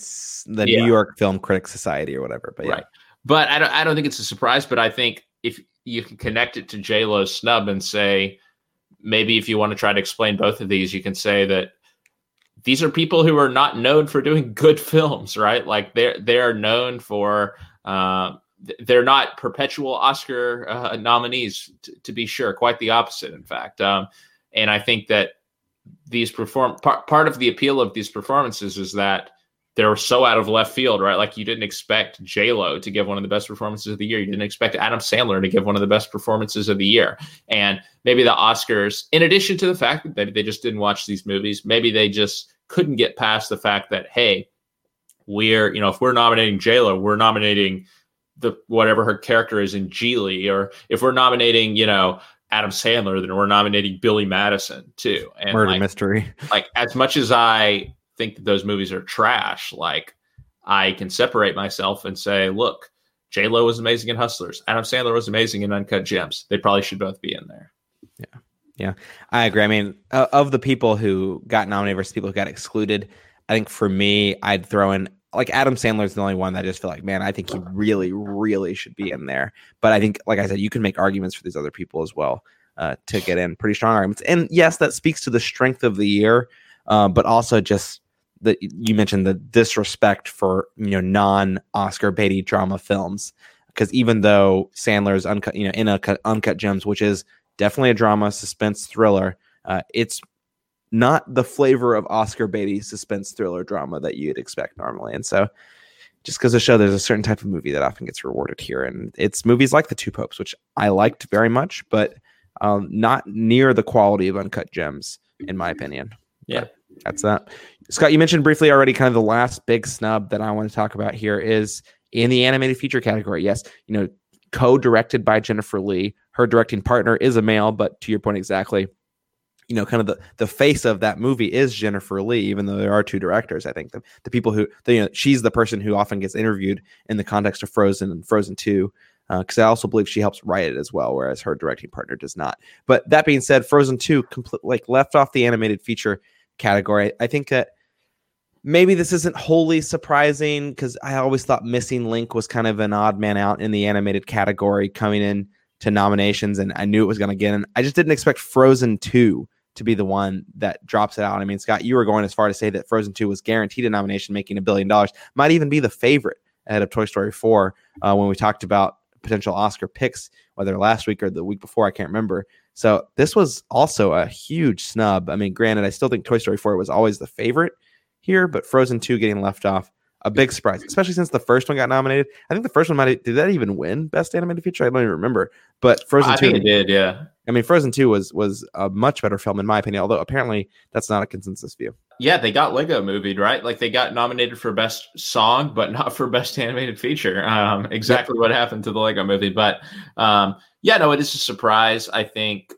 A: the yeah. New York Film Critics Society or whatever. But yeah. right,
B: but I don't, I don't think it's a surprise. But I think if you can connect it to J Lo's snub and say maybe if you want to try to explain both of these, you can say that these are people who are not known for doing *laughs* good films, right? Like they're they're known for. Uh, they're not perpetual Oscar uh, nominees, t- to be sure. Quite the opposite, in fact. Um, and I think that these perform part part of the appeal of these performances is that they're so out of left field, right? Like you didn't expect J Lo to give one of the best performances of the year. You didn't expect Adam Sandler to give one of the best performances of the year. And maybe the Oscars, in addition to the fact that they just didn't watch these movies, maybe they just couldn't get past the fact that hey, we're you know if we're nominating J Lo, we're nominating the whatever her character is in Gigli, or if we're nominating you know Adam Sandler, then we're nominating Billy Madison too.
A: And Murder like, mystery.
B: Like as much as I think that those movies are trash, like I can separate myself and say, look, J Lo was amazing in Hustlers. Adam Sandler was amazing in Uncut Gems. They probably should both be in there.
A: Yeah, yeah, I agree. I mean, uh, of the people who got nominated versus people who got excluded, I think for me, I'd throw in like Adam Sandler's the only one that I just feel like, man, I think he really, really should be in there. But I think, like I said, you can make arguments for these other people as well uh, to get in. Pretty strong arguments. And yes, that speaks to the strength of the year, uh, but also just that you mentioned the disrespect for you know non-Oscar Beatty drama films. Because even though Sandler's uncut, you know, in a uncut gems, which is definitely a drama, suspense thriller, uh, it's not the flavor of Oscar Beatty suspense thriller drama that you'd expect normally. And so just because of show there's a certain type of movie that often gets rewarded here. And it's movies like The Two Popes, which I liked very much, but um, not near the quality of Uncut Gems, in my opinion.
B: Yeah.
A: But that's that. Scott, you mentioned briefly already kind of the last big snub that I want to talk about here is in the animated feature category. Yes, you know, co-directed by Jennifer Lee. Her directing partner is a male, but to your point exactly, you know, kind of the, the face of that movie is Jennifer Lee, even though there are two directors. I think the, the people who, the, you know, she's the person who often gets interviewed in the context of Frozen and Frozen 2, because uh, I also believe she helps write it as well, whereas her directing partner does not. But that being said, Frozen 2 complete, like left off the animated feature category. I think that maybe this isn't wholly surprising because I always thought Missing Link was kind of an odd man out in the animated category coming in to nominations, and I knew it was going to get in. I just didn't expect Frozen 2 to be the one that drops it out. I mean, Scott, you were going as far to say that Frozen 2 was guaranteed a nomination, making a billion dollars, might even be the favorite ahead of Toy Story 4 uh, when we talked about potential Oscar picks, whether last week or the week before, I can't remember. So this was also a huge snub. I mean, granted, I still think Toy Story 4 was always the favorite here, but Frozen 2 getting left off a big surprise, especially since the first one got nominated. I think the first one might did that even win Best Animated Feature? I don't even remember. But Frozen I 2
B: think it did, yeah.
A: I mean, Frozen 2 was was a much better film in my opinion, although apparently that's not a consensus view.
B: Yeah, they got Lego movie, right? Like they got nominated for best song, but not for best animated feature. Um, exactly what happened to the Lego movie. But um, yeah, no, it is a surprise. I think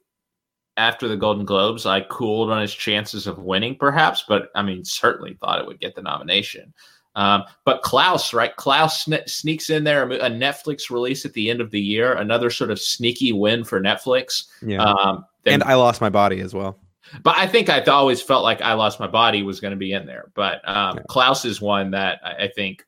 B: after the Golden Globes, I cooled on his chances of winning, perhaps, but I mean, certainly thought it would get the nomination. Um, but Klaus, right? Klaus sne- sneaks in there, a Netflix release at the end of the year, another sort of sneaky win for Netflix.
A: Yeah. Um, and I lost my body as well.
B: But I think I always felt like I Lost My Body was going to be in there. But um, yeah. Klaus is one that I think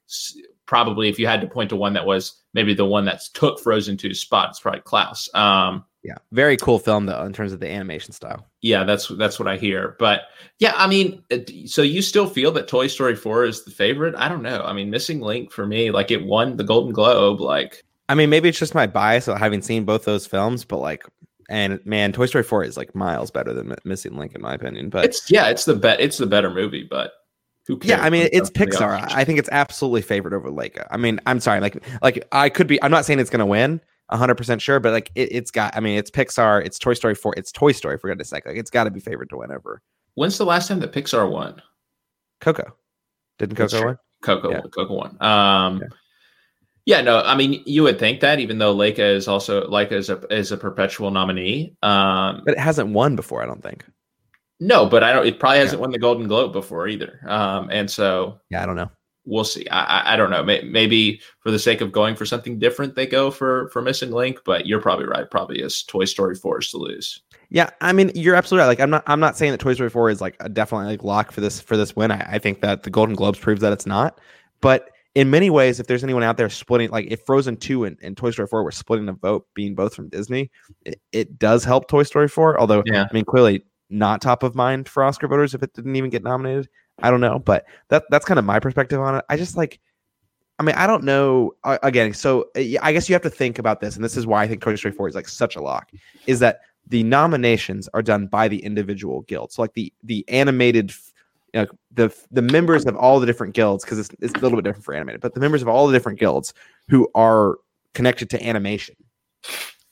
B: probably, if you had to point to one that was maybe the one that took Frozen 2's spot, it's probably Klaus. Um,
A: yeah, very cool film though in terms of the animation style.
B: Yeah, that's that's what I hear. But yeah, I mean, uh, so you still feel that Toy Story 4 is the favorite? I don't know. I mean, Missing Link for me, like it won the Golden Globe. Like,
A: I mean, maybe it's just my bias of having seen both those films, but like and man, Toy Story 4 is like miles better than Missing Link in my opinion. But
B: it's yeah, it's the bet it's the better movie, but
A: who cares? Yeah, I mean it's Pixar. I think it's absolutely favored over Laika. I mean, I'm sorry, like like I could be I'm not saying it's gonna win 100% sure, but like it, has got I mean, it's Pixar, it's Toy Story 4, it's Toy Story for goodness sake. Like it's gotta be favored to win ever.
B: When's the last time that Pixar won?
A: Coco. Didn't Coco win?
B: Coco, yeah. Coco won. Um yeah. Yeah, no, I mean you would think that even though Laika is also Laika is a is a perpetual nominee, um,
A: but it hasn't won before. I don't think.
B: No, but I don't. It probably hasn't yeah. won the Golden Globe before either. Um, and so
A: yeah, I don't know.
B: We'll see. I, I don't know. Maybe for the sake of going for something different, they go for for Missing Link. But you're probably right. Probably is Toy Story Four is to lose.
A: Yeah, I mean you're absolutely right. Like I'm not I'm not saying that Toy Story Four is like a definitely like lock for this for this win. I, I think that the Golden Globes proves that it's not. But in many ways, if there's anyone out there splitting, like if Frozen 2 and, and Toy Story 4 were splitting a vote, being both from Disney, it, it does help Toy Story 4. Although, yeah. I mean, clearly not top of mind for Oscar voters if it didn't even get nominated. I don't know, but that that's kind of my perspective on it. I just like, I mean, I don't know. Uh, again, so uh, I guess you have to think about this, and this is why I think Story 4 is like such a lock, is that the nominations are done by the individual guilds, So like the the animated you know, the the members of all the different guilds because it's, it's a little bit different for animated, but the members of all the different guilds who are connected to animation,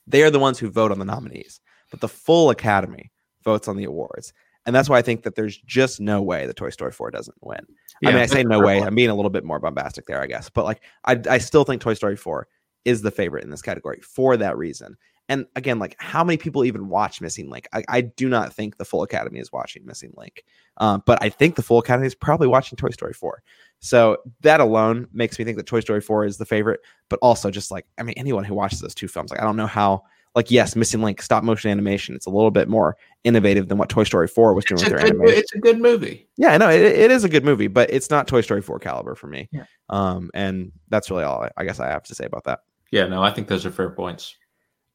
A: they are the ones who vote on the nominees. But the full Academy votes on the awards, and that's why I think that there's just no way that Toy Story 4 doesn't win. Yeah, I mean, I say no way. I'm being a little bit more bombastic there, I guess, but like I I still think Toy Story 4 is the favorite in this category for that reason. And again, like how many people even watch Missing Link? I, I do not think the full Academy is watching Missing Link, um, but I think the full Academy is probably watching Toy Story 4. So that alone makes me think that Toy Story 4 is the favorite. But also, just like I mean, anyone who watches those two films, like I don't know how. Like yes, Missing Link stop motion animation. It's a little bit more innovative than what Toy Story 4 was doing
B: it's
A: with their
B: good,
A: animation.
B: It's a good movie.
A: Yeah, I know it, it is a good movie, but it's not Toy Story 4 caliber for me. Yeah. Um, and that's really all I, I guess I have to say about that.
B: Yeah, no, I think those are fair points.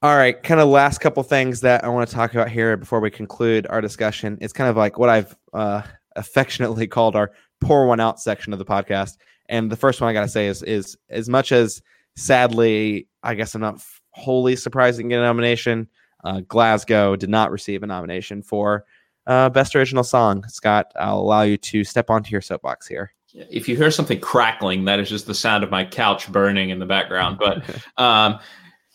A: All right, kind of last couple things that I want to talk about here before we conclude our discussion. It's kind of like what I've uh, affectionately *laughs* called our pour one out section of the podcast. And the first one I got to say is is as much as sadly, I guess I'm not wholly surprising to get a nomination. Uh, Glasgow did not receive a nomination for uh, best original song. Scott, I'll allow you to step onto your soapbox here.
B: If you hear something crackling, that is just the sound of my couch burning in the background. But *laughs* um,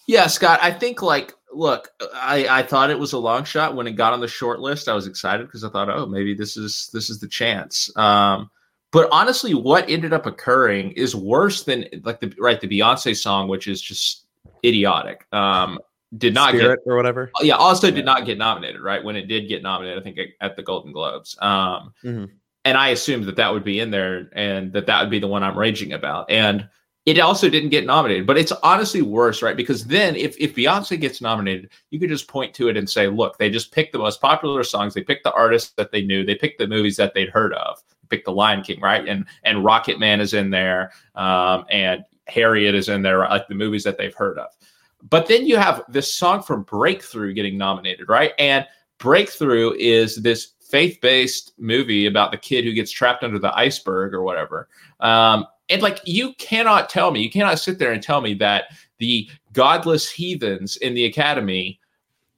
B: yeah, Scott, I think like look, I, I thought it was a long shot when it got on the short list. I was excited because I thought, oh, maybe this is this is the chance. Um, but honestly, what ended up occurring is worse than like the right the Beyonce song, which is just idiotic. Um, did not
A: Spirit get or whatever.
B: Yeah, also did not get nominated. Right when it did get nominated, I think at the Golden Globes. Um, mm-hmm. and I assumed that that would be in there and that that would be the one I'm raging about. And it also didn't get nominated, but it's honestly worse, right? Because then if, if Beyonce gets nominated, you could just point to it and say, look, they just picked the most popular songs. They picked the artists that they knew. They picked the movies that they'd heard of. Picked The Lion King, right? And and Rocket Man is in there. Um, and Harriet is in there, like the movies that they've heard of. But then you have this song from Breakthrough getting nominated, right? And Breakthrough is this faith-based movie about the kid who gets trapped under the iceberg or whatever. Um, and like you cannot tell me, you cannot sit there and tell me that the godless heathens in the academy,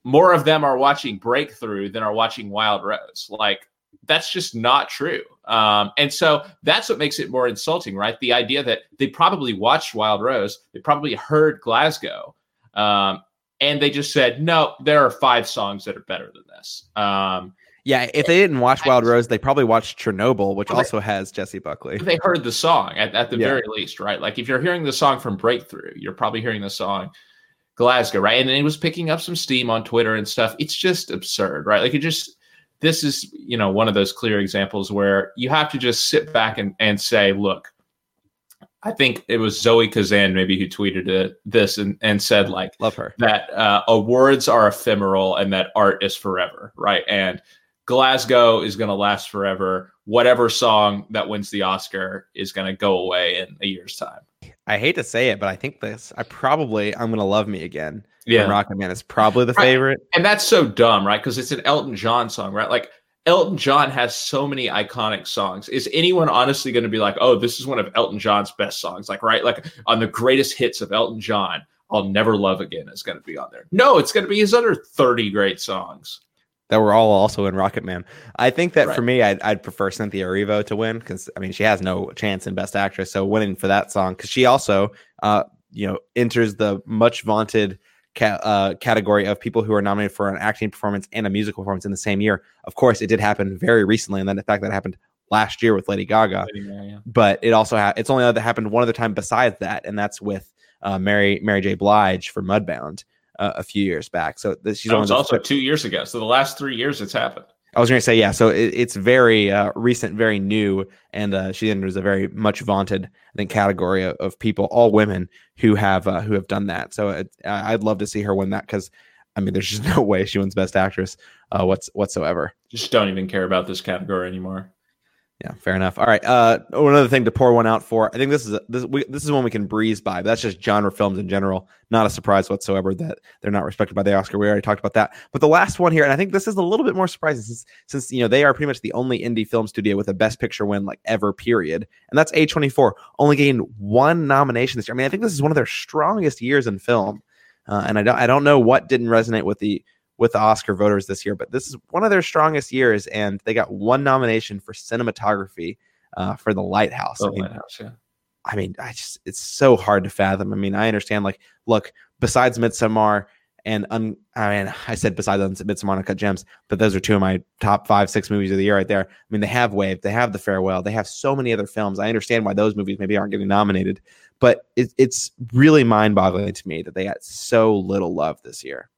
B: more of them are watching Breakthrough than are watching Wild Rose. Like that's just not true. Um, and so that's what makes it more insulting, right? The idea that they probably watched Wild Rose, they probably heard Glasgow, um, and they just said, no, there are five songs that are better than this. Um,
A: yeah, if they didn't watch Wild Rose, they probably watched Chernobyl, which also has Jessie Buckley.
B: They heard the song at, at the yeah. very least, right? Like if you're hearing the song from Breakthrough, you're probably hearing the song Glasgow, right? And then it was picking up some steam on Twitter and stuff. It's just absurd, right? Like it just this is, you know, one of those clear examples where you have to just sit back and, and say, look, I think it was Zoe Kazan maybe who tweeted it, this and, and said like
A: love her
B: that uh, awards are ephemeral and that art is forever, right? And Glasgow is going to last forever. Whatever song that wins the Oscar is going to go away in a year's time.
A: I hate to say it, but I think this. I probably I'm gonna love me again.
B: Yeah,
A: Rocket Man is probably the
B: Right.
A: favorite.
B: and that's so dumb, right? Because it's an Elton John song, right? Like Elton John has so many iconic songs. Is anyone honestly going to be like, "Oh, this is one of Elton John's best songs"? Like, right? Like on the greatest hits of Elton John, "I'll Never Love Again" is going to be on there. No, it's going to be his other thirty great songs.
A: that were all also in Rocket Man. I think that for me, I'd, I'd prefer Cynthia Erivo to win because I mean she has no chance in Best Actress. So winning for that song because she also, uh, you know, enters the much vaunted ca- uh, category of people who are nominated for an acting performance and a musical performance in the same year. Of course, it did happen very recently, and then the fact that happened last year with Lady Gaga. But it also ha- it's only that happened one other time besides that, and that's with uh, Mary Mary J. Blige for Mudbound. Uh, a few years back, so this, she's
B: That was also two years ago. So the last three years, it's happened.
A: I was going to say, yeah. So it, it's very uh, recent, very new, and uh, she enters a very much vaunted, I think, category of, of people, all women who have uh, who have done that. So it, I'd love to see her win that because, I mean, there's just *laughs* no way she wins Best Actress, uh, what's whatsoever.
B: Just don't even care about this category anymore.
A: Yeah, fair enough. All right. Uh, one other thing to pour one out for. I think this is a, this we, this is one we can breeze by. But that's just genre films in general. Not a surprise whatsoever that they're not respected by the Oscar. We already talked about that. But the last one here, and I think this is a little bit more surprising since since you know they are pretty much the only indie film studio with a Best Picture win like ever. Period. And that's A24, only getting one nomination this year. I mean, I think this is one of their strongest years in film. Uh, and I don't I don't know what didn't resonate with the with the Oscar voters this year, but this is one of their strongest years, and they got one nomination for cinematography uh, for the Lighthouse. I
B: Oh,
A: mean,
B: Lighthouse, yeah.
A: I mean, I just it's so hard to fathom. I mean, I understand. Like, look, besides Midsommar and un, I mean, I said besides Midsommar and Uncut Gems, but those are two of my top five, six movies of the year right there. I mean, they have Wave, they have The Farewell, they have so many other films. I understand why those movies maybe aren't getting nominated, but it, it's really mind-boggling to me that they got so little love this year.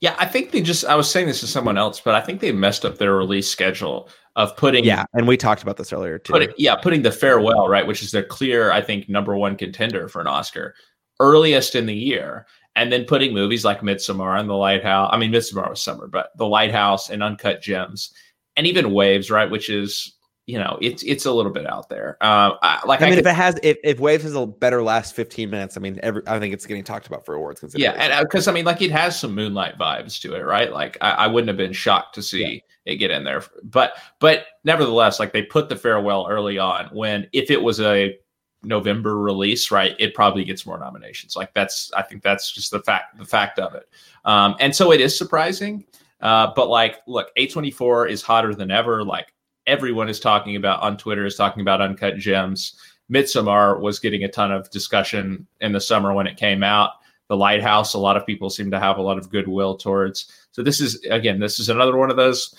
B: Yeah, I think they just. I was saying this to someone else, but I think they messed up their release schedule of putting.
A: Yeah, and we talked about this earlier too.
B: putting yeah, putting the farewell right, which is their clear, I think, number one contender for an Oscar, earliest in the year, and then putting movies like Midsommar and The Lighthouse. I mean, Midsommar was summer, but The Lighthouse and Uncut Gems, and even Waves, right, which is you know it's it's a little bit out there. Um, I, like
A: I
B: I,
A: mean,
B: could-
A: if it has, if, if Waves has a better last 15 minutes, I mean, every, I think it's getting talked about for awards.
B: yeah, and because I mean, like it has some Moonlight vibes to it, right? Like I, I wouldn't have been shocked to see it get in there, but but nevertheless, like they put the farewell early on. When if it was a November release, right, it probably gets more nominations. Like that's I think that's just the fact the fact of it. Um, and so it is surprising, uh, but like look, A twenty four is hotter than ever. Like everyone is talking about on Twitter is talking about Uncut Gems. Midsommar was getting a ton of discussion in the summer when it came out. The Lighthouse, a lot of people seem to have a lot of goodwill towards. So this is again, this is another one of those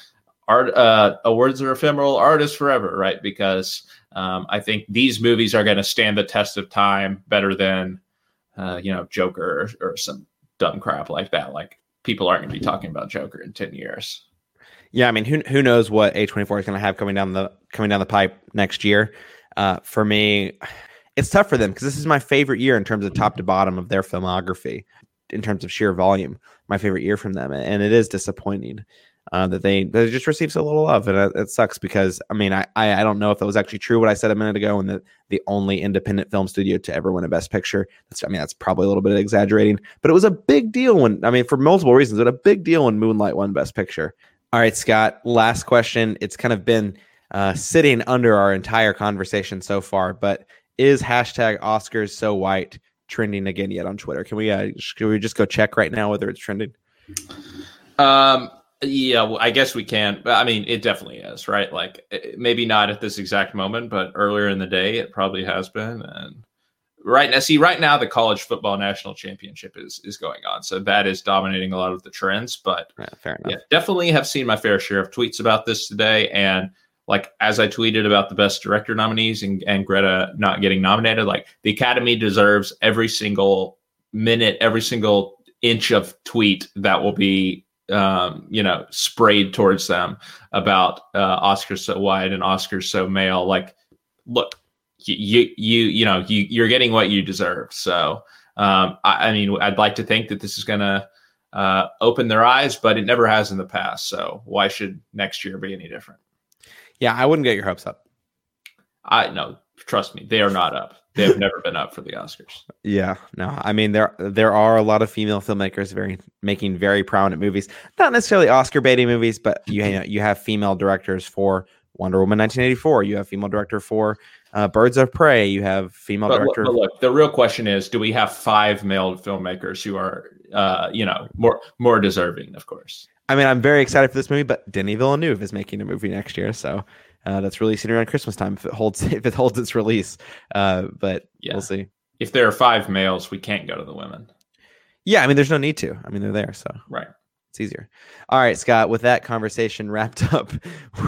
B: art uh, awards are ephemeral, art is forever, right? Because um, I think these movies are going to stand the test of time better than uh, you know Joker or, or some dumb crap like that. Like people aren't going to be talking about Joker in ten years.
A: Yeah, I mean, who who knows what A24 is going to have coming down the coming down the pipe next year? Uh, for me, it's tough for them because this is my favorite year in terms of top to bottom of their filmography, in terms of sheer volume. My favorite year from them, and it is disappointing uh, that they they just received so little love, and it, it sucks because I mean, I, I I don't know if that was actually true what I said a minute ago, and that the only independent film studio to ever win a Best Picture. That's I mean, that's probably a little bit exaggerating, but it was a big deal when I mean, for multiple reasons, but a big deal when Moonlight won Best Picture. All right, Scott. Last question. It's kind of been uh, sitting under our entire conversation so far, but is hashtag Oscars so white trending again yet on Twitter? Can we uh, can we just go check right now whether it's trending?
B: Um, yeah, well, I guess we can. I mean, it definitely is, right? Like eh, maybe not at this exact moment, but earlier in the day, it probably has been. And right now, see, right now, the college football national championship is is going on, so that is dominating a lot of the trends. But
A: Yeah, fair enough.
B: yeah, definitely have seen my fair share of tweets about this today, and like as I tweeted about the best director nominees and, and Greta not getting nominated, like the Academy deserves every single minute, every single inch of tweet that will be um, you know sprayed towards them about uh, Oscars so wide and Oscars so male. Like, look, you you you know you you're getting what you deserve. So um, I, I mean, I'd like to think that this is gonna uh, opened their eyes, but it never has in the past. So why should next year be any different?
A: Yeah, I wouldn't get your hopes up.
B: I no, trust me, they are not up. They have never been up for the Oscars. *laughs*
A: Yeah, no, I mean there there are a lot of female filmmakers very making very prominent movies, not necessarily Oscar baiting movies, but you you, know, you have female directors for Wonder Woman 1984. You have female director for uh, Birds of Prey. You have female
B: but,
A: director.
B: But look, the real question is, do we have five male filmmakers who are, uh, you know, more more deserving? Of course.
A: I mean, I'm very excited for this movie, but Denis Villeneuve is making a movie next year, so uh, that's releasing around Christmas time if it holds *laughs* if it holds its release. Uh, but yeah. we'll see.
B: If there are five males, we can't go to the women.
A: Yeah, I mean, there's no need to. I mean, they're there, so
B: right.
A: It's easier. All right, Scott, with that conversation *laughs* wrapped up,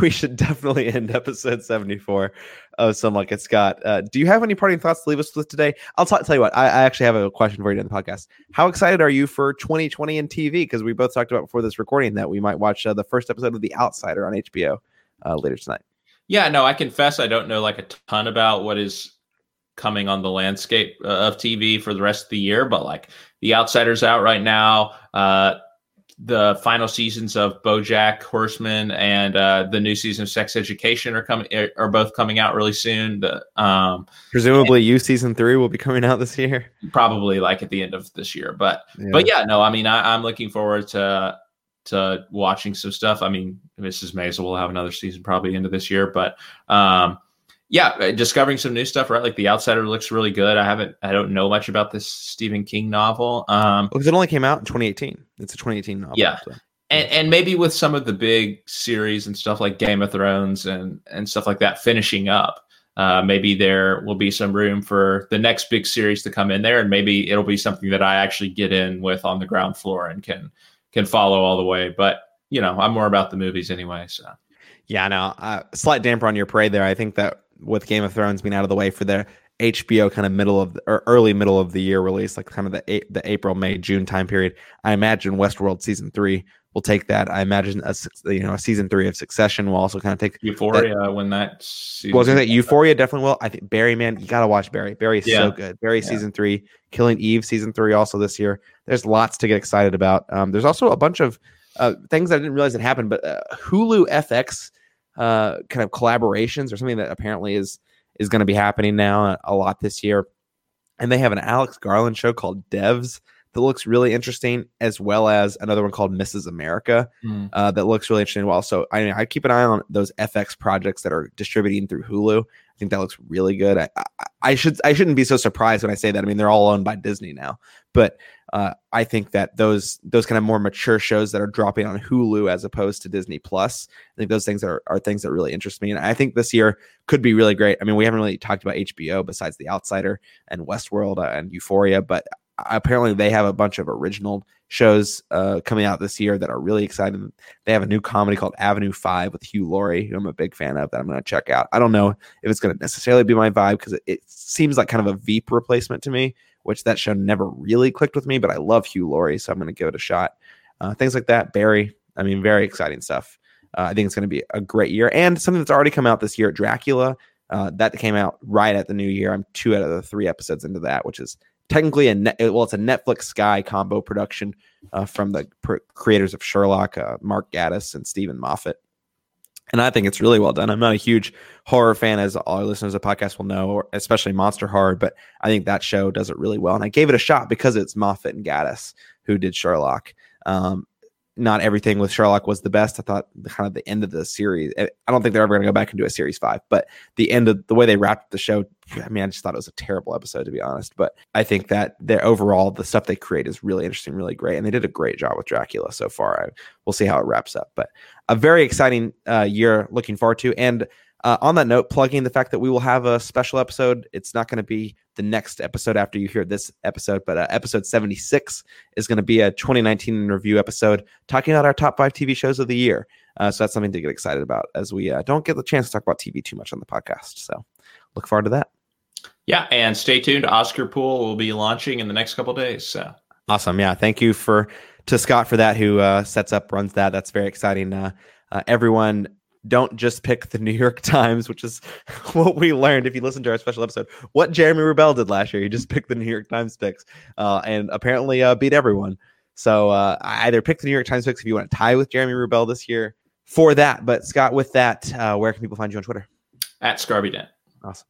A: we should definitely end episode 74 of Some Like Scott. Uh, do you have any parting thoughts to leave us with today? I'll t- tell you what, I, I, actually have a question for you in the podcast. How excited are you for 2020 and TV? Because we both talked about before this recording that we might watch uh, the first episode of The Outsider on HBO uh, later tonight.
B: Yeah, no, I confess I don't know like a ton about what is coming on the landscape uh, of TV for the rest of the year, but like The Outsider's out right now. The final seasons of BoJack Horseman and uh, the new season of Sex Education are coming are both coming out really soon. The, um,
A: Presumably, you season three will be coming out this year.
B: Probably like at the end of this year, but yeah. but yeah, no, I mean, I, am looking forward to to watching some stuff. I mean, Mrs. Maisel will have another season probably into this year, but um, yeah, uh, discovering some new stuff, right? Like The Outsider looks really good. I haven't, I don't know much about this Stephen King novel. Um,
A: because it only came out in 2018. It's a 2018 novel.
B: Yeah. So. And, and maybe with some of the big series and stuff like Game of Thrones and, and stuff like that finishing up, uh, maybe there will be some room for the next big series to come in there. And maybe it'll be something that I actually get in with on the ground floor and can, can follow all the way. But, you know, I'm more about the movies anyway. So.
A: Yeah, no, uh, slight damper on your parade there. I think that with Game of Thrones being out of the way for their HBO kind of middle of or early middle of the year release, like kind of the the April, May, June time period. I imagine Westworld season three will take that. I imagine a you know a season three of Succession will also kind of take
B: Euphoria that, when that.
A: Well, I was gonna say Euphoria definitely will. I think Barry, man, you gotta watch Barry. Barry's yeah. so good. Barry yeah. season three, Killing Eve season three also this year. There's lots to get excited about. Um, there's also a bunch of uh, things I didn't realize had happened, but uh, Hulu FX uh, kind of collaborations or something that apparently is is going to be happening now a lot this year. And they have an Alex Garland show called Devs that looks really interesting, as well as another one called Mrs. America mm. uh, that looks really interesting. Well, so I, I keep an eye on those FX projects that are distributing through Hulu. I think that looks really good. I, I, I should I shouldn't be so surprised when I say that. I mean, they're all owned by Disney now, but uh, I think that those those kind of more mature shows that are dropping on Hulu as opposed to Disney Plus, I think those things are, are things that really interest me. And I think this year could be really great. I mean, we haven't really talked about HBO besides The Outsider and Westworld uh, and Euphoria, but apparently they have a bunch of original shows uh, coming out this year that are really exciting. They have a new comedy called Avenue Five with Hugh Laurie, who I'm a big fan of. That I'm going to check out. I don't know if it's going to necessarily be my vibe because it, it seems like kind of a Veep replacement to me which that show never really clicked with me, but I love Hugh Laurie, so I'm going to give it a shot. Uh, things like that. Barry, I mean, very exciting stuff. Uh, I think it's going to be a great year. And something that's already come out this year, Dracula, uh, that came out right at the new year. I'm two out of the three episodes into that, which is technically a net, well, it's a Netflix Sky combo production uh, from the pr- creators of Sherlock, uh, Mark Gatiss and Steven Moffat and I think it's really well done. I'm not a huge horror fan, as all our listeners of the podcast will know, especially monster horror, but I think that show does it really well. And I gave it a shot because it's Moffat and Gatiss who did Sherlock. Um, not everything with Sherlock was the best. I thought the kind of the end of the series. Eh, I don't think they're ever going to go back and do a series five, but the end of the way they wrapped the show. I mean, I just thought it was a terrible episode to be honest. But I think that their overall the stuff they create is really interesting, really great, and they did a great job with Dracula so far. I, we'll see how it wraps up, but a very exciting uh, year looking forward to. And uh, on that note, plugging the fact that we will have a special episode. It's not going to be the next episode after you hear this episode, but uh, episode 76 is going to be a 2019 review episode talking about our top five TV shows of the year. Uh, so that's something to get excited about as we uh, don't get the chance to talk about TV too much on the podcast. So look forward to that.
B: Yeah, and stay tuned. Oscar Pool will be launching in the next couple days. So
A: awesome. Yeah, thank you for to Scott for that, who uh, sets up, runs that. That's very exciting. Uh, uh, everyone don't just pick the New York *laughs* Times, which is *laughs* what we learned if you listen to our special episode. What Jeremy Rebell did last year, he just *laughs* picked the New York Times picks uh, and apparently uh, beat everyone. So uh, either pick the New York Times picks if you want to tie with Jeremy Wrubell this year for that. But Scott, with that, uh, where can people find you on Twitter?
B: At Scarby Dent.
A: Awesome.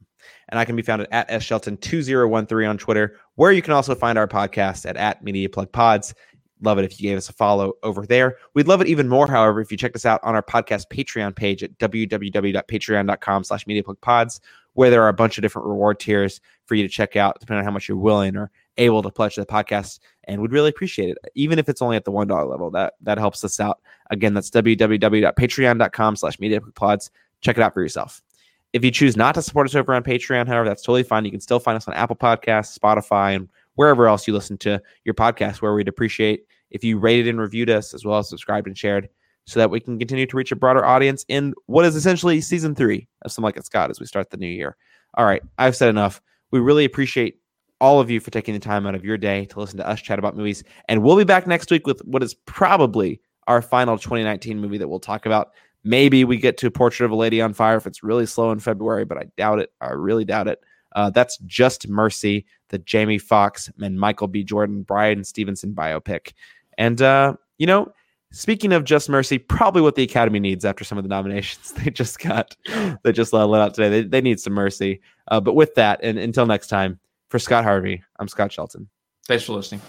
A: And I can be found at, at shelton2013 on Twitter, where you can also find our podcast at, at Media Plug Pods. Love it if you gave us a follow over there. We'd love it even more, however, if you checked us out on our podcast Patreon page at www.patreon.com slash mediaplugpods, where there are a bunch of different reward tiers for you to check out, depending on how much you're willing or able to pledge to the podcast. And we'd really appreciate it. Even if it's only at the $1 level, that that helps us out. Again, that's www.patreon.com slash mediaplugpods. Check it out for yourself. If you choose not to support us over on Patreon, however, that's totally fine. You can still find us on Apple Podcasts, Spotify, and wherever else you listen to your podcast, where we'd appreciate if you rated and reviewed us, as well as subscribed and shared, so that we can continue to reach a broader audience in what is essentially season three of Some Like It Scott as we start the new year. All right, I've said enough. We really appreciate all of you for taking the time out of your day to listen to us chat about movies. And we'll be back next week with what is probably our final 2019 movie that we'll talk about. Maybe we get to Portrait of a Lady on Fire if it's really slow in February, but I doubt it. I really doubt it. Uh, that's Just Mercy, the Jamie Foxx and Michael B. Jordan, Bryan Stevenson biopic. And, uh, you know, speaking of Just Mercy, probably what the Academy needs after some of the nominations *laughs* they just got, they just let, let out today. They, they need some mercy. Uh, but with that, and until next time, for Scott Harvey, I'm Scott Shelton.
B: Thanks for listening.